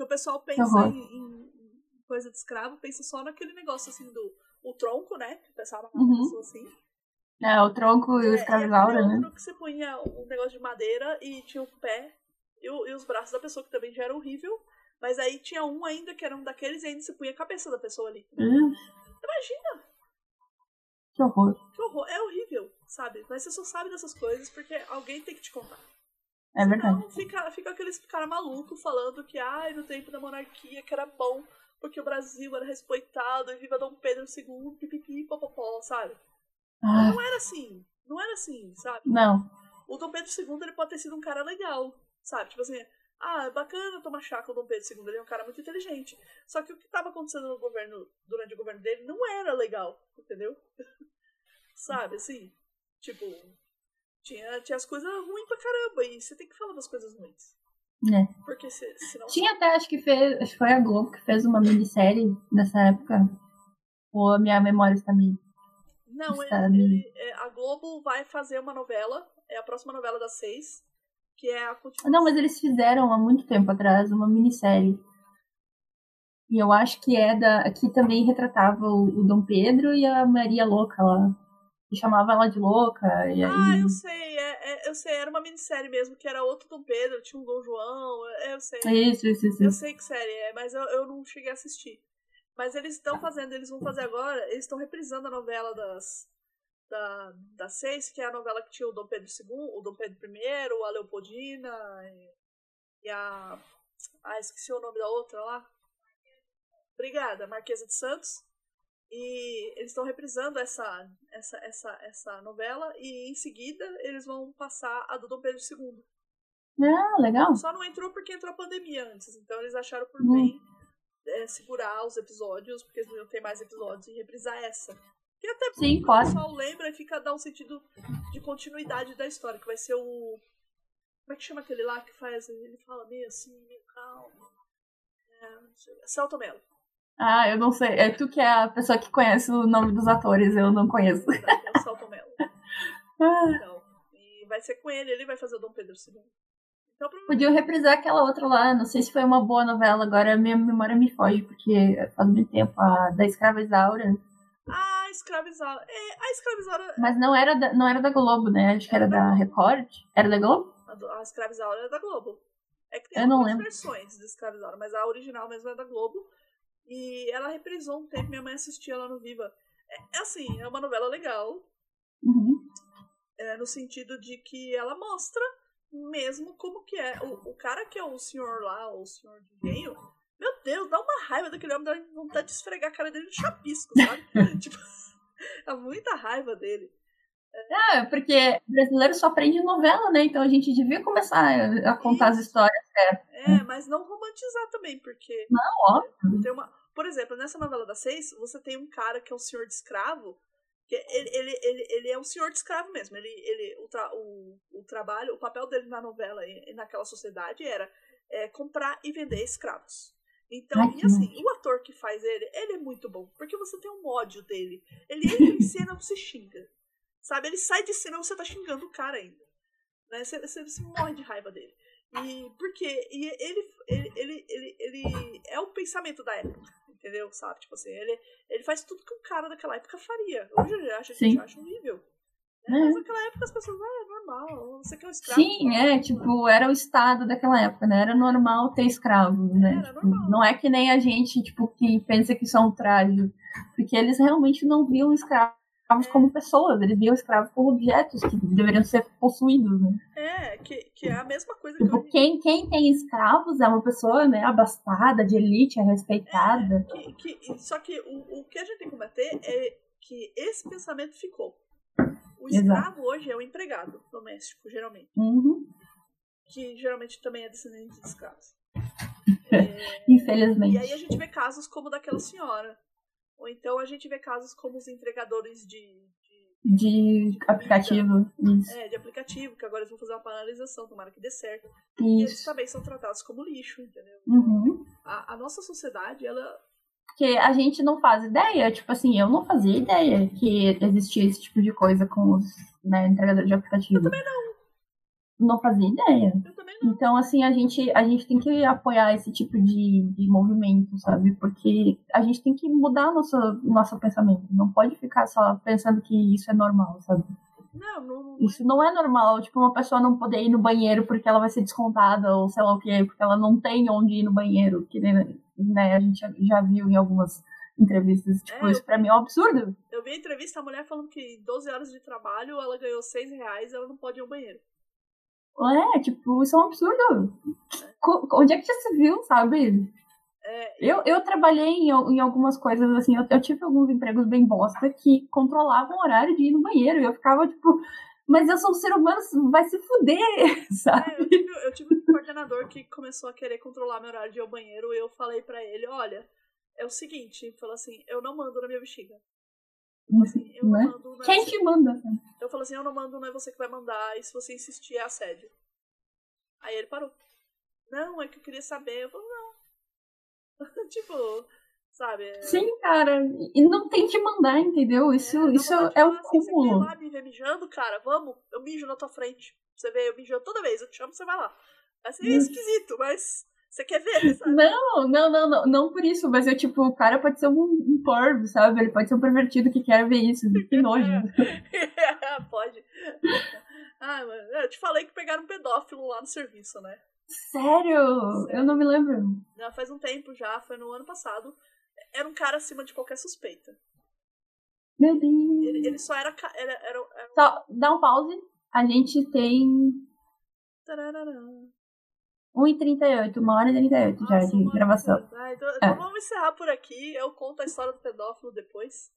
Porque o pessoal pensa horror. em, em coisa de escravo, pensa só naquele negócio assim do o tronco, né? Que o pessoal amarrava Uhum. a pessoa assim. é, o tronco e o É, escravizaura, aquele né? que você punha um negócio de madeira e tinha o pé e, o- e os braços da pessoa, que também já era horrível. Mas aí tinha um ainda que era um daqueles e ainda você punha a cabeça da pessoa ali. Uh, Imagina, que horror. que horror. É horrível, sabe? Mas você só sabe dessas coisas porque alguém tem que te contar. É verdade. Não, fica, fica aqueles cara maluco falando que, ai, no tempo da monarquia que era bom, porque o Brasil era respeitado e viva Dom Pedro II, pipipi, popopó, sabe? Ah, Não era assim, não era assim, sabe? não. O Dom Pedro II, ele pode ter sido um cara legal, sabe? Tipo assim, ah, é bacana tomar chá com o Dom Pedro II, ele é um cara muito inteligente. Só que o que estava acontecendo no governo, durante o governo dele, não era legal, entendeu? sabe, assim, tipo, tinha, tinha as coisas ruins pra caramba, e você tem que falar das coisas ruins. É. Porque se, senão. Tinha até, acho que fez, acho que foi a Globo que fez uma minissérie nessa época. Ou a minha memória está meio. Não, Está ele, ele- é, a Globo vai fazer uma novela, é a próxima novela das seis, que é a continuação. Não, mas eles fizeram há muito tempo atrás uma minissérie. E eu acho que é da. Aqui também retratava o, o Dom Pedro e a Maria Louca lá. Que chamava ela de louca. E aí. Ah, eu sei, é, é, eu sei, era uma minissérie mesmo, que era outro Dom Pedro, tinha um Dom João, eu sei. Isso, isso, isso. Eu sei que série é, mas eu, eu não cheguei a assistir. Mas eles estão fazendo, eles vão fazer agora, eles estão reprisando a novela das, da, da Seis, que é a novela que tinha o Dom Pedro II, o Dom Pedro I, a Leopoldina e, e a. Ah, esqueci o nome da outra lá. Obrigada, Marquesa de Santos. E eles estão reprisando essa, essa, essa, essa novela e em seguida eles vão passar a do Dom Pedro II. Ah, legal. Só não entrou porque entrou a pandemia antes, então eles acharam por hum. bem é, segurar os episódios, porque eles não ter mais episódios e reprisar essa. Que até Sim, o pessoal lembra e fica dá um sentido de continuidade da história, que vai ser o. Como é que chama aquele lá que faz. Ele fala meio assim, meio calmo. É, Celto Mello. Ah, eu não sei. É tu que é a pessoa que conhece o nome dos atores, eu não conheço. É o Celto Mello. ah. Então, e vai ser com ele, ele vai fazer o Dom Pedro II. Então, Podiam reprisar aquela outra lá, não sei se foi uma boa novela, agora a minha memória me foge, porque faz muito tempo, a da Escrava Isaura. Ah, Escrava Isaura. É, a Escrava Isaura... Mas não era, da, não era da Globo, né? Acho que era, era da, da Record. Era da Globo? A, a Escrava Isaura era da Globo. É que tem Eu não lembro. versões da Escrava Isaura, mas a original mesmo é da Globo. E ela reprisou um tempo, minha mãe assistia lá no Viva. É, é assim, é uma novela legal. Uhum. É, no sentido de que ela mostra mesmo como que é. O, o cara que é o senhor lá, o senhor de engenho, meu Deus, dá uma raiva daquele homem, dá vontade de esfregar a cara dele de chapisco, sabe? tipo, é muita raiva dele. É, é porque brasileiro só aprende novela, né? Então a gente devia começar a contar Isso. as histórias certas. É, mas não romantizar também, porque. Não, óbvio. Tem uma... Por exemplo, nessa novela das seis, você tem um cara que é um senhor de escravo ele, ele, ele, ele é um senhor de escravo mesmo. Ele, ele, o, tra, o, o trabalho, o papel dele na novela e naquela sociedade era é, comprar e vender escravos. Então, Ai, e assim, o ator que faz ele, ele é muito bom, porque você tem um ódio dele. Ele entra em cena, você xinga. Sabe? Ele sai de cena, você tá xingando o cara ainda. Né? Você, você, você morre de raiva dele. E porque e ele, ele, ele, ele, ele é o pensamento da época entendeu? Sabe? Tipo assim, ele, ele faz tudo que um cara daquela época faria. Hoje ele acha, a gente acha horrível. Né? É. Mas naquela época as pessoas, ah, é normal, você quer um escravo. Sim, é, tipo, era o estado daquela época, né? Era normal ter escravos, né? Era tipo, normal. Não é que nem a gente, tipo, que pensa que isso é um traje. Porque eles realmente não viam escravos escravos como pessoas, eles viam escravos como objetos que deveriam ser possuídos, né? É, que, que é a mesma coisa tipo, que quem, quem tem escravos é uma pessoa, né, abastada, de elite, é respeitada. É, que, que, só que o, o que a gente tem que combater é que esse pensamento ficou. O escravo Exato. hoje é o empregado doméstico, geralmente. Uhum. Que geralmente também é descendente de escravos. É, Infelizmente. E aí a gente vê casos como daquela senhora ou então a gente vê casos como os entregadores de. De, de aplicativo. Isso. É, de aplicativo, que agora eles vão fazer uma penalização, tomara que dê certo. Isso. E eles também são tratados como lixo, entendeu? Uhum. A, a nossa sociedade, ela porque a gente não faz ideia, tipo assim, eu não fazia ideia que existia esse tipo de coisa com os né, entregadores de aplicativo. Eu também não. Não fazia ideia. Eu também não. Então, assim, a gente, a gente tem que apoiar esse tipo de, de movimento, sabe? Porque a gente tem que mudar nosso, nosso pensamento. Não pode ficar só pensando que isso é normal, sabe? Não, não, não, Isso não é normal, tipo, uma pessoa não poder ir no banheiro porque ela vai ser descontada, ou sei lá o que, porque ela não tem onde ir no banheiro, que né, a gente já viu em algumas entrevistas, tipo, é, isso pra mim é um absurdo. Eu vi a entrevista, a mulher falando que em 12 horas de trabalho ela ganhou 6 reais e ela não pode ir ao banheiro. É, tipo, isso é um absurdo. Onde é que já se viu, sabe? É, eu, eu trabalhei em, em algumas coisas, assim, eu, eu, tive alguns empregos bem bosta que controlavam o horário de ir no banheiro. E eu ficava, tipo, mas eu sou um ser humano, vai se fuder, sabe? É, eu, tive, eu tive um coordenador que começou a querer controlar meu horário de ir ao banheiro e eu falei para ele, olha, é o seguinte, falou assim, eu não mando na minha bexiga. Assim, né? mando, é Quem você. te manda? Eu falo assim, eu não mando, não é você que vai mandar, e se você insistir é assédio. Aí ele parou. Não, é que eu queria saber. Eu falo, não. tipo, sabe? É... Sim, cara. E não tem que mandar, entendeu? Isso é, isso é o assim, cúmulo. Você quer ir lá me ver mijando, cara? Vamos, eu mijo na tua frente. Você vê eu mijando toda vez, eu te chamo, você vai lá. Vai ser esquisito, mas você quer ver, sabe? Não, não, não, não, não por isso, mas eu, tipo, o cara pode ser um, um sabe? Ele pode ser um pervertido que quer ver isso. Que nojo. pode. Ah, eu te falei que pegaram um pedófilo lá no serviço, né? Sério? Sério? Eu não me lembro. Já faz um tempo já, foi no ano passado. Era um cara acima de qualquer suspeita. Meu Deus. Ele, ele só era, era, era, era... Só, dá um pause. A gente tem Tararara. 1h38, uma hora e 38 já de gravação. Ah, então, É. então vamos encerrar por aqui. Eu conto a história do pedófilo depois.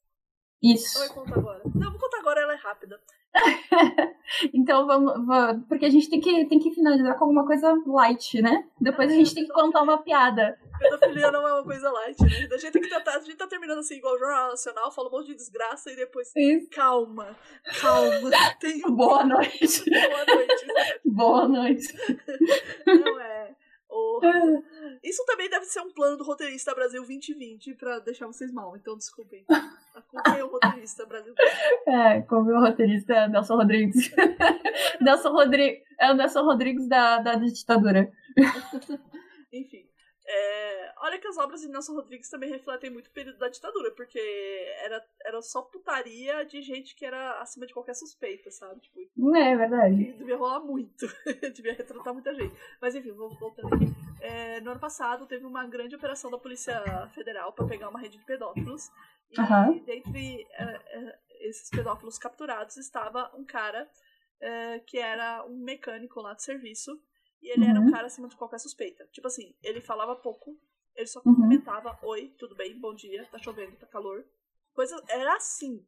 Isso. Eu conto agora? Não, vou contar agora, ela é rápida. Então vamos, va- Porque a gente tem que, tem que finalizar com alguma coisa light, né? Depois a gente tem que contar uma piada. Pedofilia não é uma coisa light, né? A gente tem que tratar. A gente tá terminando assim, igual o Jornal Nacional, fala um monte de desgraça e depois. Isso. Calma, calma. Tenho Boa noite. boa noite. Boa noite. Não é. Isso também deve ser um plano do roteirista Brasil 2020 pra deixar vocês mal, então desculpem. Acompanhe o roteirista Brasil 2020. É, como o roteirista Nelson Rodrigues. Nelson Rodrigues. É o Nelson Rodrigues da, da ditadura. Enfim. É, olha que as obras de Nelson Rodrigues também refletem muito o período da ditadura, porque era, era só putaria de gente que era acima de qualquer suspeita, sabe? Tipo, Não é verdade. devia rolar muito. devia retratar muita gente. Mas enfim, vou voltando aqui. É, no ano passado teve uma grande operação da Polícia Federal para pegar uma rede de pedófilos. E Aham. dentre é, é, esses pedófilos capturados estava um cara é, que era um mecânico lá de serviço. E ele era um Uhum. cara acima de qualquer suspeita. Tipo assim, ele falava pouco, ele só Uhum. cumprimentava: Oi, tudo bem? Bom dia, tá chovendo, tá calor. Coisa. Era assim.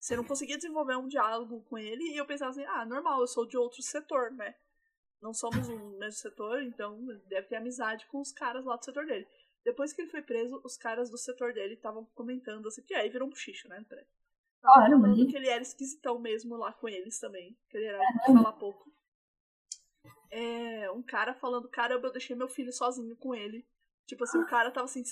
Você não conseguia desenvolver um diálogo com ele e eu pensava assim: ah, normal, eu sou de outro setor, né? Não somos um mesmo setor, então deve ter amizade com os caras lá do setor dele. Depois que ele foi preso, os caras do setor dele estavam comentando assim, que aí virou um buchicho, né, André? Tavam Claro, falando que ele era esquisitão mesmo lá com eles também. Que ele era de falar pouco. É, um cara falando, caramba, eu deixei meu filho sozinho com ele. Tipo assim, o cara tava assim,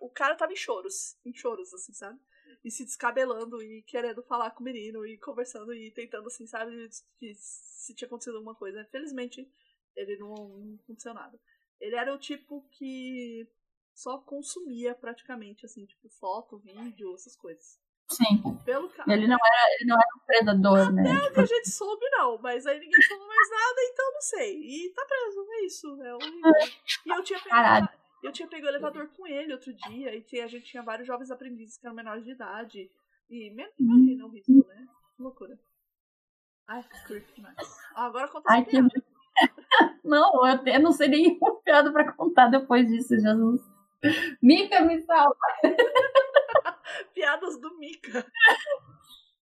o cara tava em choros, em choros, assim, sabe? E se descabelando e querendo falar com o menino e conversando e tentando, assim, sabe, que se tinha acontecido alguma coisa. Felizmente, ele não, não aconteceu nada. Ele era o tipo que só consumia praticamente, assim, tipo, foto, vídeo, essas coisas. Sim. Pelo ca... Ele não era, ele não era um predador, né? Até que a gente soube, não. Mas aí ninguém falou mais nada, então não sei. E tá preso, é isso. É horrível. E eu tinha Caralho. eu tinha pego o elevador com ele outro dia. E a gente tinha vários jovens aprendizes que eram menores de idade. E imagina o risco, né? Que loucura. Ai, que creep demais. Ah, agora conta Ai, que. Não, eu, eu não sei nenhuma piada pra contar depois disso, Jesus. Mica, me salva. Piadas do Mika.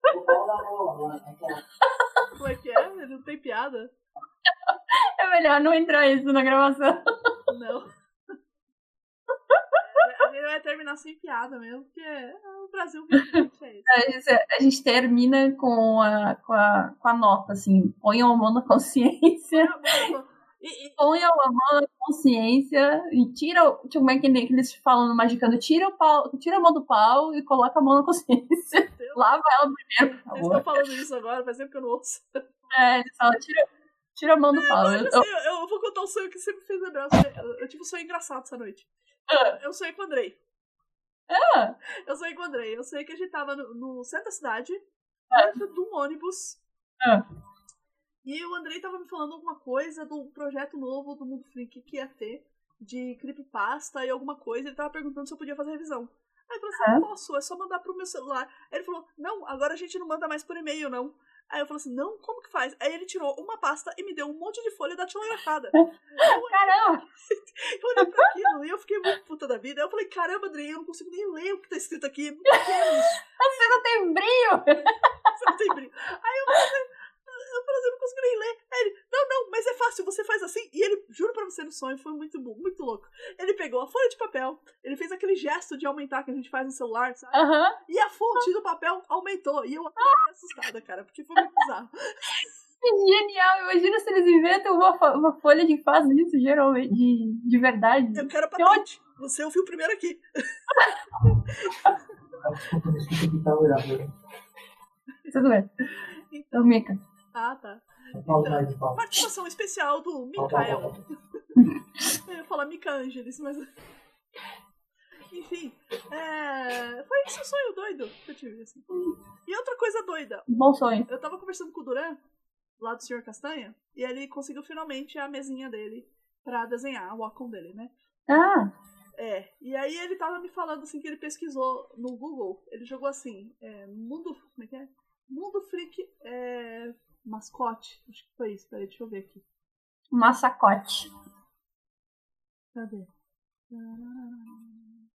Como é que é? Ele não tem piada? É melhor não entrar isso na gravação. Não. A gente vai terminar sem piada mesmo, porque é o Brasil 2020 é isso. A gente, a gente termina com a, com, a, com a nota, assim. Ponham a mão na consciência. E, e, Ponham a mão na consciência e tira. o- Tipo, como é que nem- que eles falam no Magicando? Tira, o pau, tira a mão do pau e coloca a mão na consciência. Lava ela primeiro, eles estão falando isso agora, faz tempo que eu não ouço. É, eles falam, tira, tira a mão do pau. Eu- Eu, sei, eu, eu vou contar um sonho que você me fez lembrar. Eu, sonhei- eu- eu tive um sonho engraçado essa noite. Ah. Eu sonhei com o Andrei. Ah, Eu sonhei com o Andrei. Eu sonhei que a gente tava no, no centro da cidade, Ah. dentro de um ônibus. Ah. E o Andrei tava me falando alguma coisa do projeto novo do Mundo Freak que ia ter, de creepypasta e alguma coisa. Ele tava perguntando se eu podia fazer revisão. Aí eu falei assim, Ah. posso, é só mandar pro meu celular. Aí ele falou, não, agora a gente não manda mais por e-mail, não. Aí eu falei assim, não, como que faz? Aí ele tirou uma pasta e me deu um monte de folha datilografada. caramba! Eu olhei pra aquilo e eu fiquei muito puta da vida. Aí eu falei, caramba, Andrei, eu não consigo nem ler o que tá escrito aqui. é Você não tem brilho! você não tem brilho. Aí eu falei, eu falei assim, eu não consigo nem ler. Aí ele, não, não, mas é fácil, você faz assim. E ele, juro pra você, no sonho, foi muito bom, muito louco. Ele pegou a folha de papel, ele fez aquele gesto de aumentar que a gente faz no celular, sabe? Aham. E a fonte do papel aumentou. E eu fiquei assustada, cara, porque foi muito bizarro. Que Genial! Imagina se eles inventam uma, uma folha que faz isso, geralmente, de, de verdade. Eu quero patente. Você ouviu primeiro aqui. Desculpa, que tá olhando. Tudo bem. Então, Mica. Ah, tá. Pausa. Participação especial do Mikael. Eu ia falar Mika Angelis, mas. Enfim, é... foi esse o sonho doido que eu tive. Assim. E outra coisa doida, Bom sonho. eu tava conversando com o Duran lá do Sr. Castanha, e ele conseguiu finalmente a mesinha dele pra desenhar, o Wacom dele, né? Ah, É, e aí ele tava me falando assim que ele pesquisou no Google, ele jogou assim, é, mundo, como é que é? Mundo Freak é, mascote, acho que foi isso, peraí, deixa eu ver aqui. massacote. Cadê?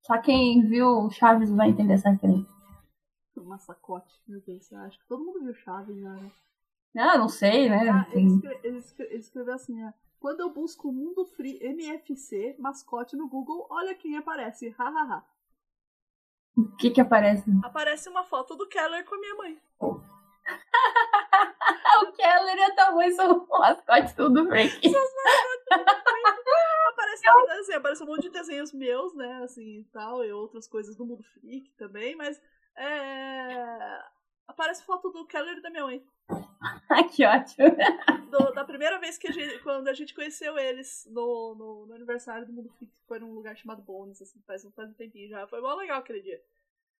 Só quem viu o Chaves vai entender essa referência. Massacote, meu Deus, eu acho que todo mundo viu Chaves, né? Ah, não sei, né? Ah, ele, Tem- escre- ele escre- ele escreveu assim, é, quando eu busco Mundo Free MFC mascote no Google, olha quem aparece, hahaha. O que que aparece? Aparece uma foto do Keller com a minha mãe. Ah, o Keller tua mãe são o mascote do Frank. Aparece, assim, aparece um monte de desenhos meus, né, assim, e tal, e outras coisas do Mundo Freak também, mas é... aparece foto do Keller e da minha mãe. Ah, que ótimo. Do- da primeira vez que a gente, quando a gente conheceu eles no, no, no aniversário do Mundo Freak, que foi num lugar chamado Bones, assim, faz, um- faz um tempinho já. Foi mó legal aquele dia.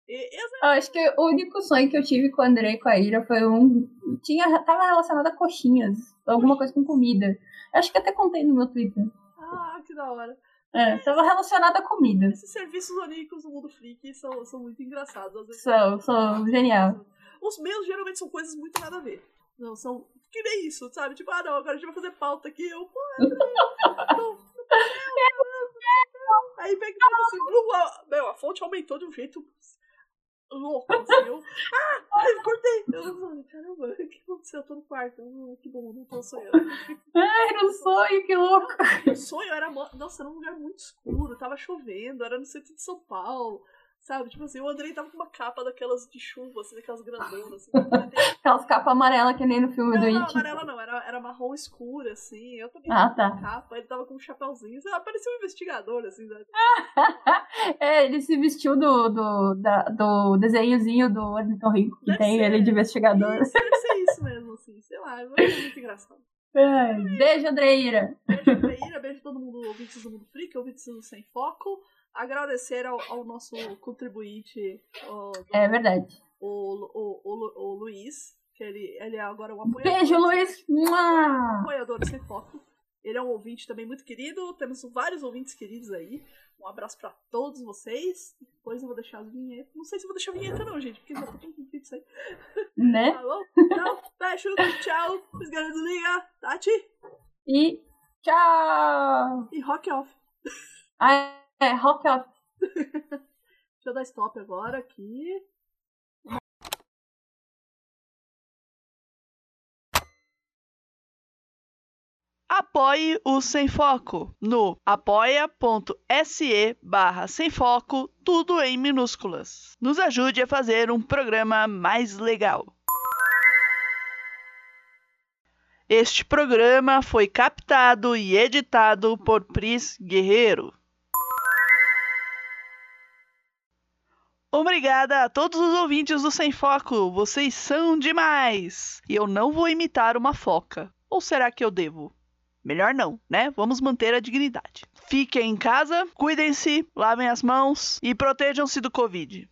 Eu acho que o único sonho que eu tive com o André e com a Ira foi um. Tinha, tava relacionado a coxinhas. Alguma coisa com comida. Acho que até contei no meu Twitter. ah, que da hora. É, tava relacionado a comida. Esses serviços oníricos do Mundo Freak são, são muito engraçados. Às vezes, São, são genial. Os meus geralmente são coisas muito nada a ver. Não, são que nem isso, sabe? Tipo, ah não, agora a gente vai fazer pauta aqui. Eu, pô, André, não, não, Aí pega e fala assim, meu, a fonte aumentou de um jeito louco, assim. Eu, ah, ai, cortei. Eu falei, caramba, o que aconteceu? Eu tô no quarto. Que bom, não tô sonhando. Ai, era um sonho, que louco. O sonho era, nossa, era um lugar muito escuro, tava chovendo, era no centro de São Paulo. Sabe, tipo assim, o Andrei tava com uma capa daquelas de chuva, assim, daquelas grandonas, assim. Aquelas capas amarelas que nem no filme Não, do não, It. amarela não, era, era marrom escura, assim. Eu também Ah, tava tá. com capa, ele tava com um chapéuzinho. Lá, parecia um investigador, assim. Sabe? É, ele se vestiu do, do, da- do desenhozinho do Ornitorrinco, que Deve tem ser. ele de investigador. Isso, deve ser isso mesmo, assim. Sei lá, é muito engraçado. Ai, beijo, Andreira. Beijo, Peíra, beijo todo mundo, ouvintes do Mundo Freak, ouvintes do Sem Foco. Agradecer ao, ao nosso contribuinte, o, É verdade. o, o, o, Lu- o Luiz, que ele, ele é agora um apoiador. Beijo, Luiz. Mua! apoiador do Sem Foco. Ele é um ouvinte também muito querido. Temos vários ouvintes queridos aí. Um abraço pra todos vocês. Depois eu vou deixar as vinhetas. Não sei se eu vou deixar a vinheta, não, gente, porque já tô com isso aí. Né? Falou? Então, beijo, tchau. Os garotos liga. Tati E tchau! e rock off. Ah, é, rock off. Deixa eu dar stop agora aqui. Apoie o Sem Foco no apoia.se barra Sem Foco, tudo em minúsculas. Nos ajude a fazer um programa mais legal. Este programa foi captado e editado por Pris Guerreiro. Obrigada a todos os ouvintes do Sem Foco, vocês são demais! E eu não vou imitar uma foca. Ou será que eu devo? Melhor não, né? Vamos manter a dignidade. Fiquem em casa, cuidem-se, lavem as mãos e protejam-se do Covid.